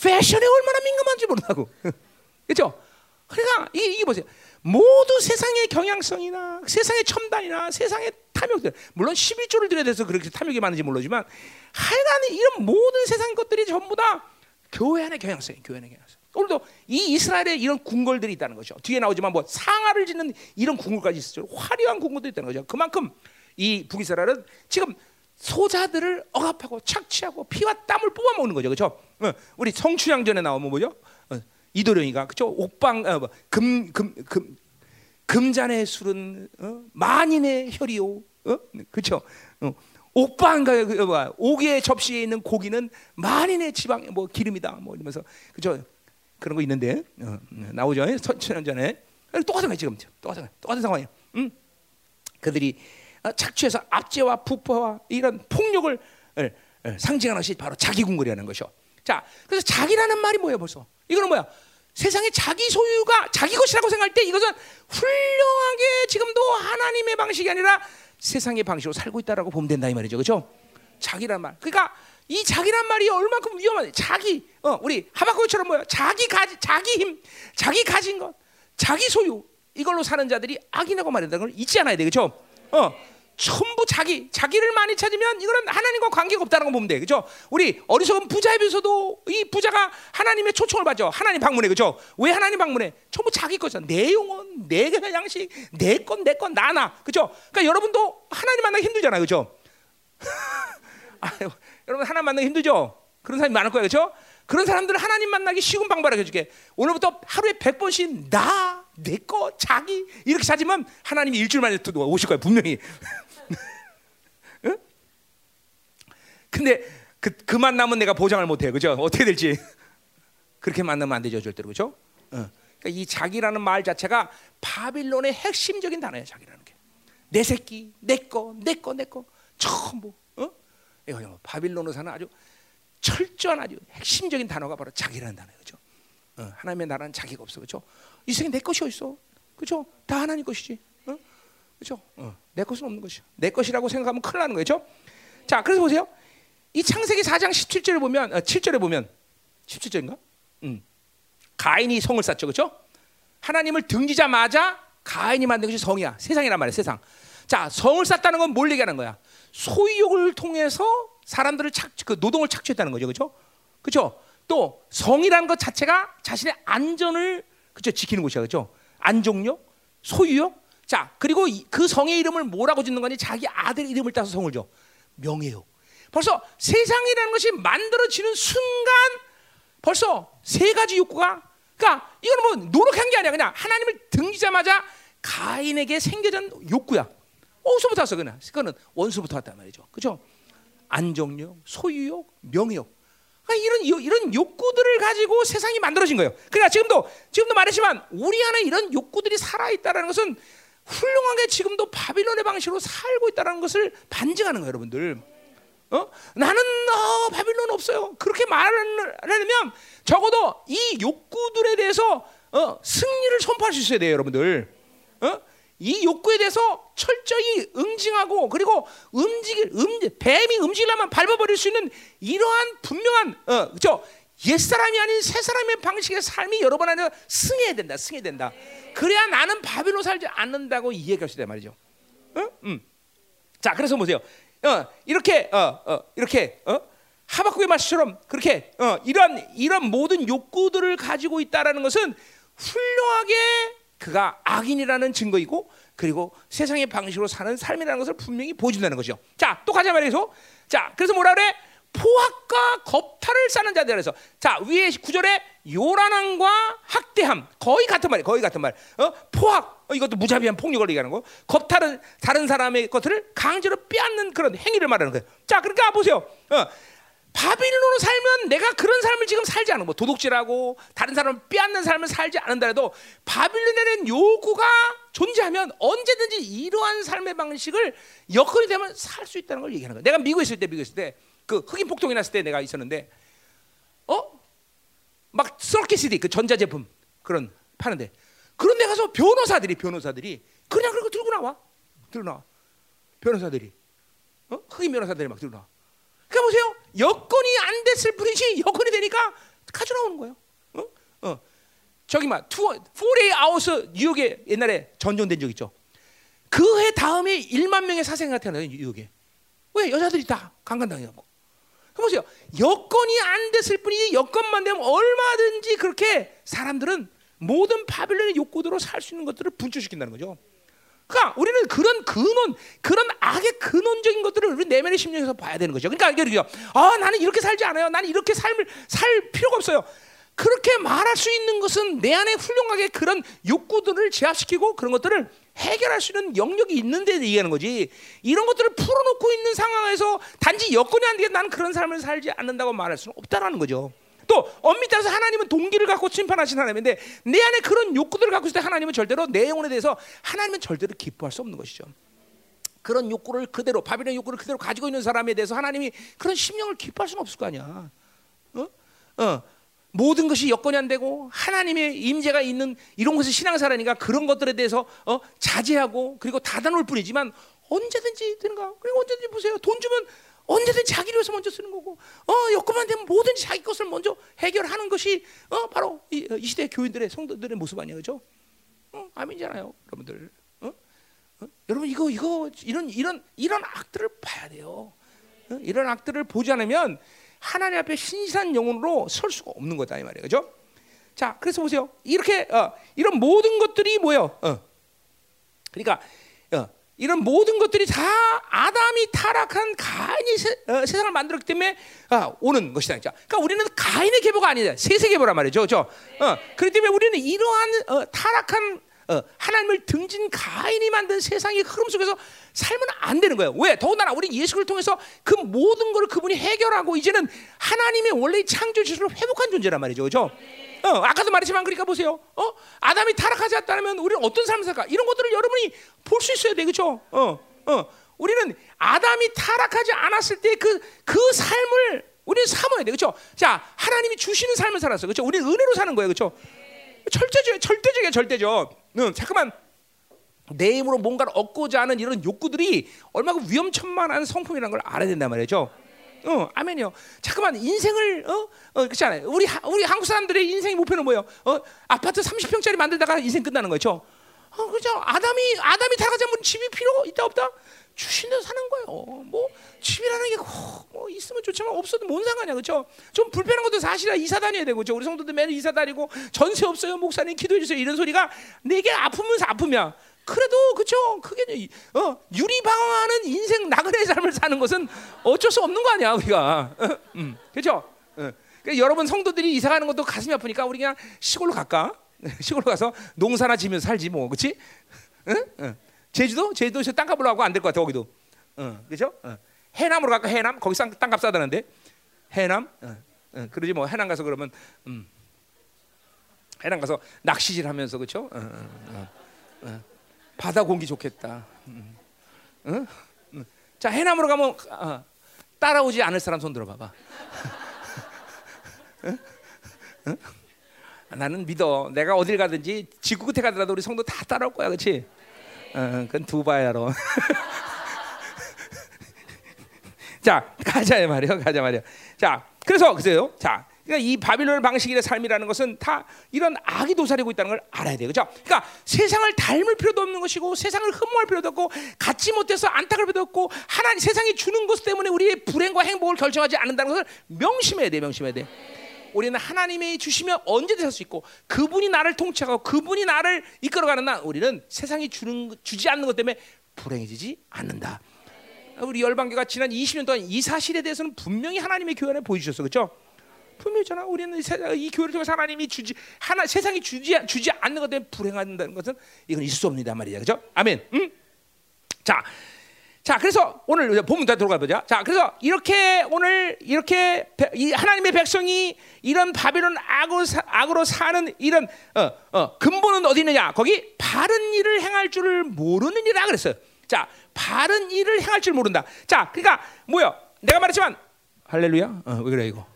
패션에 얼마나 민감한지 모른다고. 그렇죠? 그러니까 이, 게 보세요. 모두 세상의 경향성이나 세상의 첨단이나 세상의 탐욕들 물론 11조를 들여야 돼서 그렇게 탐욕이 많은지 모르지만 하여간 이런 모든 세상 것들이 전부 다 교회 안의 경향성이에요. 교회 안의 경향성. 오늘도 이 이스라엘에 이런 궁궐들이 있다는 거죠. 뒤에 나오지만 뭐 상하를 짓는 이런 궁궐까지 있었죠. 화려한 궁궐도 있다는 거죠. 그만큼 이 북이스라엘은 지금 소자들을 억압하고 착취하고 피와 땀을 뽑아 먹는 거죠, 그렇죠? 어, 우리 성추양전에 나오면 뭐죠? 어, 이도령이가 그렇죠? 옥방 어, 뭐, 금, 금, 금, 금잔의 술은 어? 만인의 혈이요, 어? 그렇죠? 어, 옥방가 그, 뭐, 옥의 접시에 있는 고기는 만인의 지방 뭐 기름이다, 뭐 이러면서 그렇죠? 그런 거 있는데 어, 나오죠? 천년 전에 똑같은 거 지금 똑같은 똑같은 상황이에요. 음? 그들이 착취해서 압제와 부패와 이런 폭력을 상징하는 것이 바로 자기 궁궐이라는 것이죠. 자, 그래서 자기라는 말이 뭐예요, 벌써? 이거는 뭐야? 세상에 자기 소유가 자기 것이라고 생각할 때 이것은 훌륭하게 지금도 하나님의 방식이 아니라 세상의 방식으로 살고 있다라고 보면 된다 이 말이죠, 그렇죠? 자기란 말. 그러니까 이 자기란 말이 얼마큼 위험한데 자기, 어, 우리 하박국처럼 뭐야? 자기 가지, 자기 힘, 자기 가진 것, 자기 소유 이걸로 사는 자들이 악인이라고 말한다는 걸 잊지 않아야 돼, 그렇죠? 어, 전부 자기 자기를 많이 찾으면 이거는 하나님과 관계가 없다는 거 보면 돼. 그죠? 우리 어리석은 부자에 비해서도 이 부자가 하나님의 초청을 받죠. 하나님 방문에. 그죠? 왜 하나님 방문에? 전부 자기 거잖아. 내 영혼, 내 양식, 내 건, 내 건, 나나. 그죠? 그러니까 여러분도 하나님 만나기 힘들잖아요. 그죠? 아유, 여러분 하나님 만나기 힘들죠? 그런 사람이 많을 거예요. 그죠? 그런 사람들은 하나님 만나기 쉬운 방법을 해줄게. 오늘부터 하루에 100번씩 나, 내 거, 자기 이렇게 찾으면 하나님이 일주일 만에 오실 거예요. 분명히. 응? 근데 그, 그 만나면 내가 보장을 못해요. 그죠? 어떻게 될지. 그렇게 만나면 안 되죠. 절대로. 그죠? 어. 그러니까 이 자기라는 말 자체가 바빌론의 핵심적인 단어예요. 자기라는 게. 내 새끼, 내 거, 내 거, 내 거. 전부. 어? 이거 바빌론으로 사는 아주 철저한 아주 핵심적인 단어가 바로 자기라는 단어예요. 그죠? 어, 하나님의 나라는 자기가 없어. 그죠? 이 세상에 내 것이 어딨어? 그죠? 다 하나님 것이지. 어? 그죠? 어, 내 것은 없는 것이야. 내 것이라고 생각하면 큰일 나는 거죠. 자, 그래서 보세요. 이 창세기 4장 17절에 보면 어, 7절에 보면 17절인가? 음. 가인이 성을 쌓죠. 그죠? 하나님을 등지자마자 가인이 만든 것이 성이야. 세상이란 말이야, 세상. 자, 성을 쌓다는 건 뭘 얘기하는 거야? 소유욕을 통해서 사람들을 착, 그 노동을 착취했다는 거죠, 그렇죠? 그렇죠? 또 성이라는 것 자체가 자신의 안전을 그죠 지키는 곳이야, 그렇죠? 안정력, 소유욕. 자, 그리고 그 성의 이름을 뭐라고 짓는 거니? 자기 아들 이름을 따서 성을 줘. 명예욕. 벌써 세상이라는 것이 만들어지는 순간 벌써 세 가지 욕구가 그러니까 이거는 뭐 노력한 게 아니야. 그냥 하나님을 등지자마자 가인에게 생겨진 욕구야. 어디서부터 왔어? 그냥 그거는 원수부터 왔단 말이죠. 그렇죠? 안정욕, 소유욕, 명예욕. 그러니까 이런 이런 욕구들을 가지고 세상이 만들어진 거예요. 그러니까 지금도 지금도 말했지만 우리 안에 이런 욕구들이 살아 있다라는 것은 훌륭하게 지금도 바빌론의 방식으로 살고 있다는 것을 반증하는 거예요, 여러분들. 어? 나는 어, 바빌론 없어요. 그렇게 말하려면 적어도 이 욕구들에 대해서 어, 승리를 선포할 수 있어야 돼요, 여러분들. 어? 이 욕구에 대해서 철저히 응징하고 그리고 움직일 음 뱀이 움직이려면 밟아버릴 수 있는 이러한 분명한 어 그죠 옛 사람이 아닌 새 사람의 방식의 삶이 여러분 안에 승해야 된다 승해야 된다 그래야 나는 바빌론 살지 않는다고 수 있단 말이죠 어? 음. 자 그래서 보세요 어, 이렇게 어, 어, 이렇게 어? 하박국의 말씀처럼 그렇게 어, 이런 이런 모든 욕구들을 가지고 있다라는 것은 훌륭하게 그가 악인이라는 증거이고 그리고 세상의 방식으로 사는 삶이라는 것을 분명히 보여준다는 거죠. 자, 또 가자 말해서 자, 그래서 뭐라 그래? 포악과 겁탈을 쌓는 자들 그래서. 자 위에 구절에 요란함과 학대함. 거의 같은 말이에요 거의 같은 말. 어? 포악. 어, 이것도 무자비한 폭력을 얘기하는 거. 겁탈은 다른 사람의 것들을 강제로 빼앗는 그런 행위를 말하는 거예요. 자 그러니까 보세요. 어, 바빌론으로 살면 내가 그런 삶을 지금 살지 않은 뭐 도둑질하고 다른 사람을 빼앗는 삶을 살지 않는다라도 바빌론에는 요구가 존재하면 언제든지 이러한 삶의 방식을 여건이 되면 살 수 있다는 걸 얘기하는 거야. 내가 미국에 있을 때 미국에 있을 때 그 흑인 폭동이 났을 때 내가 있었는데 어? 막 서킷시티 그 전자제품 그런 파는데 그런 데 가서 변호사들이 변호사들이 그냥 거 들고 나와. 들고 나와. 변호사들이 어? 흑인 변호사들이 막 들고 나와. 그러니까 보세요. 여건이 안 됐을 뿐이지 여건이 되니까 가져 나오는 거예요. 어? 어. 저기 막 투어 포레이 아웃스 뉴욕에 옛날에 전전된 적 있죠. 그 해 다음에 1만 명의 사생가 태어나요 뉴욕에. 왜 여자들이 다 강간당하고. 보세요. 여건이 안 됐을 뿐이지 여건만 되면 얼마든지 그렇게 사람들은 모든 바빌론의 욕구대로 살 수 있는 것들을 분출시킨다는 거죠. 그러니까 우리는 그런 근원, 그런 악의 근원적인 것들을 우리 내면의 심령에서 봐야 되는 거죠. 그러니까 이게 아 나는 이렇게 살지 않아요. 나는 이렇게 삶을 살 필요가 없어요. 그렇게 말할 수 있는 것은 내 안에 훌륭하게 그런 욕구들을 제압시키고 그런 것들을 해결할 수 있는 영역이 있는데 얘기하는 거지. 이런 것들을 풀어놓고 있는 상황에서 단지 여건이 안 되게 나는 그런 삶을 살지 않는다고 말할 수는 없다라는 거죠. 또 엄밀히 따라서 하나님은 동기를 갖고 심판하신 하나님인데 내 안에 그런 욕구들을 갖고 있을 때 하나님은 절대로 내 영혼에 대해서 하나님은 절대로 기뻐할 수 없는 것이죠. 그런 욕구를 그대로 바빌론 욕구를 그대로 가지고 있는 사람에 대해서 하나님이 그런 심령을 기뻐할 수는 없을 거 아니야. 어? 어. 모든 것이 여건이 안 되고 하나님의 임재가 있는 이런 곳의 신앙사라니까 그런 것들에 대해서 어? 자제하고 그리고 닫아놓을 뿐이지만 언제든지 되는가 그리고 언제든지 보세요 돈 주면 언제든지 자기를 위해서 먼저 쓰는 거고 어 여건만 되면 뭐든지 자기 것을 먼저 해결하는 것이 어 바로 이, 이 시대 교인들의 성도들의 모습 아니에요 그죠 어, 아멘이잖아요 여러분들 어? 어? 여러분 이거 이거 이런 이런 이런 악들을 봐야 돼요 어? 이런 악들을 보지 않으면 하나님 앞에 신실한 영혼으로 설 수가 없는 거다 이 말이에요, 그렇죠? 자, 그래서 보세요. 이렇게 어, 이런 모든 것들이 뭐요? 어. 그러니까 어, 이런 모든 것들이 다 아담이 타락한 가인이 세, 어, 상을 만들었기 때문에 아, 오는 것이다. 그러니까 우리는 가인의 계보가 아니다. 셋의 계보란 말이죠, 그렇죠? 어, 그렇기 때문에 우리는 이러한 어, 타락한 어, 하나님을 등진 가인이 만든 세상의 흐름 속에서 살면 안 되는 거예요. 왜? 더군다나 우리 예수를 통해서 그 모든 것을 그분이 해결하고 이제는 하나님의 원래 창조 질서를 회복한 존재란 말이죠. 그죠? 어, 아까도 말했지만 그러니까 보세요. 어? 아담이 타락하지 않다면 우리는 어떤 삶을 살까? 이런 것들을 여러분이 볼 수 있어야 돼. 그죠? 어, 어. 우리는 아담이 타락하지 않았을 때 그, 그 삶을 우리는 삼아야 돼. 그죠? 자, 하나님이 주시는 삶을 살았어. 그죠? 우리는 은혜로 사는 거예요. 그죠? 절대적, 절대적이야, 절대적. 응, 잠깐만. 내 힘으로 뭔가를 얻고자 하는 이런 욕구들이 얼마나 위험천만한 성품이라는 걸 알아야 된단 말이죠. 어, 아멘이요. 잠깐만 인생을 어, 어 그렇잖아요. 우리 우리 한국 사람들의 인생의 목표는 뭐예요? 어, 아파트 30평짜리 만들다가 인생 끝나는 거죠. 어, 그죠? 아담이 아담이 타가자면 집이 필요 있다 없다? 주신 대로 사는 거예요. 뭐 집이라는 게 뭐 있으면 좋지만 없어도 뭔 상관이야, 그렇죠? 좀 불편한 것도 사실이야. 이사 다녀야 되고, 그렇죠? 우리 성도들 매일 이사 다니고 전세 없어요, 목사님 기도해 주세요. 이런 소리가 내게 아프면서 아프면 그래도 그죠? 그게 어, 유리방황하는 인생 나그네 삶을 사는 것은 어쩔 수 없는 거 아니야 우리가, 어, 음, 그렇죠? 어. 그러니까 여러분 성도들이 이사 가는 것도 가슴이 아프니까 우리 그냥 시골로 갈까? 시골로 가서 농사나 지면서 살지 뭐? 응? 응. 제주도 제주도에서 땅값 올라가고 안 될 것 같아 거기도, 응, 그렇죠? 응. 해남으로 갈까? 해남 거기 땅값 싸다는데 해남. 그러지 뭐 해남 가서 그러면 음. 해남 가서 낚시질 하면서 그렇죠? 바다 공기 좋겠다. 응? 응? 자 해남으로 가면 어, 따라오지 않을 사람 손 들어봐봐. 나는 믿어. 내가 어딜 가든지 지구 끝에 가더라도 우리 성도 다 따라올 거야, 그렇지? 어, 그건 두바야로. 자 가자 말이요, 가자 말이요. 자 그래서 그래요. 자 그러니까 이 바빌론 방식의 삶이라는 것은 다 이런 악이 도사리고 있다는 걸 알아야 돼요. 그죠? 그러니까 세상을 닮을 필요도 없는 것이고 세상을 흠모할 필요도 없고 갖지 못해서 안타까울 필요도 없고 하나님 세상이 주는 것 때문에 우리의 불행과 행복을 결정하지 않는다는 것을 명심해야 돼. 명심해야 돼. 우리는 하나님이 주시면 언제든 살 수 있고 그분이 나를 통치하고 그분이 나를 이끌어가는 날 우리는 세상이 주는 주지 않는 것 때문에 불행해지지 않는다. 우리 열방교가 지난 20년 동안 이 사실에 대해서는 분명히 하나님의 교회 안에 보여주셨어, 그렇죠? 분명히잖아. 우리는 이 교회를 통해서 하나님이 주지 하나 세상이 주지 주지 않는 것 때문에 불행한다는 것은 이건 있을 수 없니다 말이야. 그죠? 아멘. 응? 자. 자, 그래서 오늘 본문 다 들어가 보자. 자, 그래서 이렇게 오늘 이렇게 이 하나님의 백성이 이런 바벨론 악으로, 사, 악으로 사는 이런 어, 어, 근본은 어디 있느냐? 거기 바른 일을 행할 줄을 모르는 이라 그랬어요. 자, 바른 일을 행할 줄 모른다. 자, 그러니까 뭐야? 내가 말했지만 할렐루야. 어, 왜 그래 이거?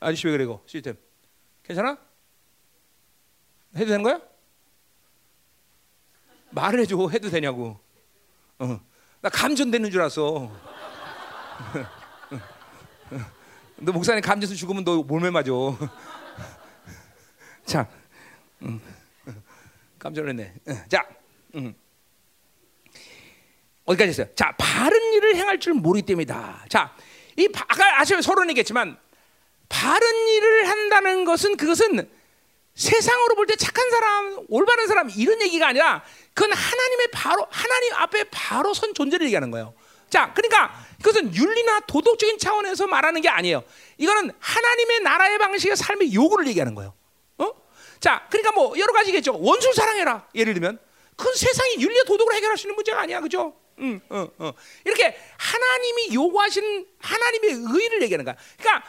아저씨 왜 그래 이거 시스템 괜찮아? 해도 되는 거야? 말을 해줘 해도 되냐고 어. 나 감전되는 줄 알았어 너 목사님 감전수 죽으면 너 몰매 맞아 자 음. 깜짝 놀네 자 음. 어디까지 했어요? 자 바른 일을 행할 줄 모르기 때문이다 자 이 아까 아시면 서론 얘기했지만 바른 일을 한다는 것은 그것은 세상으로 볼 때 착한 사람, 올바른 사람 이런 얘기가 아니라 그건 하나님의 바로 하나님 앞에 바로 선 존재를 얘기하는 거예요. 자, 그러니까 그것은 윤리나 도덕적인 차원에서 말하는 게 아니에요. 이거는 하나님의 나라의 방식의 삶의 요구를 얘기하는 거예요. 어? 자, 그러니까 뭐 여러 가지겠죠. 원수 사랑해라. 예를 들면 그건 세상이 윤리와 도덕으로 해결할 수 있는 문제가 아니야, 그죠? 응, 어, 어. 이렇게 하나님이 요구하신 하나님의 의를 얘기하는 거야. 그러니까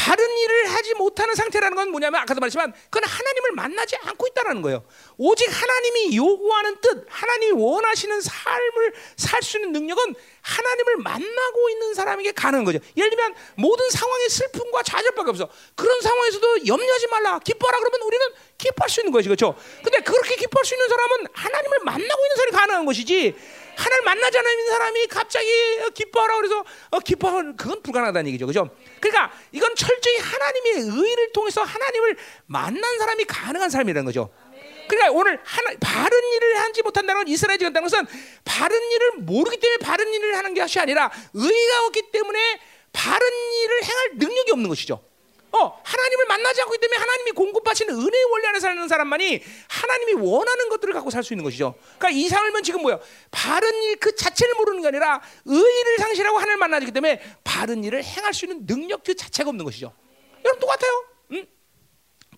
바른 일을 하지 못하는 상태라는 건 뭐냐면 아까도 말했지만 그건 하나님을 만나지 않고 있다라는 거예요. 오직 하나님이 요구하는 뜻, 하나님이 원하시는 삶을 살 수 있는 능력은 하나님을 만나고 있는 사람에게 가능한 거죠. 예를 들면 모든 상황에 슬픔과 좌절밖에 없어. 그런 상황에서도 염려하지 말라, 기뻐라 그러면 우리는 기뻐할 수 있는 거죠, 그렇죠? 근데 그렇게 기뻐할 수 있는 사람은 하나님을 만나고 있는 사람이 가능한 것이지. 하나님 만나지 않는 사람이 갑자기 기뻐하라 그래서 어, 기뻐하는 그건 불가능하다는 얘기죠, 그죠? 그러니까 이건 철저히 하나님의 의를 통해서 하나님을 만난 사람이 가능한 삶이라는 거죠. 그러니까 오늘 하나, 바른 일을 하지 못한다는 건 이스라엘이 간다는 것은 바른 일을 모르기 때문에 바른 일을 하는 것이 아니라 의가 없기 때문에 바른 일을 행할 능력이 없는 것이죠. 어, 하나님을 만나지 않기 때문에 하나님이 공급하시는 은혜의 원리 안에 사는 사람만이 하나님이 원하는 것들을 갖고 살 수 있는 것이죠. 그러니까 이 삶은 지금 뭐야? 바른 일 그 자체를 모르는 게 아니라 의를 상실하고 하나님을 만나기 때문에 바른 일을 행할 수 있는 능력 그 자체가 없는 것이죠. 여러분 똑같아요. 응?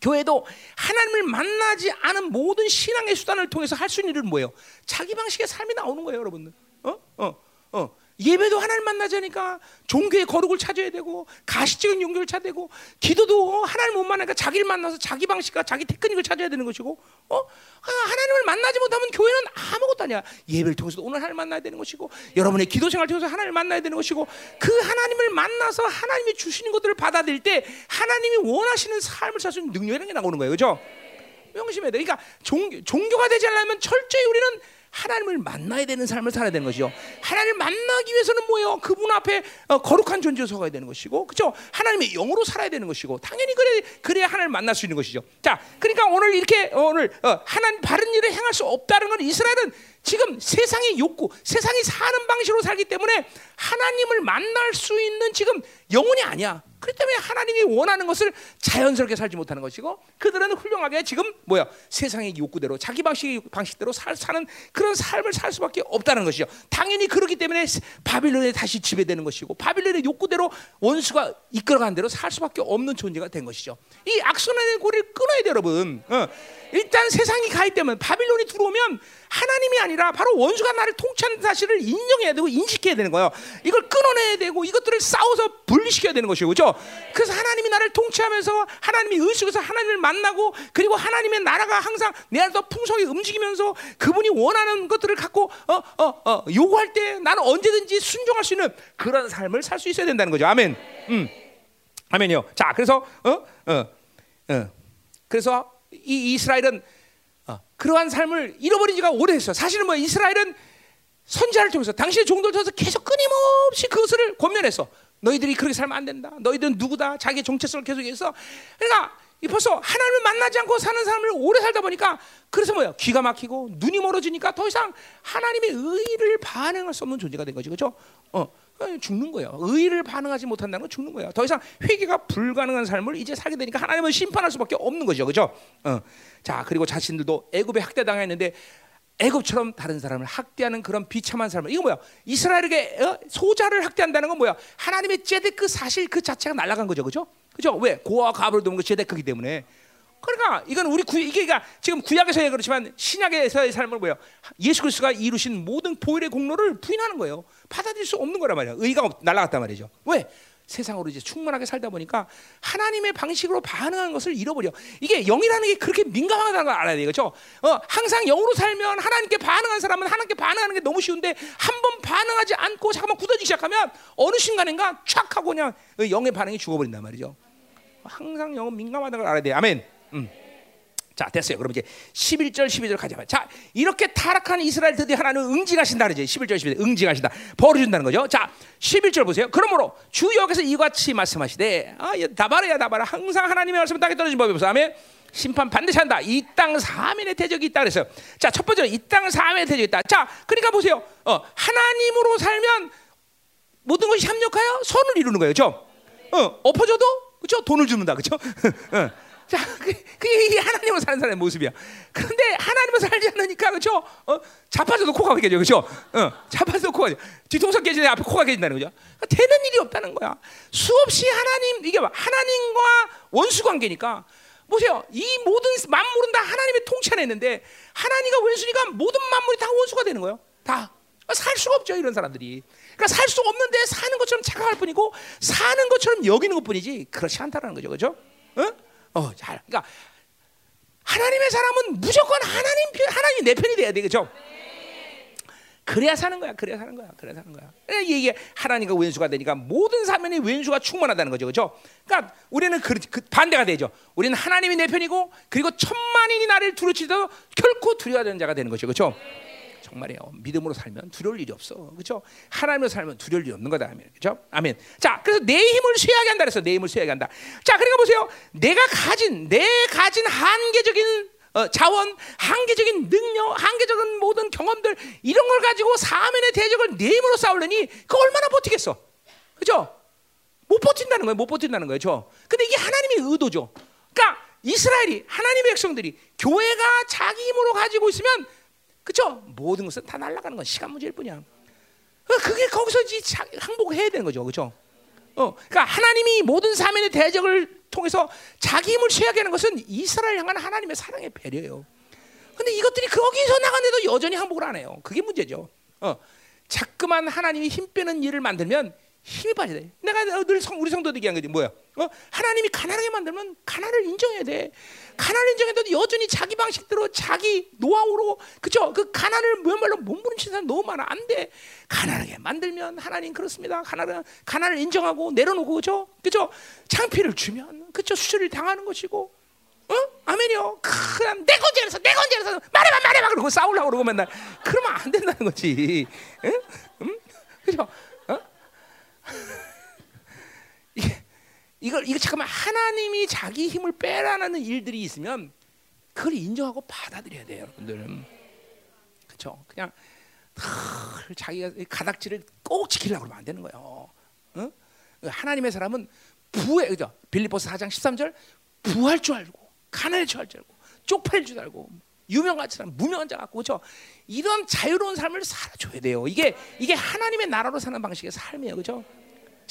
교회도 하나님을 만나지 않은 모든 신앙의 수단을 통해서 할 수 있는 일은 뭐예요? 자기 방식의 삶이 나오는 거예요, 여러분들. 어? 어? 어? 예배도 하나님 만나자니까 종교의 거룩을 찾아야 되고 가시적인 용기를 찾아야 되고 기도도 하나님 못 만나니까 자기를 만나서 자기 방식과 자기 테크닉을 찾아야 되는 것이고 어? 아, 하나님을 만나지 못하면 교회는 아무것도 아니야 예배를 통해서 오늘 하나님 만나야 되는 것이고 여러분의 기도 생활을 통해서 하나님을 만나야 되는 것이고 그 하나님을 만나서 하나님이 주시는 것들을 받아들일 때 하나님이 원하시는 삶을 살 수 있는 능력이라는 게 나오는 거예요 그죠? 명심해야 돼 그러니까 종, 종교가 되지 않으면 철저히 우리는 하나님을 만나야 되는 삶을 살아야 되는 것이죠. 하나님을 만나기 위해서는 뭐예요? 그분 앞에 어, 거룩한 존재로 서가야 되는 것이고, 그렇죠? 하나님의 영으로 살아야 되는 것이고, 당연히 그래 그래야 하나님을 만날 수 있는 것이죠. 자, 그러니까 오늘 이렇게 오늘 어, 하나님 바른 일을 행할 수 없다는 건 이스라엘은 지금 세상의 욕구, 세상이 사는 방식으로 살기 때문에 하나님을 만날 수 있는 지금 영혼이 아니야. 그렇기 때문에 하나님이 원하는 것을 자연스럽게 살지 못하는 것이고 그들은 훌륭하게 지금 뭐야 세상의 욕구대로 자기 방식 방식대로 살, 사는 그런 삶을 살 수밖에 없다는 것이죠. 당연히 그렇기 때문에 바빌론에 다시 지배되는 것이고 바빌론의 욕구대로 원수가 이끌어간 대로 살 수밖에 없는 존재가 된 것이죠. 이 악순환의 고리를 끊어야 돼 여러분. 어. 일단 세상이 가입되면 바빌론이 들어오면 하나님이 아니라 바로 원수가 나를 통치하는 사실을 인정해야 되고 인식해야 되는 거예요. 이걸 끊어내야 되고 이것들을 싸워서 분리시켜야 되는 것이고 그렇죠? 그래서 하나님이 나를 통치하면서 하나님이 의식에서 하나님을 만나고 그리고 하나님의 나라가 항상 내 안에서 풍성히 움직이면서 그분이 원하는 것들을 갖고 어, 어, 어, 요구할 때 나는 언제든지 순종할 수 있는 그런 삶을 살 수 있어야 된다는 거죠. 아멘. 음. 아멘이요. 자, 그래서 어? 어. 어. 그래서 이 이스라엘은 어, 그러한 삶을 잃어버린 지가 오래됐어. 사실은 뭐 이스라엘은 선지자를 통해서 당신의 종들을 통해서 계속 끊임없이 그것을 권면했어. 너희들이 그렇게 살면 안 된다. 너희들은 누구다. 자기의 정체성을 계속해서 그러니까 벌써 하나님을 만나지 않고 사는 삶을 오래 살다 보니까 그래서 뭐야 귀가 막히고 눈이 멀어지니까 더 이상 하나님의 의를 반응할 수 없는 존재가 된 거지 그렇죠? 어 죽는 거예요. 의를 반응하지 못한다는 건 죽는 거예요. 더 이상 회개가 불가능한 삶을 이제 살게 되니까 하나님은 심판할 수밖에 없는 거죠, 그렇죠? 어. 자 그리고 자신들도 애굽에 학대 당했는데 애굽처럼 다른 사람을 학대하는 그런 비참한 삶을 이거 뭐야? 이스라엘에게 어? 소자를 학대한다는 건 뭐야? 하나님의 제데크 사실 그 자체가 날아간 거죠, 그렇죠? 그죠? 왜 고아 가브를 도는 거 제데크기 때문에. 그러니까 이건 우리 구, 이게 그러니까 지금 구약에서야 그렇지만 신약에서의 삶을 뭐야? 예수 그리스도가 이루신 모든 보혈의 공로를 부인하는 거예요. 받아들일 수 없는 거란 말이야. 의가 날아갔단 말이죠. 왜? 세상으로 이제 충만하게 살다 보니까 하나님의 방식으로 반응하는 것을 잃어버려. 이게 영이라는 게 그렇게 민감하다는 걸 알아야 되겠죠. 어, 항상 영으로 살면 하나님께 반응한 사람은 하나님께 반응하는 게 너무 쉬운데 한 번 반응하지 않고 잠깐만 굳어지기 시작하면 어느 순간인가 촥 하고 그냥 영의 반응이 죽어버린단 말이죠. 항상 영은 민감하다는 걸 알아야 돼. 아멘. 음. 자 됐어요. 그럼 이제 11절 12절 가자. 자 이렇게 타락한 이스라엘 드디어 하나는 응징하신다 그러지. 11절 12절 응징하신다. 벌을 준다는 거죠. 자 11절 보세요. 그러므로 주 여기서 이같이 말씀하시되 아 다바라야 다바라 항상 하나님의 말씀 땅에 떨어진 법이 없어. 아멘. 심판 반드시 한다. 이 땅 사면의 대적이 있다 그랬어요. 자, 첫 번째로 이 땅 사면의 대적이 있다. 자, 그러니까 보세요. 어, 하나님으로 살면 모든 것이 협력하여 선을 이루는 거예요. 그죠? 어, 엎어져도 그죠? 돈을 주는다. 그죠? 어. 자, 그- 그게 이 하나님으로 사는 사람의 모습이야. 그런데 하나님으로 살지 않으니까 그죠? 어, 자빠져도 코가 깨져, 그죠? 어, 자빠져도 코가 깨져. 뒤통수 깨지는데 앞에 코가 깨진다는 거죠. 그러니까 되는 일이 없다는 거야. 수없이 하나님 이게 봐, 하나님과 원수 관계니까. 보세요, 이 모든 만물은 다 하나님의 통치 안에 있는데 하나님과 원수니까 모든 만물이 다 원수가 되는 거예요. 다. 살 수가 없죠 이런 사람들이. 그러니까 살 수가 없는데 사는 것처럼 착각할 뿐이고 사는 것처럼 여기는 것뿐이지 그렇지 않다라는 거죠, 그죠? 어? 어, 잘. 그러니까 하나님의 사람은 무조건 하나님 편, 하나님 내 편이 돼야 돼, 그죠? 그래야 사는 거야, 그래야 사는 거야, 그래야 사는 거야. 이게 하나님과 왼수가 되니까 모든 사면이 왼수가 충만하다는 거죠, 그죠? 그러니까 우리는 그, 그 반대가 되죠. 우리는 하나님이 내 편이고 그리고 천만인이 나를 두려치도 결코 두려워하는 자가 되는 거죠, 그죠? 정말이에요. 믿음으로 살면 두려울 일이 없어. 그렇죠? 하나님으로 살면 두려울 일이 없는 거다. 아멘. 그렇죠? 아멘. 자, 그래서 내 힘을 쇠하게 한다 그래서 내 힘을 쇠하게 한다. 자, 그러니까 보세요. 내가 가진 내 가진 한계적인 어, 자원, 한계적인 능력, 한계적인 모든 경험들 이런 걸 가지고 사면의 대적을 내 힘으로 싸우려니 그 얼마나 버티겠어? 그렇죠? 못 버틴다는 거예요. 못 버틴다는 거예요. 저. 근데 이게 하나님의 의도죠. 그러니까 이스라엘이 하나님의 백성들이 교회가 자기 힘으로 가지고 있으면 그렇죠? 모든 것은 다 날아가는 건 시간 문제일 뿐이야. 어, 그게 거기서 이제 자- 항복해야 되는 거죠. 그렇죠? 어, 그러니까 하나님이 모든 사면의 대적을 통해서 자기 힘을 취하게 하는 것은 이스라엘 향한 하나님의 사랑의 배려예요. 근데 이것들이 거기서 나가는데도 여전히 항복을 안 해요. 그게 문제죠. 어, 자꾸만 하나님이 힘 빼는 일을 만들면 힘이 빠져야 돼. 내가 늘 성, 우리 성도들 얘기한 거지 뭐야? 어? 하나님이 가난하게 만들면 가난을 인정해야 돼. 가난을 인정해도 여전히 자기 방식대로 자기 노하우로 그죠? 그 가난을 뭐야말로 몸부림치는 사람 너무 많아. 안 돼. 가난하게 만들면 하나님 그렇습니다. 가난을 가난을 인정하고 내려놓고 그죠? 그죠? 창피를 주면 그죠? 수술을 당하는 것이고 어? 아멘이요. 그냥 내 건지 그래서 내 건지 그래서 말해봐 말해봐 그러고 싸우려고 그러고 맨날 그러면 안 된다는 거지. 응? 응? 그죠? 어? 이걸 이거 잠깐만 하나님이 자기 힘을 빼라는 일들이 있으면 그걸 인정하고 받아들여야 돼요, 여러분들은. 그렇죠? 그냥 늘 자기가 이 가닥지를 꼭 지키려고 그러면 안 되는 거예요. 어? 하나님의 사람은 부해 그죠? 빌립보스 4장 13절 부할 줄 알고 가난할 줄 알고 쪽팔릴 줄 알고 유명한 사람 무명한 자 같고 그렇죠? 이런 자유로운 삶을 살아줘야 돼요. 이게 이게 하나님의 나라로 사는 방식의 삶이에요. 그렇죠?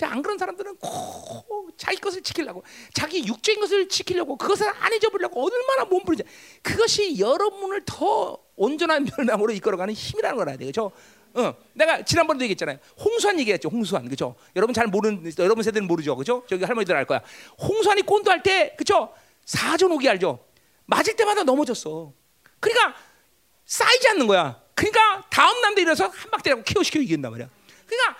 자, 안 그런 사람들은 꼭 자기 것을 지키려고, 자기 육적인 것을 지키려고, 그것을 안 잊어버리려고 얼마나 몸부리지. 그것이 여러분을 더 온전한 면함으로 이끌어가는 힘이라는 걸 알아야. 그죠? 어, 내가 지난번에도 얘기했잖아요. 홍수환 얘기했죠. 홍수환. 그죠? 여러분 잘 모르는, 여러분 세대는 모르죠. 그죠? 저기 할머니들 알 거야. 홍수환이 꼰도할 때, 그죠? 사전 오기 알죠? 맞을 때마다 넘어졌어. 그러니까 쌓이지 않는 거야. 그러니까 다음 남도 일어서 한 박대라고 키워시켜 이긴단 말이야. 그러니까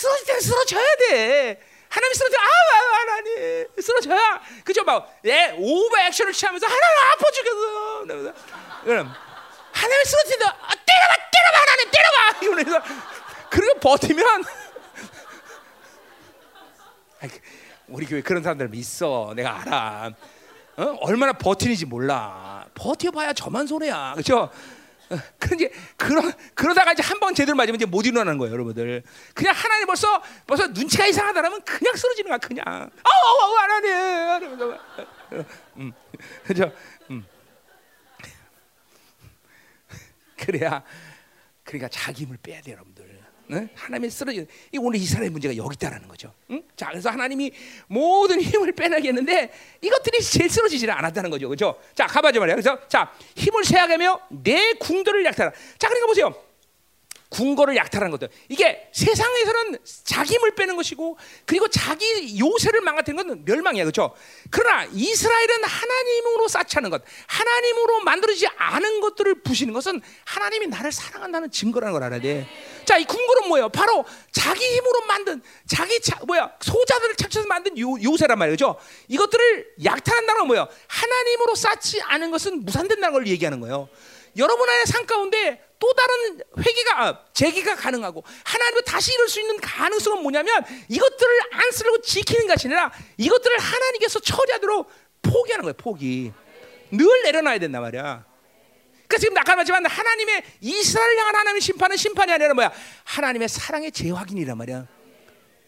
쓰러질 때는 쓰러져야 돼. 하나님 쓰러져 아 아, 하나님 쓰러져야 그죠 막 예 오버 액션을 취하면서 하나님 아파 죽겠어. 그러면서 그럼 하나님 쓰러질 때 아, 때려봐 때려봐 하나님 때려봐 이러면서 그리고 버티면 우리 교회 그런 사람들 있어 내가 알아. 어? 얼마나 버티는지 몰라. 버텨봐야 저만 손해야. 그렇죠? 그런지 그러 그러다가 이제 한 번 제대로 맞으면 이제 못 일어나는 거예요, 여러분들. 그냥 하나님 벌써 벌써 눈치가 이상하다라면 그냥 쓰러지는 거야, 그냥. 아우 하나님. 이러면서. 음, 그죠? 음. 그래야 그러니까 자기 힘을 빼야 돼, 여러분들. 네? 하나님이 쓰러지. 이 오늘 이스라엘 문제가 여기 있다라는 거죠. 응? 자, 그래서 하나님이 모든 힘을 빼내겠는데 이것들이 제일 쓰러지지를 않았다는 거죠, 그렇죠? 자, 가봐줘 말이야. 그래서 자, 힘을 세하게며 내 궁도를 약탈하. 자, 그러니까 보세요. 궁궐을 약탈하는 것들 이게 세상에서는 자기 힘을 빼는 것이고 그리고 자기 요새를 망가뜨리는 건 멸망이야 그렇죠 그러나 이스라엘은 하나님으로 쌓지않은 것 하나님으로 만들어지지 않은 것들을 부시는 것은 하나님이 나를 사랑한다는 증거라는 걸 알아야 돼 자 이 궁궐은 뭐예요 바로 자기 힘으로 만든 자기 자, 뭐야 소자들을 찾쳐서 만든 요, 요새란 말이죠? 이것들을 약탈한다는 건 뭐예요 하나님으로 쌓지 않은 것은 무산된다는 걸 얘기하는 거예요 여러분 안에 산 가운데 또 다른 회개가 아, 재기가 가능하고 하나님을 다시 이룰 수 있는 가능성은 뭐냐면 이것들을 안 쓰려고 지키는 것이 아니라 이것들을 하나님께서 처리하도록 포기하는 거예요. 포기. 늘 내려놔야 된단 말이야. 그러니까 지금 아까 말했지만 하나님의 이스라엘 향한 하나님의 심판은 심판이 아니라 뭐야? 하나님의 사랑의 재확인이란 말이야.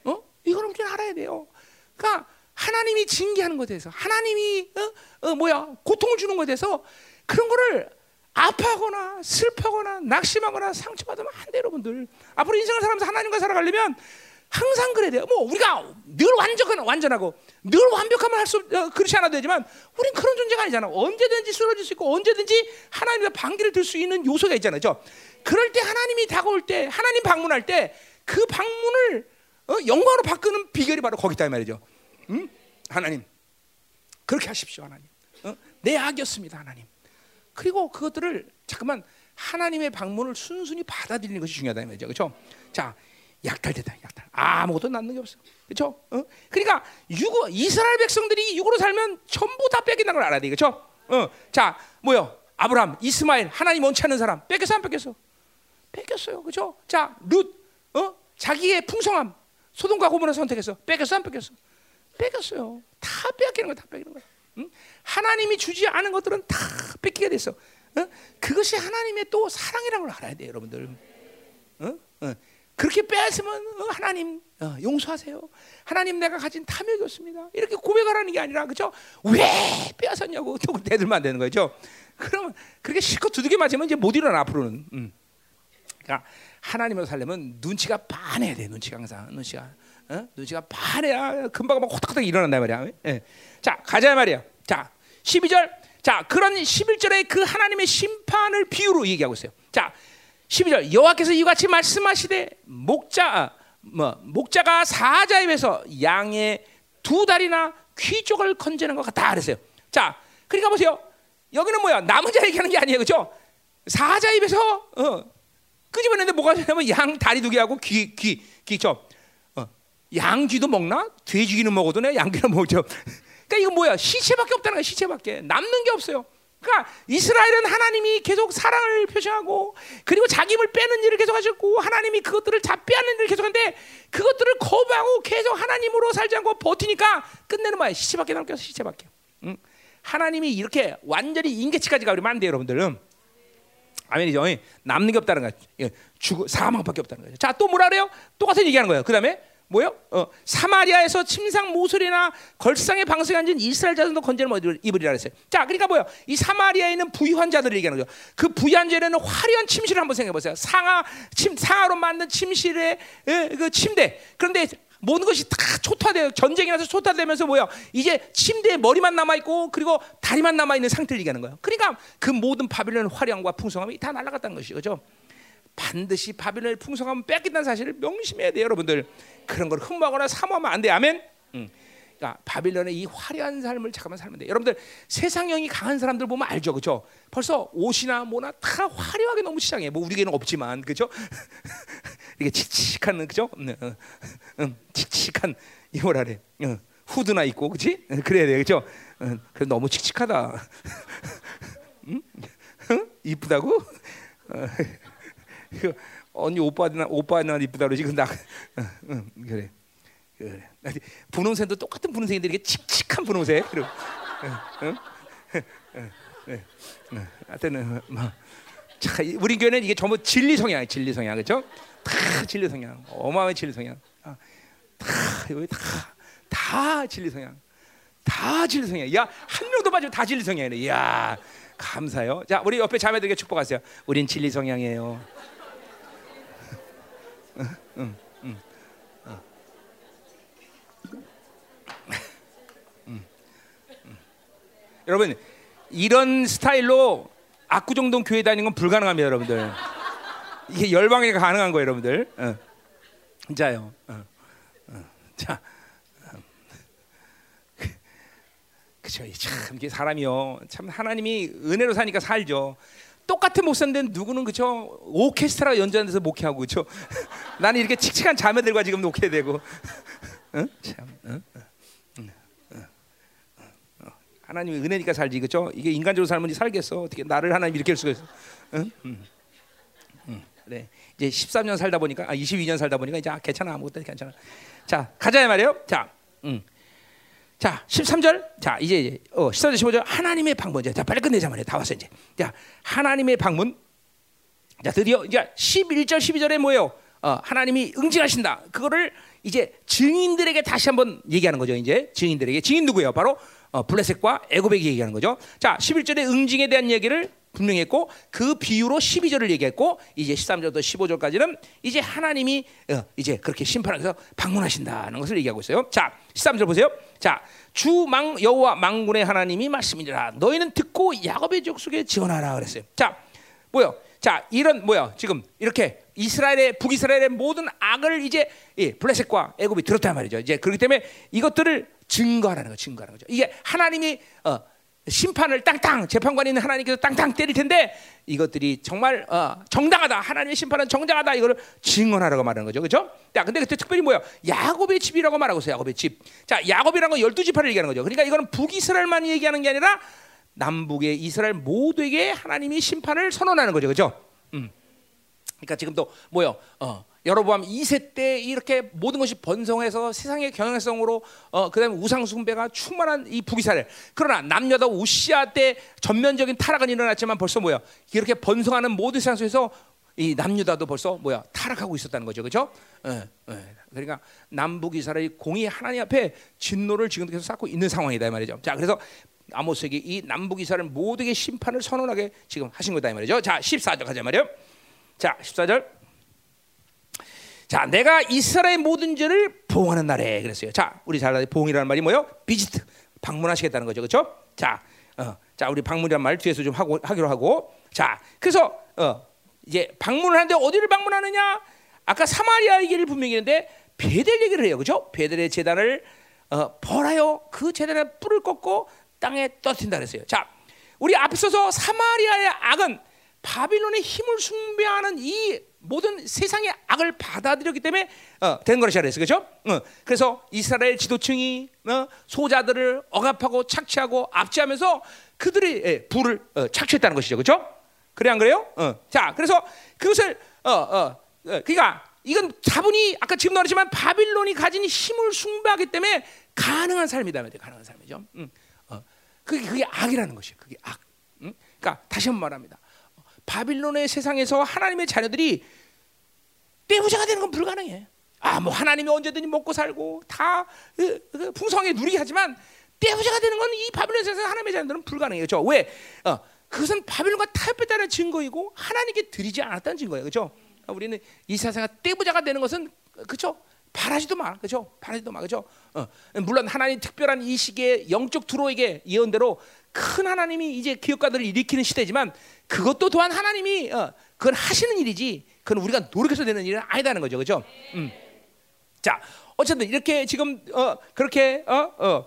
어? 이거는 우리는 알아야 돼요. 그러니까 하나님이 징계하는 것에 대해서 하나님이 어, 어 뭐야 고통을 주는 것에 대해서 그런 거를 아파하거나 슬퍼하거나 낙심하거나 상처받으면 안 돼요, 여러분들. 앞으로 인생을 살면서 하나님과 살아가려면 항상 그래야 돼요. 뭐 우리가 늘 완전한 완전하고 늘 완벽하면 할수 어, 그렇지 않아도 되지만 우린 그런 존재가 아니잖아. 언제든지 쓰러질 수 있고 언제든지 하나님의 방귀를 들 수 있는 요소가 있잖아요. 죠 그럴 때 하나님이 다가올 때 하나님 방문할 때 그 방문을 어, 영광으로 바꾸는 비결이 바로 거기 있다 이 말이죠. 응? 하나님 그렇게 하십시오, 하나님. 어? 내 악이었습니다, 하나님. 그리고 그것들을 잠깐만 하나님의 방문을 순순히 받아들이는 것이 중요하다 이 말이죠. 그렇죠? 자, 약탈되다 약탈. 아무것도 남는 게 없어. 그렇죠 어? 그러니까 유고 이스라엘 백성들이 육으로 살면 전부 다 뺏긴다는 걸 알아야 돼. 그렇죠 어. 자 뭐요? 아브라함 이스마엘 하나님 원치 않는 사람. 뺏겼어 안 뺏겼어? 뺏겼어요. 그렇죠 자 룻 어? 자기의 풍성함. 소돔과 고모라 선택해서 뺏겼어 안 뺏겼어? 뺏겼어요. 다 뺏기는 거다 뺏기는 거야. 응? 하나님이 주지 않은 것들은 다 뺏기게 됐어. 어? 그것이 하나님의 또 사랑이라는 걸 알아야 돼 여러분들. 어? 어. 그렇게 빼앗으면 어, 하나님 어, 용서하세요. 하나님 내가 가진 탐욕이었습니다. 이렇게 고백하라는 게 아니라 그죠? 왜 빼앗았냐고 또 대들면 되는 거죠. 그러면 그렇게 실컷 두들겨 맞으면 이제 못 일어나 앞으로는. 음. 그러니까 하나님으로 살려면 눈치가 반해야 돼. 눈치가 항상 눈치가 어? 눈치가 반해야 금방 막 호닥호닥 일어난다 말이야. 예. 자 가자 말이야. 자 12절. 자 그런 11절에 그 하나님의 심판을 비유로 얘기하고 있어요. 자 12절 여호와께서 이같이 말씀하시되 목자 뭐 목자가 사자에 비해서 양의 두 다리나 귀 쪽을 건지는 것 같다 그랬어요. 자, 그러니까 보세요. 여기는 뭐야? 남은 자 얘기하는 게 아니에요, 그렇죠? 사자 입에서 어, 끄집어내는데 뭐가 되냐면 양 다리 두 개하고 귀, 귀, 귀죠. 어, 양 귀도 먹나? 돼지 귀는 먹어도 내 양귀는 먹죠. 그러니까 이거 뭐야? 시체밖에 없다는 거야, 시체밖에 남는 게 없어요. 그러니까 이스라엘은 하나님이 계속 사랑을 표시하고 그리고 자기 힘을 빼는 일을 계속 하셨고 하나님이 그것들을 다 빼앗는 일을 계속하는데 그것들을 거부하고 계속 하나님으로 살지 않고 버티니까 끝내는 뭐야 시체밖에 남겨서 시체밖에. 응? 하나님이 이렇게 완전히 인계치까지 가버리면 안 돼요, 여러분들은. 아멘이죠. 남는 게 없다는 거야. 죽 사망밖에 없다는 거예요. 자, 또 뭐라 그래요? 똑같은 얘기하는 거예요. 그 다음에 뭐요? 어, 사마리아에서 침상 모서리나 걸상에 방생한 진 이스라엘 자손도 건재를 입으리라 그랬어요. 자, 그러니까 뭐요? 이 사마리아에 있는 부유한 자들을 얘기하는 거죠. 그 부유한 자들은 화려한 침실을 한번 생각해 보세요. 상하 침 상하로 만든 침실의 에, 그 침대. 그런데 모든 것이 다 초토화돼요. 전쟁이 나서 초토화되면서 뭐야? 이제 침대에 머리만 남아 있고 그리고 다리만 남아 있는 상태를 얘기하는 거예요. 그러니까 그 모든 바빌론 화려함과 풍성함이 다 날아갔다는 것이죠. 그죠? 반드시 바빌론의 풍성함을 뺏긴다는 사실을 명심해야 돼요, 여러분들. 그런 걸 흠모하거나 사모하면 안 돼. 아멘. 음. 그러니까 바빌론의 이 화려한 삶을 잠깐만 살면 돼. 여러분들 세상형이 강한 사람들 보면 알죠, 그렇죠? 벌써 옷이나 뭐나 다 화려하게 너무 시장해. 뭐 우리에게는 없지만, 그렇죠? 이게 칙칙한, 그죠? 음, 음, 음, 칙칙한 이 뭐라 그래? 음, 후드나 입고, 그렇지? 그래야 돼, 그렇죠? 음, 그래 너무 칙칙하다. 음? 이쁘다고? 어, 그 언니 오빠나 오빠나 이쁘다 그러지? 근데 응, 응, 그래. 그래. 분홍색도 똑같은 분홍색인데 이게 칙칙한 분홍색? 그리고 응, 응, 응, 응, 하여튼 뭐 자, 우리 교회는 이게 전부 진리 성향 진리 성향. 그렇죠 다 진리 성향. 어마어마한 진리 성향. 다 여기 다 다 진리 성향. 다 진리 성향. 야 한 명도 빠지면 다 진리 성향이네. 야 감사요. 자 우리 옆에 자매들에게 축복하세요. 우린 진리 성향이에요 여러분 이런 스타일로 압구정동 교회 다니는 건 불가능합니다, 여러분들. 이게 열방이 가능한 거예요, 여러분들. 어. 자, 그죠? 참 이게 사람이요. 참 하나님이 은혜로 사니까 살죠. 똑같은 목사인데 누구는 그죠 오케스트라 연주하는 데서 목회하고 그죠 나는 이렇게 칙칙한 자매들과 지금 목회되고 응? 참 응? 응? 하나님의 은혜니까 살지 그죠 이게 인간적으로 살면 살겠어 어떻게 나를 하나님 이렇게 할 수가 있어 응? 응. 응. 그래 이제 13년 살다 보니까 아 22년 살다 보니까 이제 아, 괜찮아 아무것도 괜찮아 자 가자 말이에요 자 응. 자, 13절. 자, 이제 어, 14절 15절 하나님의 방문. 자, 빨리 끝내자 말이야. 다 왔어 이제. 자, 하나님의 방문. 자, 드디어 이제 11절 12절에 뭐예요? 어, 하나님이 응징하신다. 그거를 이제 증인들에게 다시 한번 얘기하는 거죠. 이제 증인들에게 증인 누구예요? 바로 어, 블레셋과 애굽에게 얘기하는 거죠. 자, 11절의 응징에 대한 얘기를 분명히 했고 그 비유로 12절을 얘기했고 이제 13절부터 15절까지는 이제 하나님이 어, 이제 그렇게 심판하셔서 방문하신다는 것을 얘기하고 있어요. 자, 13절 보세요. 자, 주망 여호와 망군의 하나님이 말씀이니라. 너희는 듣고 야곱의 족속에 지원하라 그랬어요. 자, 뭐요? 자, 이런 뭐야? 지금 이렇게 이스라엘의 북이스라엘의 모든 악을 이제 예, 블레셋과 애굽이 들었단 말이죠. 이제 그렇기 때문에 이것들을 증거하라는 거, 증거하는 거죠. 이게 하나님이 어, 심판을 땅땅 재판관이 있는 하나님께서 땅땅 때릴 텐데 이것들이 정말 어, 정당하다. 하나님의 심판은 정당하다. 이거를 증언하라고 말하는 거죠. 그렇죠? 자, 근데 그때 특별히 뭐야? 야곱의 집이라고 말하고 있어요. 야곱의 집. 자, 야곱이라는 건 열두 지파를 얘기하는 거죠. 그러니까 이거는 북이스라엘만 얘기하는 게 아니라 남북의 이스라엘 모두에게 하나님이 심판을 선언하는 거죠. 그렇죠? 음. 그러니까 지금도 뭐요? 어, 여러보암 2세 때 이렇게 모든 것이 번성해서 세상의 경향성으로 어, 그다음에 우상 숭배가 충만한 이 북이스라엘. 그러나 남녀다 우시아 때 전면적인 타락은 일어났지만 벌써 뭐야? 이렇게 번성하는 모든 세상 속에서 이 남유다도 벌써 뭐야 타락하고 있었다는 거죠, 그렇죠? 그러니까 남북 이스라엘이 공이 하나님 앞에 진노를 지금 계속 쌓고 있는 상황이다 이 말이죠. 자, 그래서 아모스에게 이 남북 이스라엘 모두에게 심판을 선언하게 지금 하신 거다 이 말이죠. 자, 14절 가자 말이요. 자, 14절. 자, 내가 이스라엘 모든 죄를 보응하는 날에 그랬어요. 자, 우리 잘 보응이라는 말이 뭐요? 비지트 방문하시겠다는 거죠, 그렇죠? 자, 어, 자, 우리 방문이란 말 뒤에서 좀 하고 하기로 하고. 자, 그래서 어, 이제 방문을 하는데 어디를 방문하느냐? 아까 사마리아 얘기를 분명히 했는데 베델 얘기를 해요, 그렇죠? 베델의 재단을 어, 벌하여 그 재단에 뿔을 꺾고 땅에 떨어진다 그랬어요. 자, 우리 앞서서 사마리아의 악은 바빌론의 힘을 숭배하는 이 모든 세상의 악을 받아들였기 때문에 어, 된 것이라 그랬어요. 그렇죠? 어, 그래서 이스라엘 지도층이 어, 소자들을 억압하고 착취하고 압제하면서 그들의 예, 불을 어, 착취했다는 것이죠. 그렇죠? 그래 안 그래요? 어. 자, 그래서 그것을 어, 어, 그러니까 이건 다분히 아까 지금 말했지만 바빌론이 가진 힘을 숭배하기 때문에 가능한 삶이다. 가능한 삶이죠. 음, 어. 그게 그게 악이라는 것이에요. 그게 악. 음? 그러니까 다시 한번 말합니다. 바빌론의 세상에서 하나님의 자녀들이 떼부자가 되는 건 불가능해. 아, 뭐 하나님이 언제든지 먹고 살고 다 풍성하게 누리게 하지만 떼부자가 되는 건 이 바빌론 세상 하나님의 자녀들은 불가능해요. 저 왜? 어, 그것은 바빌론과 타협했다는 증거이고 하나님께 드리지 않았다는 증거예요. 그렇죠? 우리는 이 세상에 떼부자가 되는 것은 그렇죠? 바라지도 마, 그렇죠? 바라지도 마, 그렇죠? 어, 물론 하나님 특별한 이 시기에 영적 두로에게 예언대로 큰 하나님이 이제 기업가들을 일으키는 시대지만 그것도 또한 하나님이 어, 그건 하시는 일이지 그건 우리가 노력해서 되는 일은 아니다는 거죠, 그렇죠? 음. 자, 어쨌든 이렇게 지금 어, 그렇게 어, 어,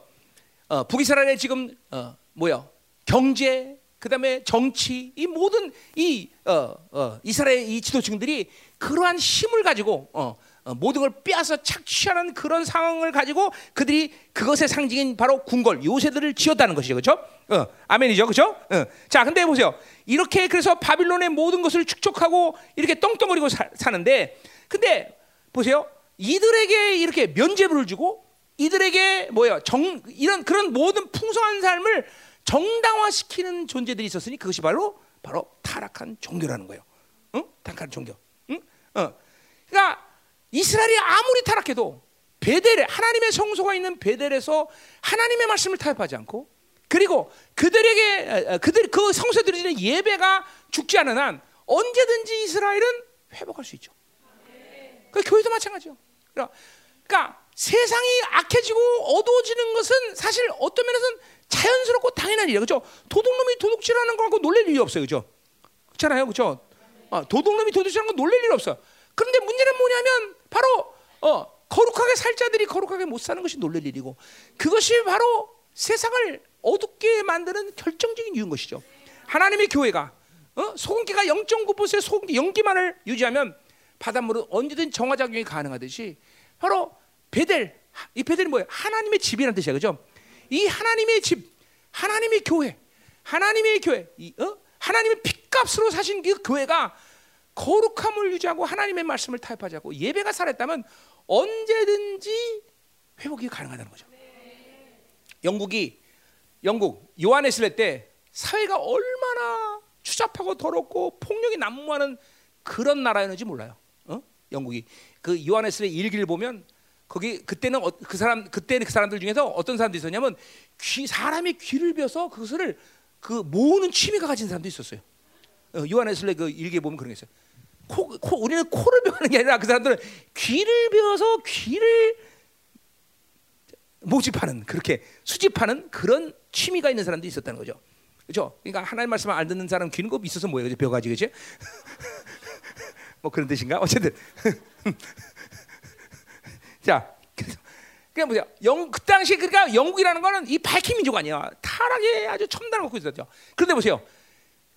어, 북이스라엘의 지금 어, 뭐야 경제 그다음에 정치 이 모든 이 어, 어, 이스라엘 이 지도층들이 그러한 힘을 가지고 모든 걸 빼앗아 착취하는 그런 상황을 가지고 그들이 그것의 상징인 바로 궁궐 요새들을 지었다는 것이죠, 그렇죠? 어, 아멘이죠, 그렇죠? 어. 자, 근데 보세요. 이렇게 그래서 바빌론의 모든 것을 축적하고 이렇게 떵떵거리고 사, 사는데, 근데 보세요. 이들에게 이렇게 면죄부를 주고 이들에게 뭐야 정 이런 그런 모든 풍성한 삶을 정당화시키는 존재들이 있었으니 그것이 바로 바로 타락한 종교라는 거예요. 응? 타락한 종교. 응? 어. 그러니까 이스라엘이 아무리 타락해도 베델에 하나님의 성소가 있는 베델에서 하나님의 말씀을 타협하지 않고 그리고 그들에게 그들 그 성소에 드리는 예배가 죽지 않은 한 언제든지 이스라엘은 회복할 수 있죠. 그 교회도 마찬가지요. 그러니까 세상이 악해지고 어두워지는 것은 사실 어떤 면에서는 자연스럽고 당연한 일이에요. 그렇죠? 도둑놈이 도둑질하는 거 갖고 놀랄 일이 없어요. 그렇죠? 그렇잖아요. 그렇죠? 어, 도둑놈이 도둑질하는 거 놀랄 일 없어요. 그런데 문제는 뭐냐면 바로 어, 거룩하게 살 자들이 거룩하게 못 사는 것이 놀랄 일이고 그것이 바로 세상을 어둡게 만드는 결정적인 이유인 것이죠. 하나님의 교회가 어? 소금기가 0.9%의 소금기 연기만을 유지하면 바닷물은 언제든 정화작용이 가능하듯이 바로 베델 이 베델이 뭐예요? 하나님의 집이라는 뜻이야, 그죠? 이 하나님의 집, 하나님의 교회, 하나님의 교회, 이, 어? 하나님의 핏값으로 사신 그 교회가 거룩함을 유지하고 하나님의 말씀을 타협하지 않고 예배가 살았다면 언제든지 회복이 가능하다는 거죠. 영국이 영국 요한에슬레 때 사회가 얼마나 추잡하고 더럽고 폭력이 난무하는 그런 나라였는지 몰라요. 어? 영국이 그 요한에슬레 일기를 보면 거기 그때는 어, 그 사람 그때는 그 사람들 중에서 어떤 사람들이 있었냐면 귀 사람의 귀를 벼서 그것을 그 모으는 취미가 가진 사람도 있었어요. 어, 요한에슬레 그 일기에 보면 그런 게 있어요. 코, 코 우리는 코를 베는 게 아니라 그 사람들은 귀를 베어서 귀를 모집하는 그렇게 수집하는 그런 취미가 있는 사람도 있었다는 거죠. 그렇죠? 그러니까 하나님 말씀을 안 듣는 사람 귀는 거 있어서 뭐예요? 그죠? 벼가지 그죠? 뭐 그런 뜻인가? 어쨌든 자 그냥 보세요. 영, 그 당시 그러니까 영국이라는 거는 이 바이킹 민족 아니야. 타락에 아주 첨단을 갖고 있었죠. 그런데 보세요.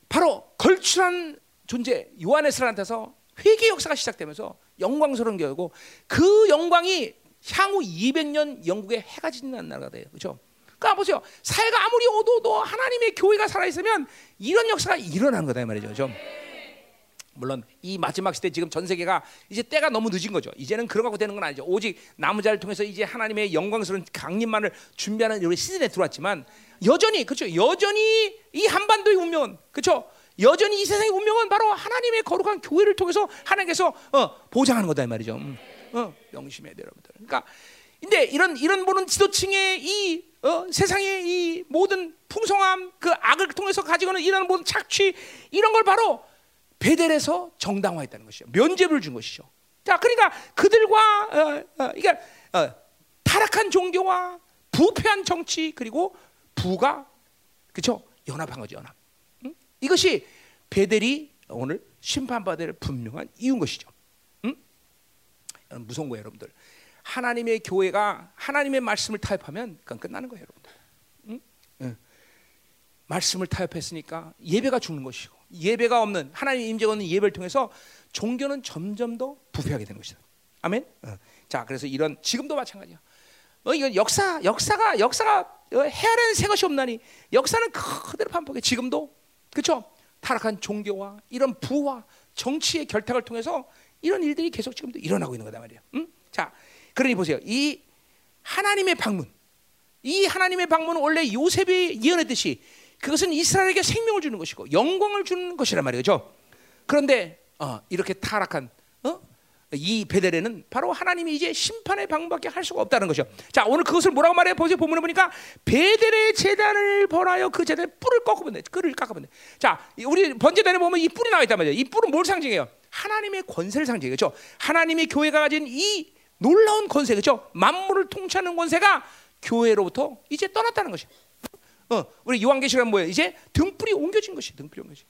바로 걸출한 존재 요한의스한테서 회개 역사가 시작되면서 영광스러운 게고 그 영광이 향후 200년 영국의 해가 지는 나라가 돼요. 그렇죠? 그러니까 보세요. 사회가 아무리 어두워도 하나님의 교회가 살아 있으면 이런 역사가 일어나는 거다 이 말이죠. 그렇죠? 물론 이 마지막 시대 지금 전 세계가 이제 때가 너무 늦은 거죠. 이제는 그런 거 되는 건 아니죠. 오직 남은 자를 통해서 이제 하나님의 영광스러운 강림만을 준비하는 우리 시즌에 들어왔지만 여전히 그렇죠. 여전히 이 한반도의 운명은 그렇죠. 여전히 이 세상의 운명은 바로 하나님의 거룩한 교회를 통해서 하나님께서 어, 보장하는 거다 이 말이죠. 음, 어, 명심해야 돼요, 여러분들. 그러니까 근데 이런 이런 보는 지도층의 이 어, 세상의 이 모든 풍성함 그 악을 통해서 가지고는 이런 모든 착취 이런 걸 바로 베델에서 정당화했다는 것이죠. 면죄부를 준 것이죠. 자, 그러니까 그들과 어, 어, 그러니까 어, 타락한 종교와 부패한 정치 그리고 부가 그렇죠 연합한 거죠. 연합. 응? 이것이 베델이 오늘 심판받을 분명한 이유인 것이죠. 응? 무서운 거예요, 여러분들. 하나님의 교회가 하나님의 말씀을 타협하면 그건 끝나는 거예요, 여러분들. 말씀을 타협했으니까 예배가 죽는 것이고 예배가 없는 하나님 임재가 없는 예배를 통해서 종교는 점점 더 부패하게 되는 것이다. 아멘. 어. 자, 그래서 이런 지금도 마찬가지야. 어, 이건 역사, 역사가 역사가 어, 헤아려는 새 것이 없나니 역사는 그대로 반복해. 지금도 그렇죠. 타락한 종교와 이런 부와 정치의 결탁을 통해서 이런 일들이 계속 지금도 일어나고 있는 거다 말이야. 응? 자, 그러니 보세요. 이 하나님의 방문, 이 하나님의 방문은 원래 요셉이 예언했듯이 그것은 이스라엘에게 생명을 주는 것이고 영광을 주는 것이란 말이죠. 그런데 어, 이렇게 타락한 어? 이 베델에는 바로 하나님이 이제 심판의 방법밖에 할 수가 없다는 것이죠. 자, 오늘 그것을 뭐라고 말해요? 보세요. 본문에 보니까 베델의 재단을 벌하여 그 재단의 뿔을 돼. 끈을 돼. 자, 우리 번제단에 보면 이 뿔이 나와 있단 말이에요. 이 뿔은 뭘 상징해요? 하나님의 권세를 상징해요. 그렇죠? 하나님의 교회가 가진 이 놀라운 권세, 그렇죠? 만물을 통치하는 권세가 교회로부터 이제 떠났다는 것이에요. 어, 우리 요한계시록은 뭐예요? 이제 등불이 옮겨진 것이 등불이 옮겨진.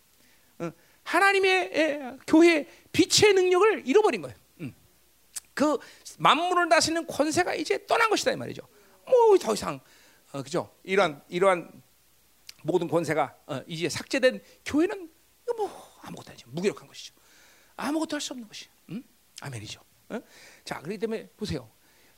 어, 하나님의 에, 교회 빛의 능력을 잃어버린 거예요. 음. 그 만물을 다스리는 권세가 이제 떠난 것이다 이 말이죠. 뭐 더 이상 어, 그죠? 이러한 이러한 모든 권세가 어, 이제 삭제된 교회는 뭐 아무것도 아니죠. 무기력한 것이죠. 아무것도 할 수 없는 것이. 음? 아멘이죠. 어? 자, 그렇기 때문에 보세요.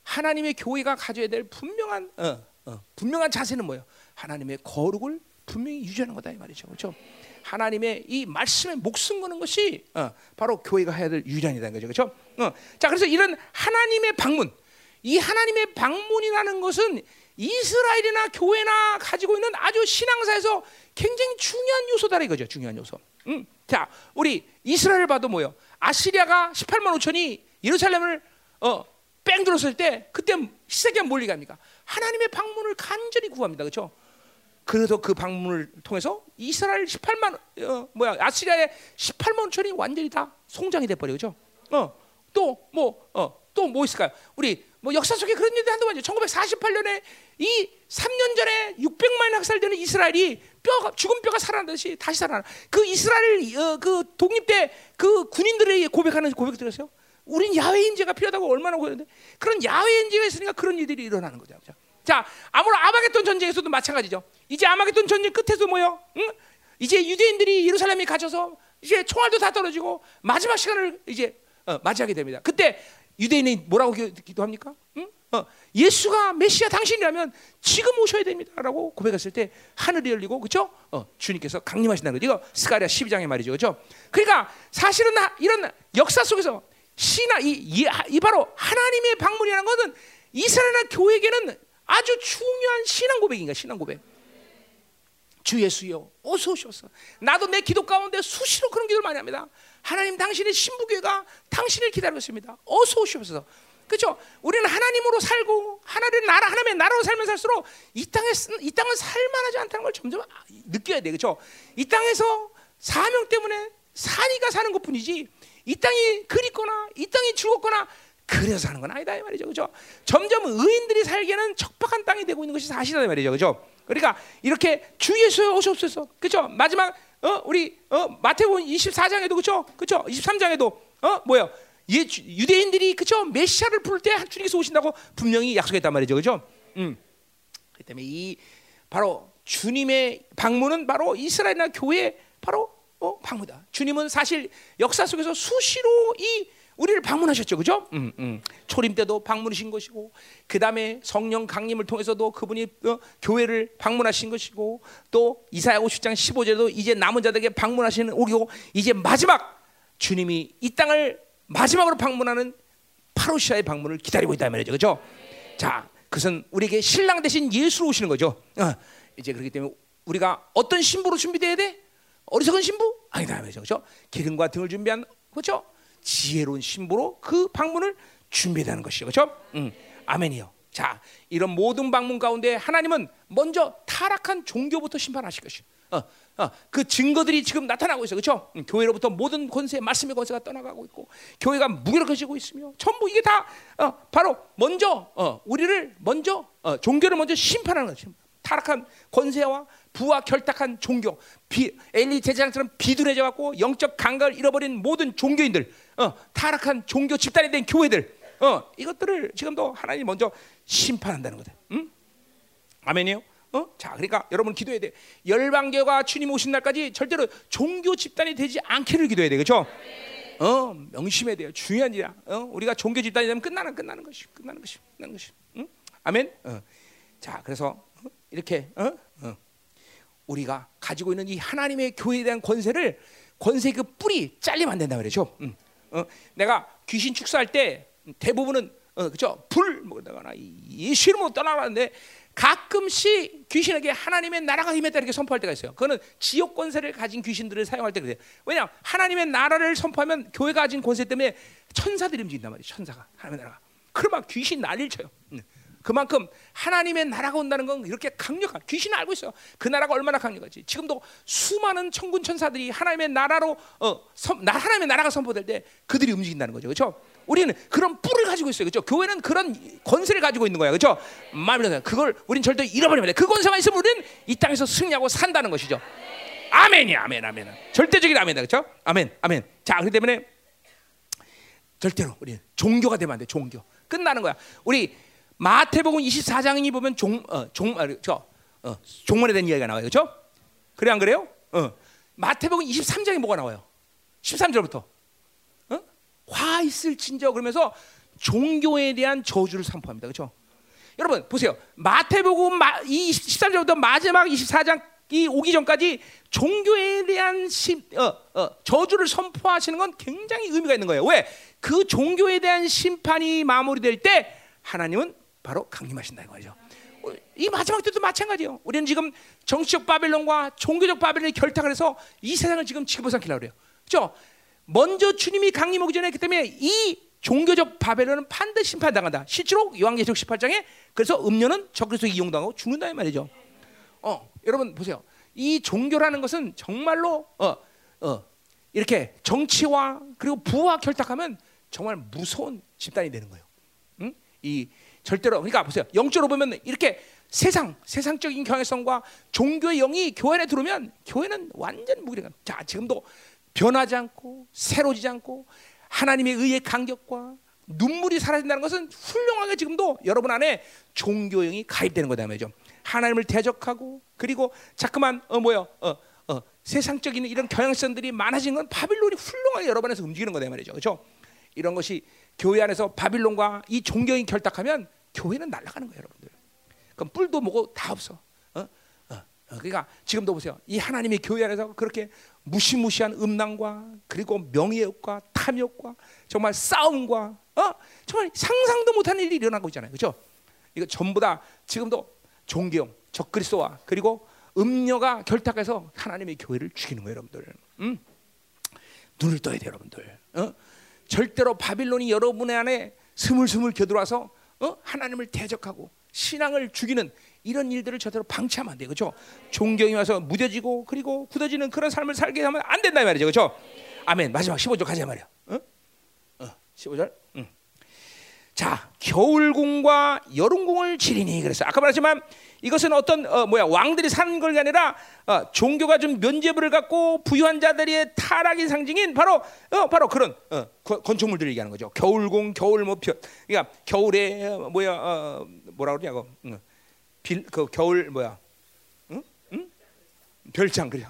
하나님의 교회가 가져야 될 분명한 어, 어, 분명한 자세는 뭐예요? 하나님의 거룩을 분명히 유지하는 거다 이 말이죠. 그렇죠? 하나님의 이 말씀에 목숨 거는 것이 어, 바로 교회가 해야 될 유전이라는 거죠. 그렇죠? 어, 자, 그래서 이런 하나님의 방문, 이 하나님의 방문이라는 것은 이스라엘이나 교회나 가지고 있는 아주 신앙사에서 굉장히 중요한 요소다 이거죠. 중요한 요소. 음. 자, 우리 이스라엘 봐도 뭐요? 아시리아가 18만 5천이 예루살렘을 어, 뺑 들었을 때 그때 시세기가 뭘리 갑니까? 하나님의 방문을 간절히 구합니다. 그렇죠? 그래서 그 방문을 통해서 이스라엘 18만 어, 뭐야 아시리아의 18만 천이 완전히 다 송장이 돼 버려 그죠? 어또 뭐어또뭐 있을까요? 우리 뭐 역사 속에 그런 일이 한두 번이죠. 1948년에 이 3년 전에 600만 학살되는 이스라엘이 뼈가 죽은 뼈가 살아나듯이 다시 살아나. 그 이스라엘 어, 그 독립 때 그 군인들에게 고백하는 고백 들었어요. 우린 야외 인재가 필요하다고 얼마나 고했는데 그런 야외 인재가 있으니까 그런 일들이 일어나는 거죠. 자, 아무런 아마겟돈 전쟁에서도 마찬가지죠. 이제 아마겟돈 전쟁 끝에서 뭐요? 응? 이제 유대인들이 예루살렘에 갇혀서 이제 총알도 다 떨어지고 마지막 시간을 이제 어, 맞이하게 됩니다. 그때 유대인이 뭐라고 기도합니까? 응? 어, 예수가 메시아 당신이라면 지금 오셔야 됩니다라고 고백했을 때 하늘이 열리고 그죠? 어, 주님께서 강림하신다는 거죠. 이거 스가랴 12장의 말이죠. 그죠? 그러니까 사실은 이런 역사 속에서 신하 이, 이, 이 바로 하나님의 방문이라는 것은 이스라엘 교회에게는 아주 중요한 신앙 고백인가 신앙 고백. 주 예수여 어서 오셔서 나도 내 기도 가운데 수시로 그런 기도를 많이 합니다. 하나님 당신의 신부교회가 당신을 기다리고 있습니다. 어서 오시옵소서. 그렇죠? 우리는 하나님으로 살고 하나님 나라 하나님의 나라로 살면 살수록 이 땅에 이 땅은 살만하지 않다는 걸 점점 느껴야 돼, 그렇죠? 이 땅에서 사명 때문에 산이가 사는 것뿐이지 이 땅이 그립거나 이 땅이 죽었거나 그래서 사는 건 아니다 이 말이죠, 그렇죠? 점점 의인들이 살기에는 척박한 땅이 되고 있는 것이 사실이다 이 말이죠, 그렇죠? 그러니까 이렇게 주 예수의 오옵소서, 그렇죠? 마지막 어 우리 어 마태복음 24장에도 그렇죠, 그렇죠? 23장에도 어 뭐야? 예, 유대인들이 그죠 메시아를 부를 때 주님께서 오신다고 분명히 약속했단 말이죠, 그죠? 음. 그 때문에 이 바로 주님의 방문은 바로 이스라엘이나 교회 바로 어, 방문이다. 주님은 사실 역사 속에서 수시로 이 우리를 방문하셨죠, 그죠? 음, 음. 초림 때도 방문하신 것이고, 그 다음에 성령 강림을 통해서도 그분이 어, 교회를 방문하신 것이고, 또 이사야 50장 15절에도 이제 남은 자들에게 방문하시는 우리고, 이제 마지막 주님이 이 땅을 마지막으로 방문하는 파로시아의 방문을 기다리고 있다 말이죠. 그렇죠? 자, 그것은 우리에게 신랑 대신 예수로 오시는 거죠. 어, 이제 그렇기 때문에 우리가 어떤 신부로 준비돼야 돼? 어리석은 신부? 아니다 말이죠. 그렇죠? 기름과 등을 준비한 그렇죠? 지혜로운 신부로 그 방문을 준비하는 것이죠. 그렇죠? 음, 아멘이요. 자, 이런 모든 방문 가운데 하나님은 먼저 타락한 종교부터 심판하실 것이요. 어, 어, 그 증거들이 지금 나타나고 있어, 그렇죠? 교회로부터 모든 권세, 말씀의 권세가 떠나가고 있고, 교회가 무기력해지고 있으며, 전부 이게 다 어, 바로 먼저 어, 우리를 먼저 어, 종교를 먼저 심판하는 거죠. 타락한 권세와 부와 결탁한 종교, 비, 엘리 제사장처럼 비둔해져 갖고 영적 감각을 잃어버린 모든 종교인들, 어, 타락한 종교 집단이 된 교회들, 어, 이것들을 지금도 하나님 먼저 심판한다는 거다. 응? 아멘이요? 어? 자, 그러니까 여러분 기도해야 돼. 열방교가 주님 오신 날까지 절대로 종교 집단이 되지 않기를 기도해야 돼. 그렇죠? 어, 명심해야 돼요. 중요한 일이야. 어? 우리가 종교 집단이 되면 끝나는 끝나는 것이. 끝나는 것이. 끝나는 것이. 응? 아멘. 어. 자, 그래서 어? 이렇게 어? 어. 우리가 가지고 있는 이 하나님의 교회에 대한 권세를 권세 그 뿌리 잘리면 안 된다 그러죠. 응. 어? 내가 귀신 축사할 때 대부분은 어, 그죠? 불 뭐다가나 예수 이름으로 떠나가는데 가끔씩 귀신에게 하나님의 나라가 임했다 이렇게 선포할 때가 있어요. 그거는 지옥 권세를 가진 귀신들을 사용할 때 그래요. 왜냐? 하나님의 나라를 선포하면 교회가 가진 권세 때문에 천사들이 움직인단 말이에요. 천사가 하나님의 나라가. 그러면 귀신 난리를 쳐요. 그만큼 하나님의 나라가 온다는 건 이렇게 강력한 귀신은 알고 있어요. 그 나라가 얼마나 강력하지. 지금도 수많은 천군 천사들이 하나님의 나라로 어, 선, 하나님의 나라가 선포될 때 그들이 움직인다는 거죠. 그렇죠? 우리는 그런 뿔을 가지고 있어요. 그렇죠? 교회는 그런 권세를 가지고 있는 거야. 그렇죠? 말로 그걸 우린 절대 잃어버리면 돼. 그 권세만 있으면 우리는 이 땅에서 승리하고 산다는 것이죠. 아멘이야. 아멘. 아멘. 절대적인 아멘이다. 그렇죠? 아멘. 아멘. 자, 그렇기 때문에 절대로 우리 종교가 되면 안 돼. 종교. 끝나는 거야. 우리 마태복음 24장이 보면 종, 어, 종, 아, 저, 어, 종말에 대한 이야기가 나와요. 그렇죠? 그래 안 그래요? 어. 마태복음 23장에 뭐가 나와요? 13절부터. 어? 화 있을 진저 그러면서 종교에 대한 저주를 선포합니다. 그렇죠? 여러분 보세요. 마태복음 마, 이 13절부터 마지막 24장 이 오기 전까지 종교에 대한 심, 어, 어, 저주를 선포하시는 건 굉장히 의미가 있는 거예요. 왜? 그 종교에 대한 심판이 마무리될 때 하나님은 바로 강림하신다 이거죠. 이 마지막 때도 마찬가지예요. 우리는 지금 정치적 바벨론과 종교적 바벨론이 결탁을 해서 이 세상을 지금 지켜보상키려고 그래요. 그렇죠? 먼저 주님이 강림 오기 전에 그 때문에 이 종교적 바벨론은 반드시 심판당한다. 실제로 요한계시록 18장에 그래서 음료는 적그리스도 이용당하고 죽는다 이 말이죠. 어, 여러분 보세요. 이 종교라는 것은 정말로 어, 어, 이렇게 정치와 그리고 부와 결탁하면 정말 무서운 집단이 되는 거예요. 응? 이 절대로 그러니까 보세요. 영적으로 보면 이렇게 세상 세상적인 경향성과 종교의 영이 교회 안에 들어오면 교회는 완전 무기력한. 자 지금도 변하지 않고 새로지지 않고 하나님의 의의 간격과 눈물이 사라진다는 것은 훌륭하게 지금도 여러분 안에 종교형이 가입되는 거다 말이죠. 하나님을 대적하고 그리고 자꾸만 어 뭐요 어, 어, 세상적인 이런 경향성들이 많아진 건 바빌론이 훌륭하게 여러분 안에서 움직이는 거다 말이죠. 그렇죠? 이런 것이 교회 안에서 바빌론과 이 종교인 결탁하면 교회는 날아가는 거예요, 여러분들. 그럼 뿔도 뭐고 다 없어. 어? 어, 어. 그러니까 지금도 보세요. 이 하나님의 교회 안에서 그렇게 무시무시한 음란과 그리고 명예욕과 탐욕과 정말 싸움과 어? 정말 상상도 못한 일이 일어나고 있잖아요. 그렇죠? 이거 전부 다 지금도 종교, 적그리스도와 그리고 음녀가 결탁해서 하나님의 교회를 죽이는 거예요, 여러분들. 음? 눈을 떠야 돼요, 여러분들. 어? 절대로 바빌론이 여러분의 안에 스물스물 겨들어와서 어? 하나님을 대적하고 신앙을 죽이는 이런 일들을 절대로 방치하면 안 돼요. 그렇죠? 존경이 와서 무뎌지고 그리고 굳어지는 그런 삶을 살게 하면 안 된다 이 말이죠. 그렇죠? 아멘. 마지막 15절 가자 말이야. 어? 어, 15절. 응. 자, 겨울궁과 여름궁을 지리니 그랬어. 아까 말했지만 이것은 어떤 어, 뭐야 왕들이 사는 걸 아니라 어, 종교가 좀 면죄부를 갖고 부유한 자들의 타락의 상징인 바로 어, 바로 그런 어, 건축물들을 얘기하는 거죠. 겨울궁, 겨울 뭐 별, 그러니까 겨울에 어, 뭐야 어, 뭐라 그러냐고. 응. 빌, 그 겨울 뭐야? 응? 응? 별장 그래.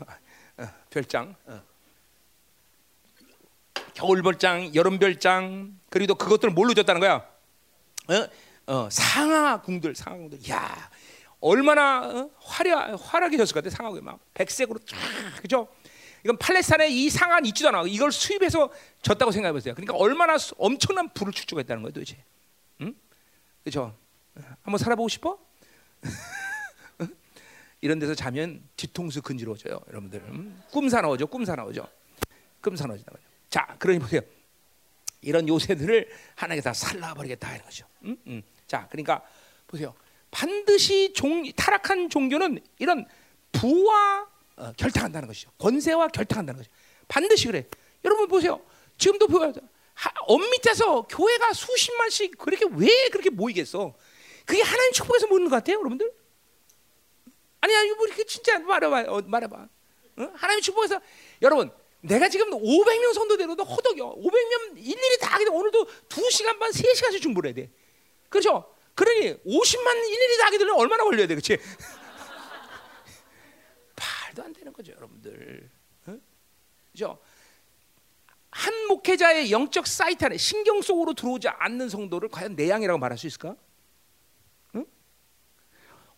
어, 별장. 어. 겨울 별장, 여름 별장, 그리고 그것들을 뭘로 줬다는 거야? 어? 어, 상하궁들, 상하궁들. 야, 얼마나 어? 화려 화려하게 졌을 것 같아. 상하궁이 막 백색으로 쫙 그죠? 이건 팔레스타인에 이 상한 있지도 않아. 이걸 수입해서 졌다고 생각해 보세요. 그러니까 얼마나 수, 엄청난 불을 축적했다는 거예요, 도대체. 응? 그죠? 한번 살아보고 싶어? 이런 데서 자면 뒤통수 근지러워져요, 여러분들. 음? 꿈 사 나오죠, 꿈사 나오죠. 꿈사 나오죠. 자, 그러니 보세요. 이런 요새들을 하나님께 다 살라버리겠다 하는 거죠. 음? 음. 자, 그러니까 보세요. 반드시 종, 타락한 종교는 이런 부와 어, 결탁한다는 것이죠. 권세와 결탁한다는 것이죠. 반드시 그래. 여러분 보세요. 지금도 보여요. 엄밑에서 교회가 수십만씩 그렇게 왜 그렇게 모이겠어? 그게 하나님 축복에서 모이는 것 같아요, 여러분들? 아니 아니 뭐 이렇게 진짜 말해봐, 어, 말해봐. 어? 하나님 축복에서 여러분 내가 지금 500명 성도대로도 허덕여. 500명 일일이 다 하게 돼. 오늘도 2시간 반, 3시간씩 중보해야 돼. 그렇죠? 그러니 50만 일일이 다 하게 되면 얼마나 걸려야 돼. 그렇지? 말도 안 되는 거죠, 여러분들. 어? 그죠? 한 목회자의 영적 사이트 안에 신경 속으로 들어오지 않는 성도를 과연 내 양이라고 말할 수 있을까? 응?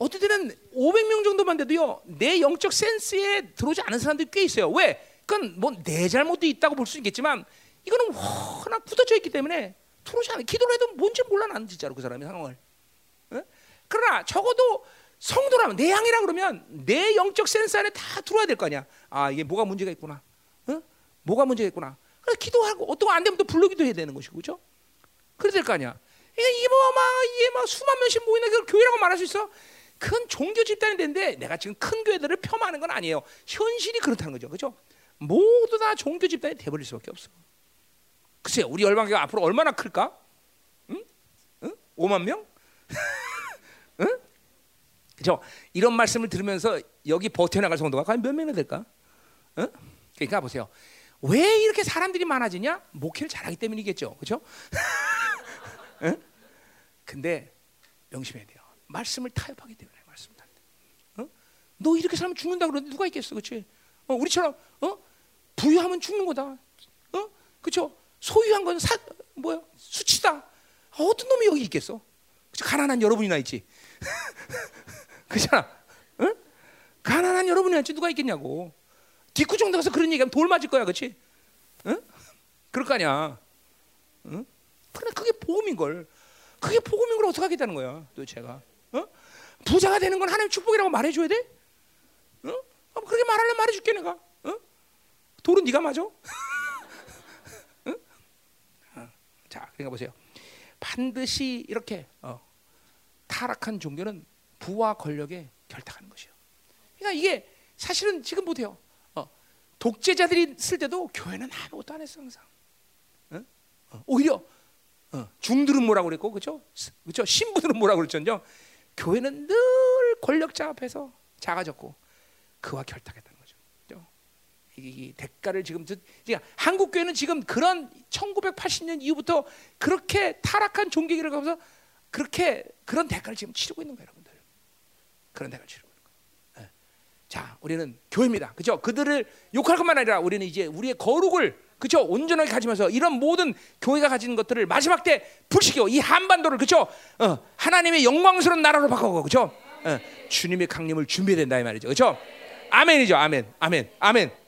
때는 500명 정도만 돼도요, 내 영적 센스에 들어오지 않은 사람들이 꽤 있어요. 왜? 그건 뭐 내 잘못도 있다고 볼 수 있겠지만 이거는 워낙 굳어져 있기 때문에 들어오지 않아. 기도를 해도 뭔지 몰라 나는 진짜로 그 사람의 상황을. 어? 그러나 적어도 성도라면 내 양이라 그러면 내 영적 센스 안에 다 들어와야 될 거 아니야. 아 이게 뭐가 문제가 있구나. 어? 뭐가 문제가 있구나. 그래 기도하고 어떤 거 안 되면 또 불러기도 해야 되는 것이고 그죠? 그래야 될 거 아니야. 이게 뭐막 이게 막 수만 명씩 모이는 그 교회라고 말할 수 있어? 큰 종교 집단이 되는데 내가 지금 큰 교회들을 폄하하는 건 아니에요. 현실이 그렇다는 거죠. 그죠? 모두 다 종교 집단이 돼버릴 수밖에 없어. 글쎄요, 우리 열방교가 앞으로 얼마나 클까? 응? 응? 5만 명? 응? 그죠? 이런 말씀을 들으면서 여기 버텨나갈 성도가 과연 몇 명이나 될까? 응? 그러니까 보세요. 왜 이렇게 사람들이 많아지냐? 목회를 잘하기 때문이겠죠. 그죠? 응? 근데 명심해야 돼요. 말씀을 타협하기 때문에 말씀을 타협. 어? 너 이렇게 살면 죽는다 그러는데 누가 있겠어, 그렇지? 어, 우리처럼 어? 부유하면 죽는 거다. 어? 그렇죠? 소유한 건 사, 뭐야? 수치다. 어떤 놈이 여기 있겠어? 그쵸? 가난한 여러분이나 있지. 그잖아. 응? 가난한 여러분이나 있지 누가 있겠냐고. 뒷구정 가서 그런 얘기하면 돌 맞을 거야, 그렇지? 응? 그럴 거 아니야. 응? 그래, 그게 복음인 걸. 그게 복음인 걸 어떻게 하겠다는 거야, 도대체가. 어? 부자가 되는 건 하나님 축복이라고 말해줘야 돼? 어? 그렇게 말하려면 말해줄게 내가. 돌은 네가 맞아? 응? 어. 자, 그러니까 보세요. 반드시 이렇게 어, 타락한 종교는 부와 권력에 결탁하는 것이요. 그러니까 이게 사실은 지금 보세요. 어, 독재자들이 쓸 때도 교회는 아무것도 안 했어 항상. 어? 어, 오히려 어, 중들은 뭐라고 그랬고 그렇죠? 그렇죠? 신부들은 뭐라고 그랬죠? 교회는 늘 권력자 앞에서 작아졌고 그와 결탁했다. 이 대가를 지금 그러니까 한국 교회는 지금 그런 1980년 이후부터 그렇게 타락한 종교기를 가면서 그렇게 그런 대가를 지금 치르고 있는 거예요, 여러분들. 그런 대가를 치르고 있는 거예요. 네. 자, 우리는 교회입니다. 그죠? 그들을 욕할 것만 아니라 우리는 이제 우리의 거룩을 그죠? 온전하게 가지면서 이런 모든 교회가 가진 것들을 마지막 때 불시켜 이 한반도를 그죠? 어, 하나님의 영광스러운 나라로 바꿔고 그죠? 어, 주님의 강림을 준비해야 된다 이 말이죠. 그죠? 아멘이죠. 아멘. 아멘. 아멘.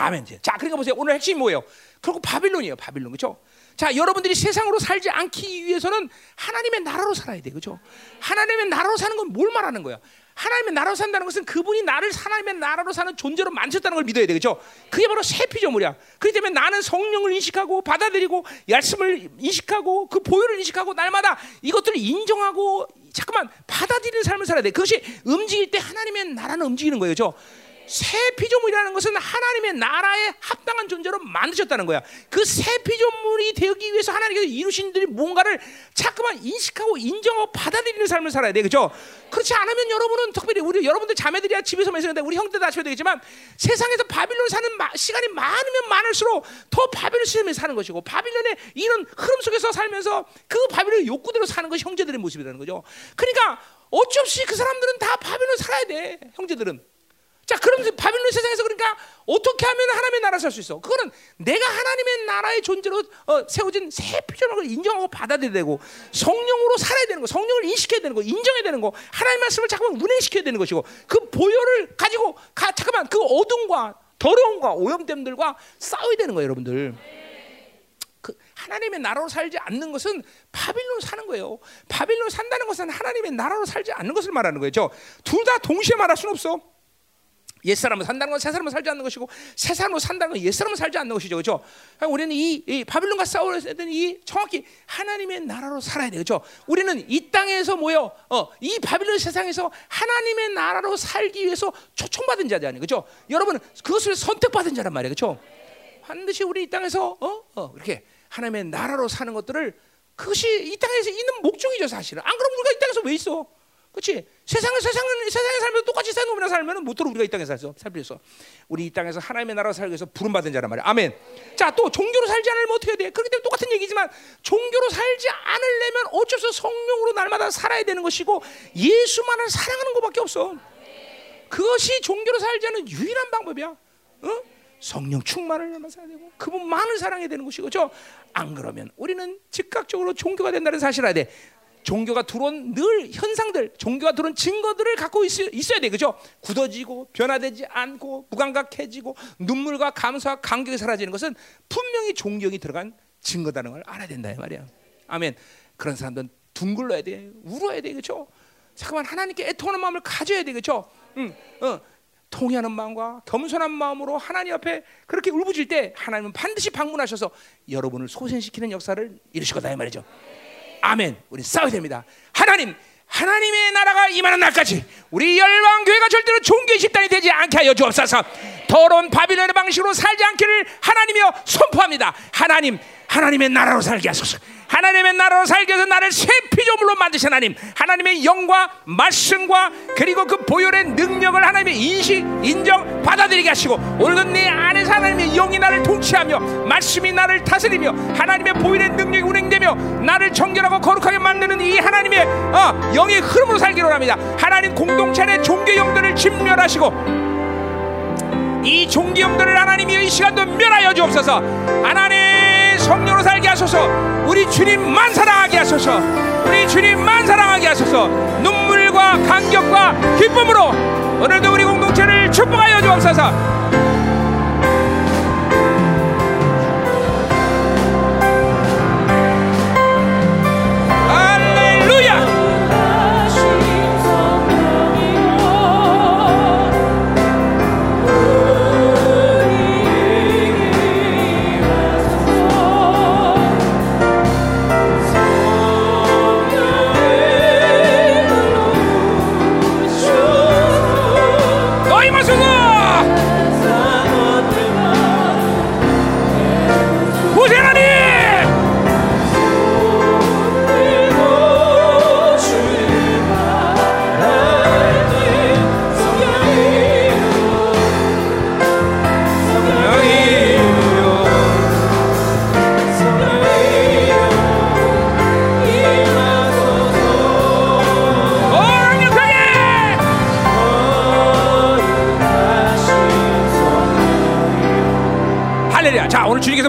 아멘. 자, 그러니까 보세요. 오늘 핵심이 뭐예요? 결국 바빌론이에요. 바빌론. 그렇죠? 자, 여러분들이 세상으로 살지 않기 위해서는 하나님의 나라로 살아야 돼. 그렇죠? 하나님의 나라로 사는 건 뭘 말하는 거야? 하나님의 나라로 산다는 것은 그분이 나를 하나님의 나라로 사는 존재로 만졌다는 걸 믿어야 되겠죠. 그게 바로 새 피조물이야. 그렇기 때문에 나는 성령을 인식하고 받아들이고 말씀을 인식하고 그 보혈을 인식하고 날마다 이것들을 인정하고 잠깐만 받아들이는 삶을 살아야 돼. 그것이 움직일 때 하나님의 나라는 움직이는 거예요. 저. 새 피조물이라는 것은 하나님의 나라에 합당한 존재로 만드셨다는 거야. 그 새 피조물이 되기 위해서 하나님께서 이루신 들이 뭔가를 자꾸만 인식하고 인정하고 받아들이는 삶을 살아야 돼. 그죠? 그렇지 않으면 여러분은 특별히 우리 여러분들 자매들이야 집에서 매서는데 우리 형들도 아셔야 되겠지만 세상에서 바빌론 사는 마, 시간이 많으면 많을수록 더 바빌론 시스템에 사는 것이고 바빌론의 이런 흐름 속에서 살면서 그 바빌론의 욕구대로 사는 것이 형제들의 모습이라는 거죠. 그러니까 어쩔 수 없이 그 사람들은 다 바빌론 살아야 돼. 형제들은. 자, 그러면서 바빌론 세상에서 그러니까 어떻게 하면 하나님의 나라 살 수 있어? 그거는 내가 하나님의 나라의 존재로 어, 세워진 새 피조물을 인정하고 받아들여야 되고 성령으로 살아야 되는 거, 성령을 인식해야 되는 거, 인정해야 되는 거, 하나님 말씀을 잠깐만 운행시켜야 되는 것이고 그 보혈을 가지고 가, 잠깐만 그 어둠과 더러움과 오염됨들과 싸워야 되는 거예요, 여러분들. 그 하나님의 나라로 살지 않는 것은 바빌론 사는 거예요. 바빌론 산다는 것은 하나님의 나라로 살지 않는 것을 말하는 거예요. 둘 다 동시에 말할 수는 없어. 옛 사람은 산다는 건 새 사람은 살지 않는 것이고 새 사람으로 산다는 건 옛 사람은 살지 않는 것이죠, 그렇죠? 우리는 이, 이 바빌론과 싸워야 되는 이 정확히 하나님의 나라로 살아야 돼요, 그렇죠? 우리는 이 땅에서 모여, 어, 이 바빌론 세상에서 하나님의 나라로 살기 위해서 초청받은 자들 아니에요, 그렇죠? 여러분은 그것을 선택받은 자란 말이에요, 그렇죠? 반드시 우리 이 땅에서 어, 어, 이렇게 하나님의 나라로 사는 것들을 그것이 이 땅에서 있는 목적이죠, 사실은. 안 그러면 우리가 이 땅에서 왜 있어? 그렇지? 세상을 세상은 세상에 살면 똑같이 사는 놈이나 살면은 못도록 우리가 이 땅에 살죠. 살면서 우리 이 땅에서 하나님의 나라 살기 위해서 부름 받은 자란 말이야. 아멘. 자, 또 종교로 살지 않으면 어떻게 돼? 그렇기 때문에 똑같은 얘기지만 종교로 살지 않으려면 어쩔 수 성령으로 날마다 살아야 되는 것이고 예수만을 사랑하는 것밖에 없어. 그것이 종교로 살지 않는 유일한 방법이야. 어? 성령 충만을 살아야 되고 그분만을 사랑해야 되는 것이고 저안 그러면 우리는 즉각적으로 종교가 된다는 사실을 알아야 돼. 종교가 들어온 늘 현상들, 종교가 들어온 증거들을 갖고 있, 어야 돼, 그죠? 굳어지고 변화되지 않고 무감각해지고 눈물과 감사와 감격이 사라지는 것은 분명히 종경이 들어간 증거다는 걸 알아야 된다 이 말이야. 아멘. 그런 사람들은 둥글러야 돼, 울어야 돼, 그죠? 잠깐만 하나님께 애통하는 마음을 가져야 돼, 그죠? 응, 어. 통회하는 마음과 겸손한 마음으로 하나님 앞에 그렇게 울부짖을 때 하나님은 반드시 방문하셔서 여러분을 소생시키는 역사를 이루실 거다 이 말이죠. 아멘. 우리 싸워야 됩니다. 하나님, 하나님의 나라가 임하는 날까지 우리 열방 교회가 절대로 종교 집단이 되지 않게 하여 주옵소서. 더러운 바빌론의 방식으로 살지 않기를 하나님이여 선포합니다. 하나님, 하나님의 나라로 살게 하소서. 하나님의 나라로 살기 위해서 나를 새 피조물로 만드신 하나님 하나님의 영과 말씀과 그리고 그 보혈의 능력을 하나님의 인식 인정 받아들이게 하시고 오늘도 내 안에서 하나님의 영이 나를 통치하며 말씀이 나를 다스리며 하나님의 보혈의 능력이 운행되며 나를 정결하고 거룩하게 만드는 이 하나님의 어, 영의 흐름으로 살기로 합니다. 하나님 공동체 내 종교 영들을 진멸하시고 이 종교 영들을 하나님이 이 시간도 멸하여 주옵소서. 하나님 성령으로 살게 하소서. 우리 주님만 사랑하게 하소서. 우리 주님만 사랑하게 하소서. 눈물과 감격과 기쁨으로 오늘도 우리 공동체를 축복하여 주옵소서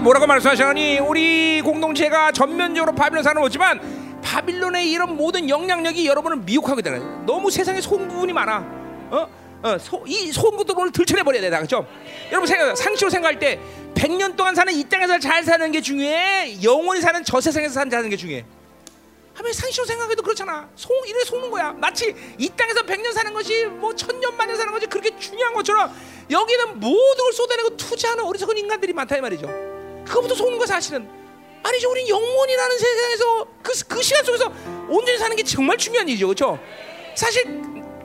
뭐라고 말씀하시니 우리 공동체가 전면적으로 바빌론 사는 거지만 바빌론의 이런 모든 영향력이 여러분을 미혹하게 되는 너무 세상에 소음 부분이 많아. 어? 어, 소, 이 소음 것도 오늘 들춰내 버려야 되다 그죠? 여러분 생각 상식으로 생각할 때 100년 동안 사는 이 땅에서 잘 사는 게 중요해. 영원히 사는 저 세상에서 사는 게 중요해. 하면 상식으로 생각해도 그렇잖아. 속 이래 속는 거야. 마치 이 땅에서 100년 사는 것이 뭐 천년 만년 사는 것이 그렇게 중요한 것처럼 여기는 모든 걸 쏟아내고 투자하는 어리석은 인간들이 많다 이 말이죠. 그거부터 속는 거 사실은. 아니죠. 우리 영원이라는 세상에서 그, 그 시간 속에서 온전히 사는 게 정말 중요한 일이죠. 그렇죠? 사실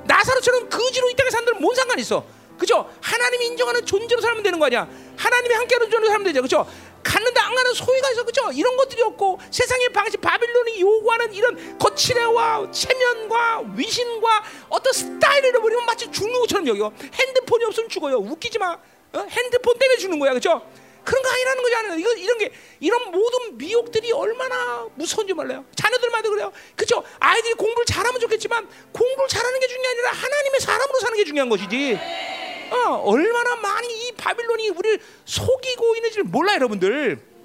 나사로처럼 거지로 이 땅에 데는 뭔 상관 있어? 그죠? 하나님이 인정하는 존재로 살면 되는 거 아니야? 하나님이 함께하는 존재로 살면 되죠. 그죠? 갔는데 안 가는 소위가 있어. 그죠? 이런 것들이 없고 세상의 방식 바빌론이 요구하는 이런 거칠애와 체면과 위신과 어떤 스타일을 버리면 마치 죽는 것처럼 여겨. 핸드폰이 없으면 죽어요. 웃기지 마. 어? 핸드폰 때문에 죽는 거야. 그죠? 그런 거 아니라는 거잖아요. 이거 이런 게 이런 모든 미혹들이 얼마나 무서운지 몰라요. 자녀들마다 그래요. 그죠? 아이들이 공부를 잘하면 좋겠지만 공부를 잘하는 게 중요한 게 아니라 하나님의 사람으로 사는 게 중요한 것이지. 어, 얼마나 많이 이 바빌론이 우리를 속이고 있는지를 몰라 여러분들.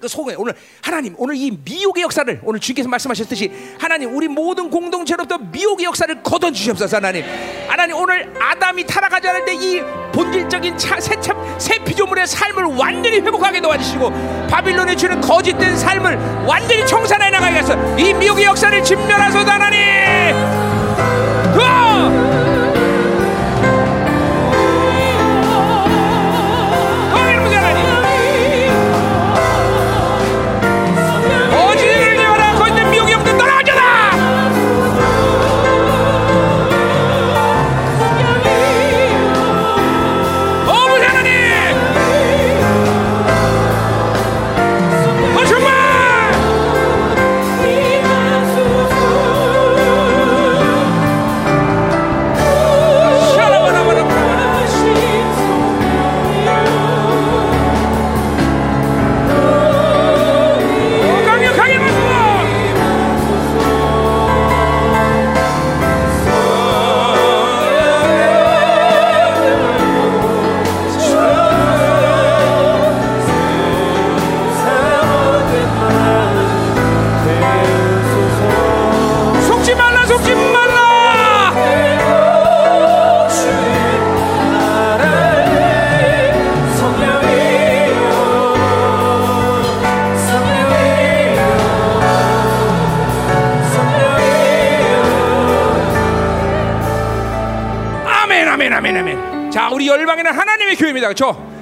그 속에 오늘 하나님 오늘 이 미혹의 역사를 오늘 주께서 말씀하셨듯이 하나님 우리 모든 공동체로부터 미혹의 역사를 거둬 주시옵소서 하나님 하나님 오늘 아담이 타락하지 않을 때 이 본질적인 차, 새, 참, 새 피조물의 삶을 완전히 회복하게 도와주시고 바빌론에 주는 거짓된 삶을 완전히 청산해 나가게 해서 이 미혹의 역사를 진멸하소서 하나님 어! 하 교회입니다. 그렇죠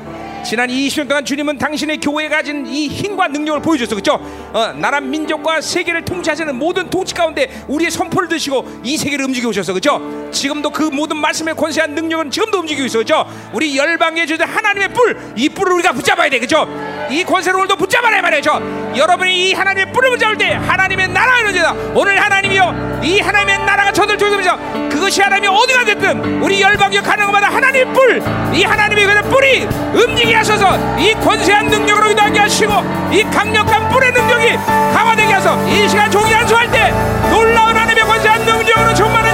지난 20년 동안 주님은 당신의 교회에 가진 이 힘과 능력을 보여줬어. 그렇죠 어, 나라 민족과 세계를 통치하시는 모든 통치 가운데 우리의 선포를 드시고 이 세계를 움직여 오셨어. 그렇죠 지금도 그 모든 말씀의 권세한 능력은 지금도 움직이고 있어. 그렇죠 우리 열방에 주신 하나님의 뿔 이 뿔을 우리가 붙잡아야 돼. 그렇죠 이 권세를 오늘도 붙잡아라 말이죠. 여러분이 이 하나님의 뿔을 붙잡을 때 하나님의 나라가 이루어진다. 오늘 하나님이요. 이 하나님의 나라가 저들 조성해서 그것이 하나님이 어디가 됐든 우리 열방에 가는 것마다 하나님의 뿔 이 하나님의 그 뿔이 움직이게 하셔서. 이 권세한 능력으로 이동하게 하시고 이 강력한 뿔의 능력이 강화되게 하셔서. 이 시간 종이 안수할 때 놀라운 하나님의 권세한 능력으로 충만하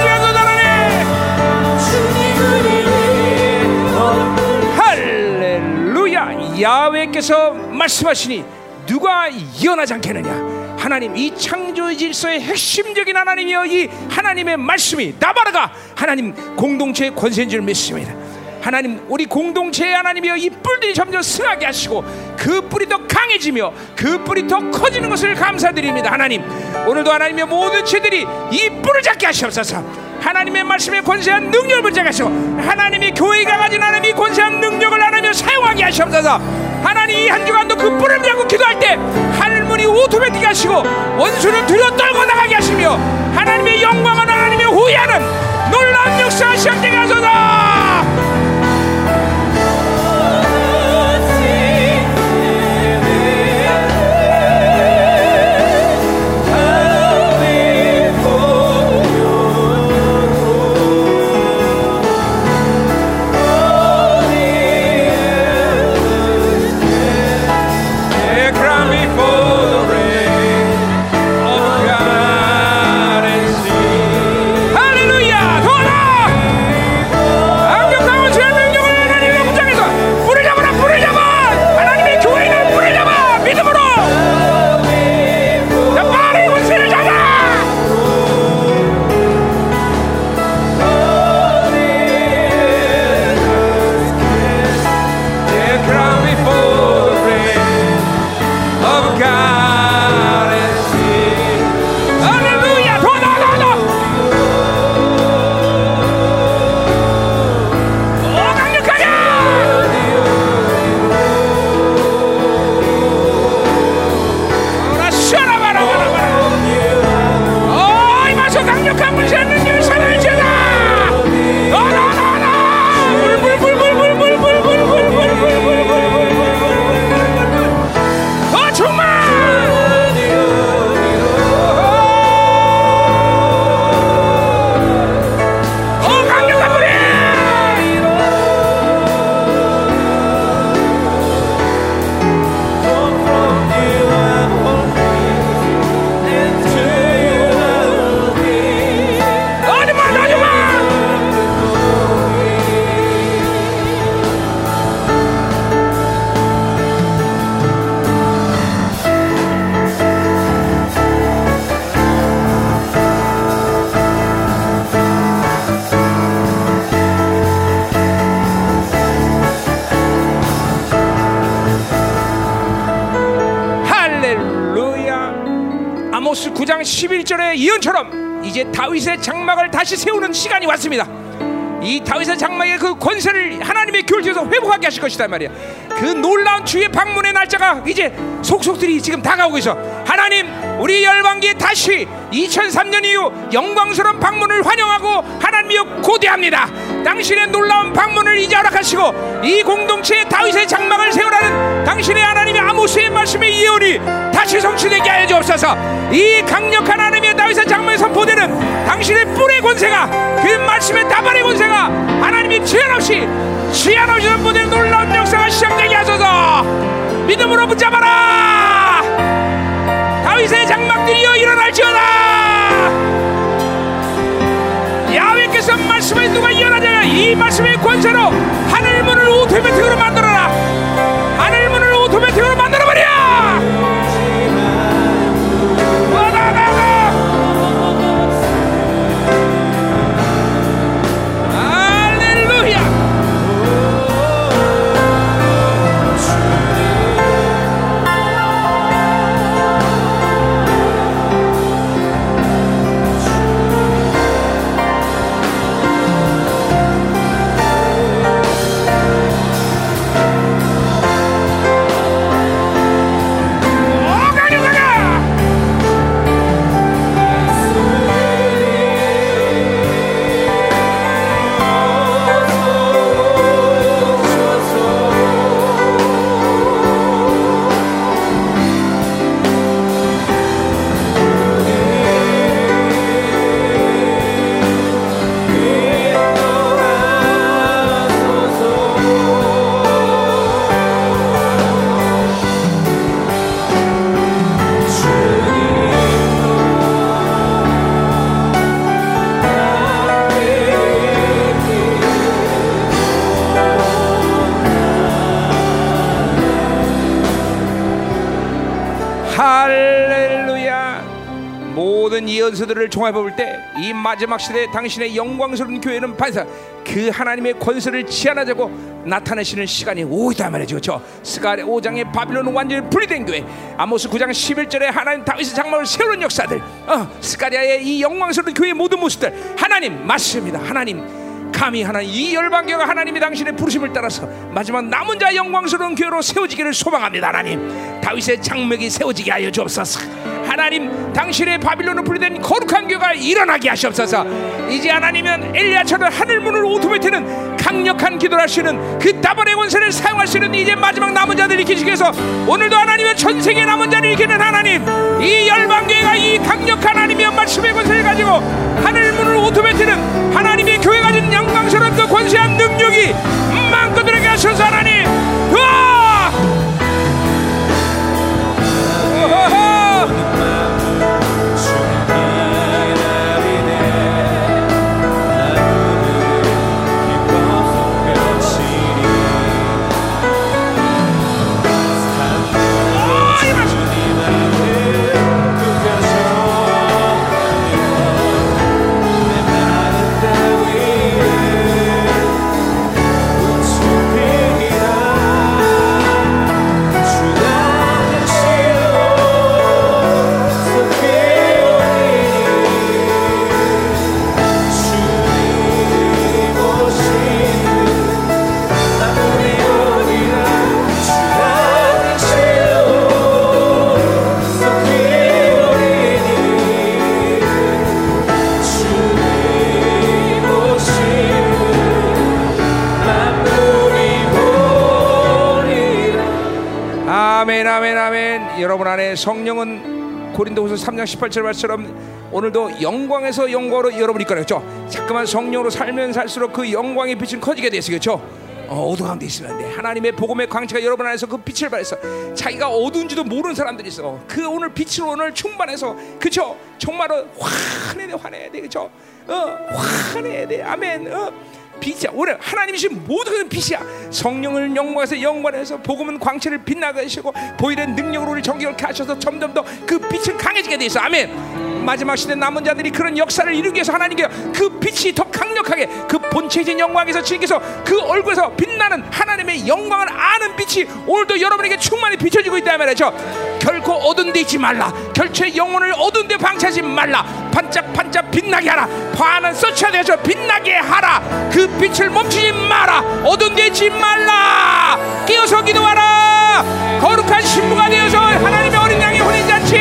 야 야훼께서 말씀하시니 누가 예언하지 않겠느냐? 하나님 이 창조의 질서의 핵심적인 하나님이여 이 하나님의 말씀이 나바라가 하나님 공동체의 권세인 줄 믿습니다. 하나님 우리 공동체의 하나님이여 이 뿔들이 점점 승하게 하시고 그 뿔이 더 강해지며 그 뿔이 더 커지는 것을 감사드립니다. 하나님 오늘도 하나님의 모든 죄들이 이 뿔을 잡게 하시옵소서. 하나님의 말씀에 권세한 능력을 붙잡게 하시고 하나님의 교회가 가진 하나님의 권세한 능력을 하나님 사용하게 하시옵소서. 하나님 이 한 주간도 그 뿔을 잡고 기도할 때 하늘문이 오토매틱 하시고 원수는 들어 떨고 나가게 하시며 하나님의 영광은 하나님의 후회하는 놀라운 역사 시작되게 하소서 11절의 예언처럼 이제 다윗의 장막을 다시 세우는 시간이 왔습니다. 이 다윗의 장막의 그 권세를 하나님의 교회에서 회복하게 하실 것이다 말이야. 그 놀라운 주의 방문의 날짜가 이제 속속들이 지금 다가오고 있어. 하나님, 우리 열방기에 다시 2003년 이후 영광스러운 방문을 환영하고 하나님이여 고대합니다. 당신의 놀라운 방문을 이제 허락하시고 이 공동체에 다윗의 장막을 세우라는 당신의 하나님의 아모스의 말씀의 예언이 다시 성취되게 하여 주옵소서. 이 강력한 하나님의 다윗의 장막에 선포되는 당신의 뿔의 권세가 그 말씀의 다발의 권세가 하나님이 제한 없이 제한 없이 선포되는 놀라운 역사가 시작되게 하소서. 믿음으로 붙잡아라. 다윗의 장막들이여 일어날지어다. 야외께서 말씀을 누가 이어나냐 이 말씀의 권세로 하늘 문을 오토매틱으로 만들어라 하늘 문을 오토매틱으로 만들어버려 예언서들을 종합해 볼 때 이 마지막 시대에 당신의 영광스러운 교회는 반사. 그 하나님의 권세를 지하나자고 나타내시는 시간이 오이다 말이죠. 그렇죠? 스가랴 5장의 바빌론은 완전히 분리된 교회. 아모스 9장 11절에 하나님 다윗의 장막을 세우는 역사들. 어, 스가랴의 이 영광스러운 교회의 모든 모습들. 하나님 맞습니다. 하나님. 감히 하나님 이 열방교가 하나님이 당신의 부르심을 따라서 마지막 남은 자 영광스러운 교회로 세워지기를 소망합니다. 하나님 다윗의 장막이 세워지게 하여 주옵소서 당신의 바빌론으로 분리된 거룩한 교회가 일어나게 하시옵소서. 이제 하나님은 엘리야처럼 하늘 문을 오토매트는 강력한 기도를 하시는 그 다발의 권세를 사용하시는 이제 마지막 남은 자들 일으키시기 위해서 오늘도 하나님의 전 세계 남은 자를 일으키는 하나님 이 열방교회가 이 강력한 하나님의 말씀의 권세를 가지고 하늘 문을 오토매트는 하나님의 교회 가진 영광스러운 그 권세한 능력이 만껏들에게 하셔서 하나님 아멘 아멘 여러분 안에 성령은 고린도후서 3장 18절 말처럼 오늘도 영광에서 영광으로 여러분이 이끌어죠 자꾸만 성령으로 살면 살수록 그 영광의 빛은 커지게 되어 그렇죠 어, 어두 가운데 있으면 안 돼. 하나님의 복음의 광채가 여러분 안에서 그 빛을 발해서 자기가 어두운지도 모르는 사람들이 있어. 그 오늘 빛으로 오늘 충만해서 그쵸? 정말로 환해야 돼, 환해야 돼, 그쵸? 어, 환해야 돼. 아멘. 어. 빛이야. 오늘 하나님이신 모든 것은 빛이야. 성령을 영광에서 영광에서 복음은 광채를 빛나게 하시고 보이는 능력으로 우리 정결케 하셔서 점점 더 그 빛은 강해지게 돼 있어. 아멘. 마지막 시대 남은 자들이 그런 역사를 이루기 위해서 하나님께 그 빛이 더 강력하게 그 본체이신 영광에서 주님께서 그 얼굴에서 빛나는 하나님의 영광을 아는 빛이 오늘도 여러분에게 충만히 비춰지고 있다 말이죠. 결코 어두운 데 있지 말라. 결초의 영혼을 어두운 데 방치하지 말라. 반짝반짝 빛나게 하라. 화는 서치하되어서 빛나게 하라. 그 빛을 멈추지 마라. 어두운 데 있지 말라. 깨어서 기도하라. 거룩한 신부가 되어서 하나님의 어린 양의 혼인잔치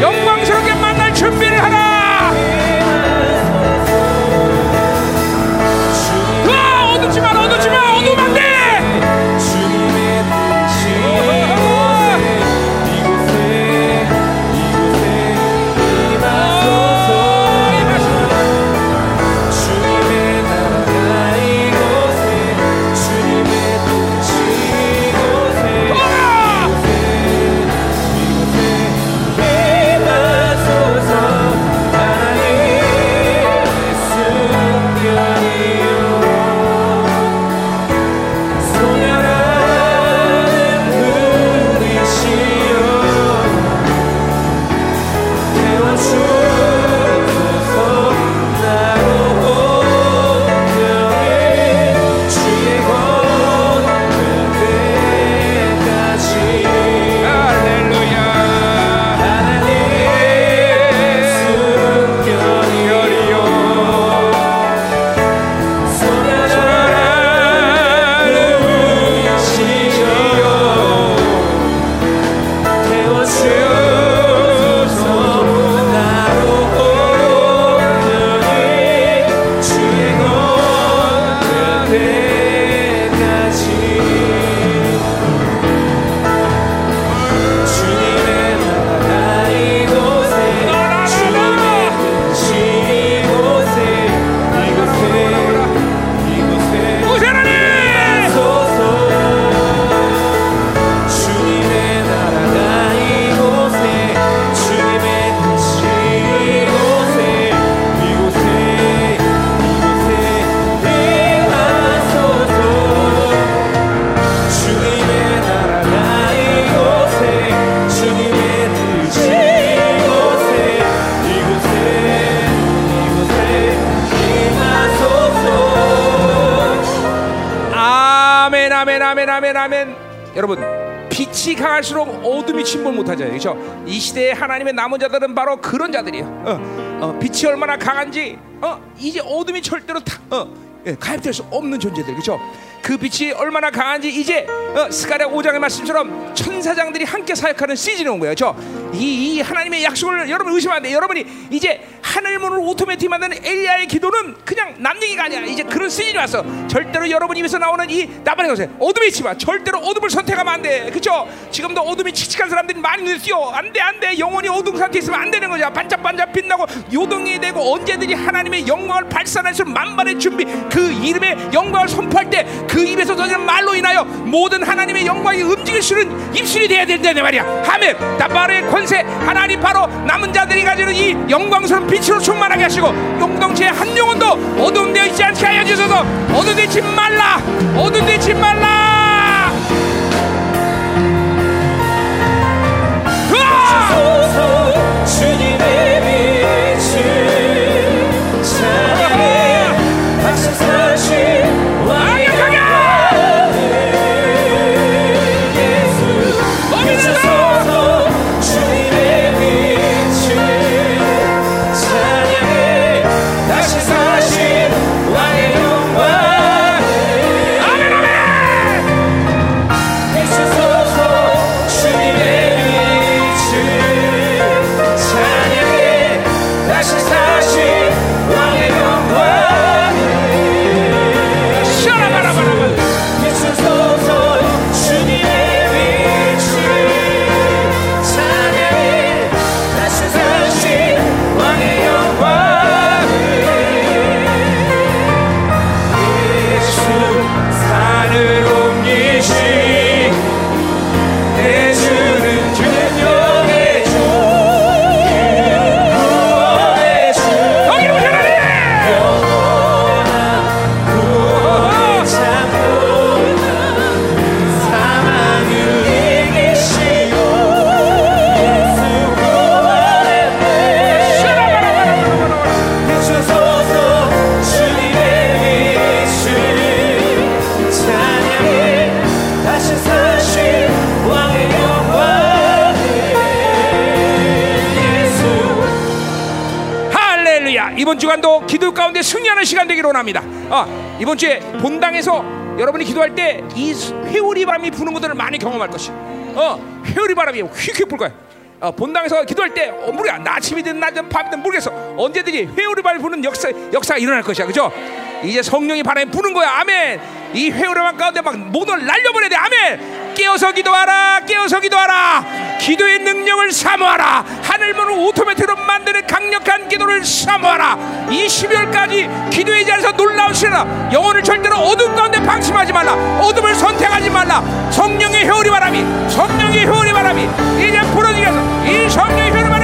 영광스럽게 남은 자들은 바로 그런 자들이에요. 어, 어, 빛이 얼마나 강한지 어, 이제 어둠이 절대로 타, 어, 예, 개입될 수 없는 존재들 그렇죠 그 빛이 얼마나 강한지 이제 어, 스가랴 5장의 말씀처럼 천사장들이 함께 사역하는 시즌이 온 거예요 그렇죠 이, 이 하나님의 약속을 여러분 의심하면 안 돼요. 여러분이 이제 하늘 문을 automatic 만드는 엘리야의 기도는 그냥 남 얘기가 아니야. 이제 그런 시즌이 왔어. 절대로 여러분 입에서 나오는 이 나발의 것에 어둠에 있지 마 절대로 어둠을 선택하면 안 돼. 그쵸? 지금도 어둠이 칙칙한 사람들이 많이 띄어 안돼 안돼. 영원히 어둠 상태에 있으면 안 되는 거죠. 반짝반짝 빛나고 요동이 되고 언제든지 하나님의 영광을 발산할 수 있는 만반의 준비 그 이름의 영광을 선포할 때 그 입에서 터지는 말로 인하여 모든 하나님의 영광이 움직일 수 있는 입술이 돼야 된다는 말이야. 하면 나발의 권세 하나님 바로 남은 자들이 가지는 이 영광스러운 빛으로 충만하게 하시고 용동체의 한 영혼도 어둠되어 있지 않게 하여 주소서. 어둠되지 말라. 어둠되지 말라 주님의 빛을 찬양 승리하는 시간 되기를 원합니다. 어, 이번 주에 본당에서 여러분이 기도할 때 이 회오리 바람이 부는 것들을 많이 경험할 것이. 어, 회오리 바람이 휙휙 불 거야. 어, 본당에서 기도할 때 어, 모르야 나 아침이든 낮이든 밤이든 모르겠어 언제든지 회오리 바람이 부는 역사 역사가 일어날 것이야 그죠? 이제 성령이 바람이 부는 거야 아멘 이 회오리 바람 가운데 막 모든 걸 날려버려야 돼 아멘 깨어서 기도하라 깨어서 기도하라. 기도의 능력을 사모하라. 하늘문을 오토매틱으로 만드는 강력한 기도를 사모하라. 이 12월까지 기도의 자리에서 놀라운 시라 영혼을 절대로 어둠 가운데 방심하지 말라. 어둠을 선택하지 말라. 성령의 회오리 바람이 성령의 회오리 바람이 이제 부러지게 해서 이 성령의 회오리 바람이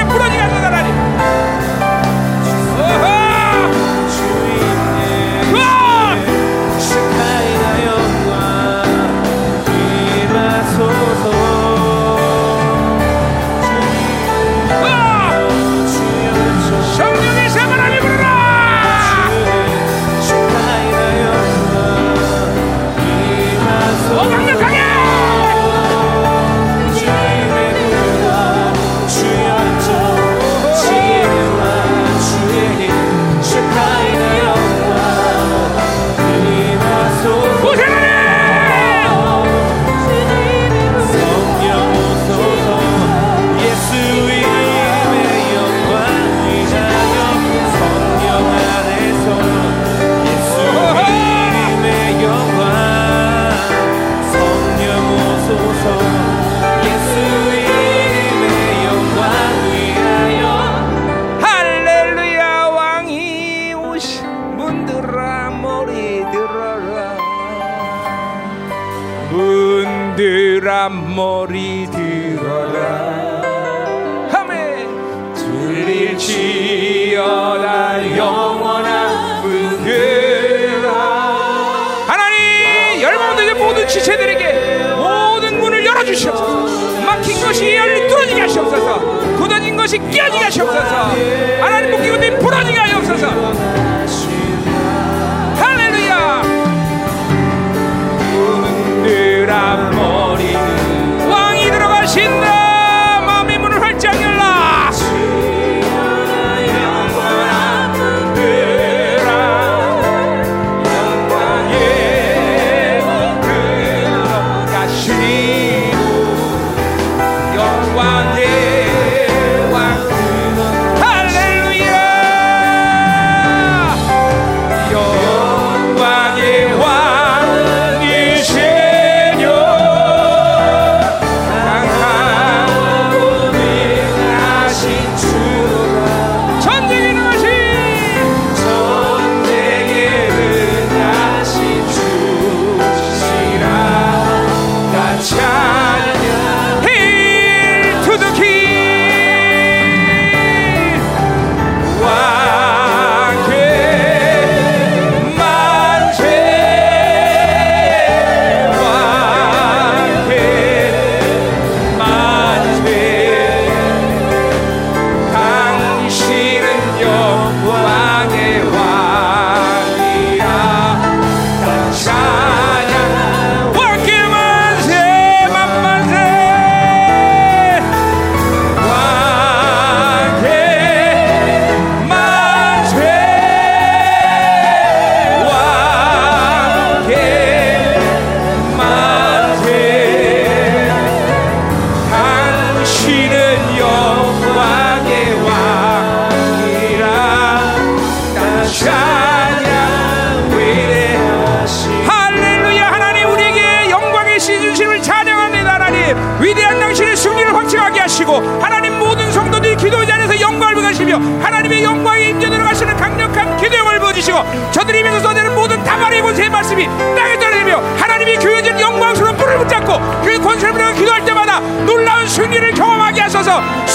하시옵소서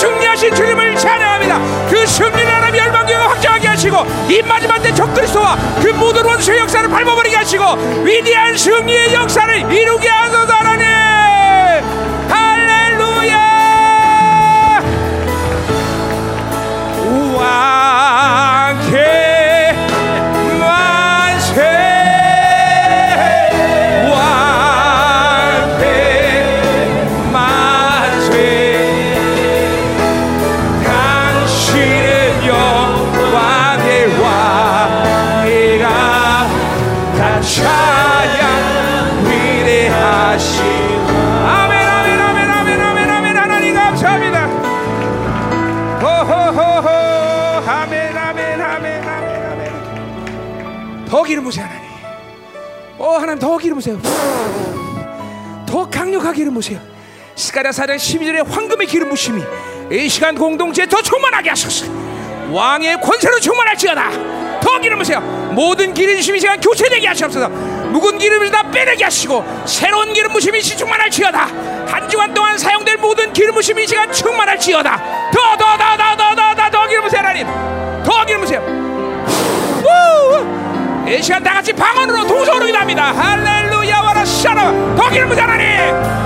승리하신 주님을 찬양합니다. 그 승리를 하나님 열방교회가 확정하게 하시고 이 마지막 때 적그리스도와 그 모든 원수의 역사를 밟아버리게 하시고 위대한 승리의 역사를 이루 스가랴 4장 12절에 황금의 기름 부심이 이 시간 공동체에 더 충만하게 하소서. 왕의 권세로 충만할지어다. 더 기름 부으세요. 모든 기름 부심이 시간 교체되게 하시옵소서. 묵은 기름을 다 빼내게 하시고 새로운 기름 부심이 충만할지어다. 한 주간 동안 사용될 모든 기름 부심이 시간 충만할지어다. 더 더 더 더 더 더 더 더 기름 부으세요 하나님. 더 기름 부으세요. 우! 이 시간 다 같이 방언으로 동서로 기도합니다. 할렐루야 와라 샤라 더 기름 부으세요 하나님.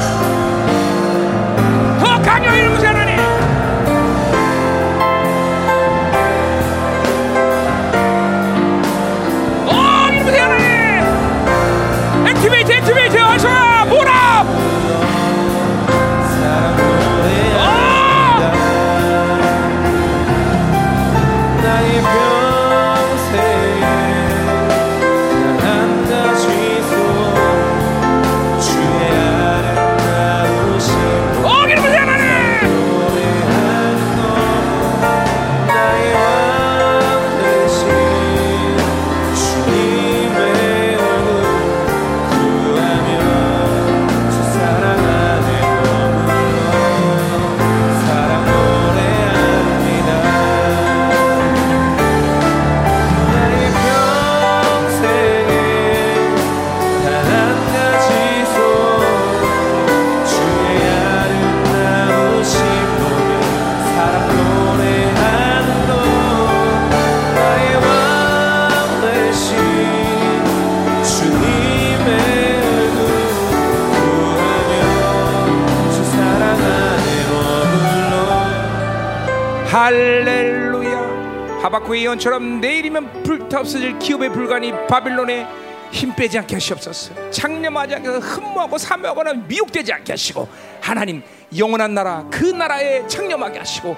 할렐루야. 하박국의 예언처럼 내일이면 불타 없어질 기업의 불간이 바빌론에 힘 빼지 않게 하시옵소서. 창념하지 않게 흠모하고 사모하거나 미혹되지 않게 하시고 하나님 영원한 나라 그 나라에 창념하게 하시고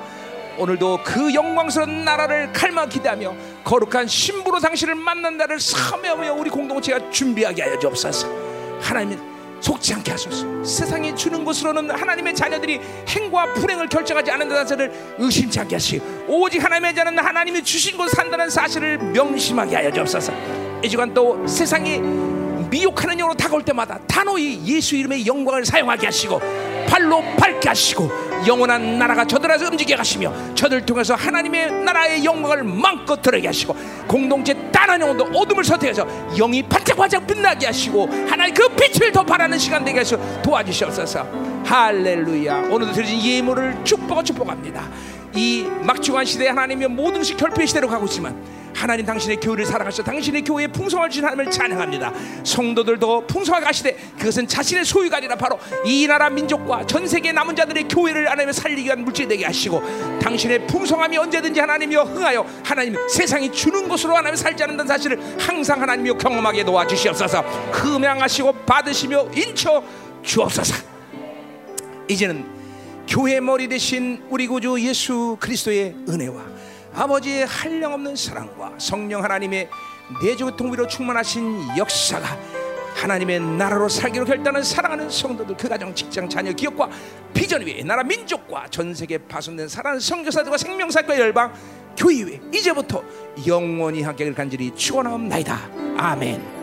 오늘도 그 영광스러운 나라를 칼마 기대하며 거룩한 신부로 당신을 만난 날을 사모하며 우리 공동체가 준비하게 하여 주옵소서. 하나님 속지 않게 하소서. 세상이 주는 것으로는 하나님의 자녀들이 행과 불행을 결정하지 않는다는 사실을 의심치 않게 하시고 오직 하나님의 자는 하나님이 주신 곳 산다는 사실을 명심하게 하여 주옵소서. 이 시간 또 세상이 미혹하는 영으로 다가올 때마다 단호히 예수 이름의 영광을 사용하게 하시고 발로 밟게 하시고 영원한 나라가 저들에서 움직여 가시며 저들 통해서 하나님의 나라의 영광을 마음껏 드러게 하시고 공동체 단한 영혼도 어둠을 선택해서 영이 반짝반짝 빛나게 하시고 하나님 그 빛을 더 바라는 시간 되게 하시고 도와주시옵소서. 할렐루야. 오늘도 드려진 예물을 축복하 축복합니다. 이 막중한 시대에 하나님의 모든 것이 결핍의 시대로 가고 있지만 하나님 당신의 교회를 사랑하셔 당신의 교회에 풍성을 주신 하나님을 찬양합니다. 성도들도 풍성하게 하시되 그것은 자신의 소유가 아니라 바로 이 나라 민족과 전 세계 남은 자들의 교회를 하나님의 살리기 위한 물질 되게 하시고 당신의 풍성함이 언제든지 하나님이여 흥하여 하나님 세상이 주는 것으로 하나님 살지 않는다는 사실을 항상 하나님이여 경험하게 도와주시옵소서. 흠양하시고 받으시며 인쳐 주옵소서. 이제는 교회 머리 대신 우리 구주 예수 그리스도의 은혜와 아버지의 한량없는 사랑과 성령 하나님의 내주 통비로 충만하신 역사가 하나님의 나라로 살기로 결단한 사랑하는 성도들 그 가정 직장 자녀 기업과 비전 위에 나라 민족과 전 세계 파손된 사랑하는 성교사들과 생명사과 열방 교회 위에 이제부터 영원히 함께 간절히 축원하옵나이다 아멘.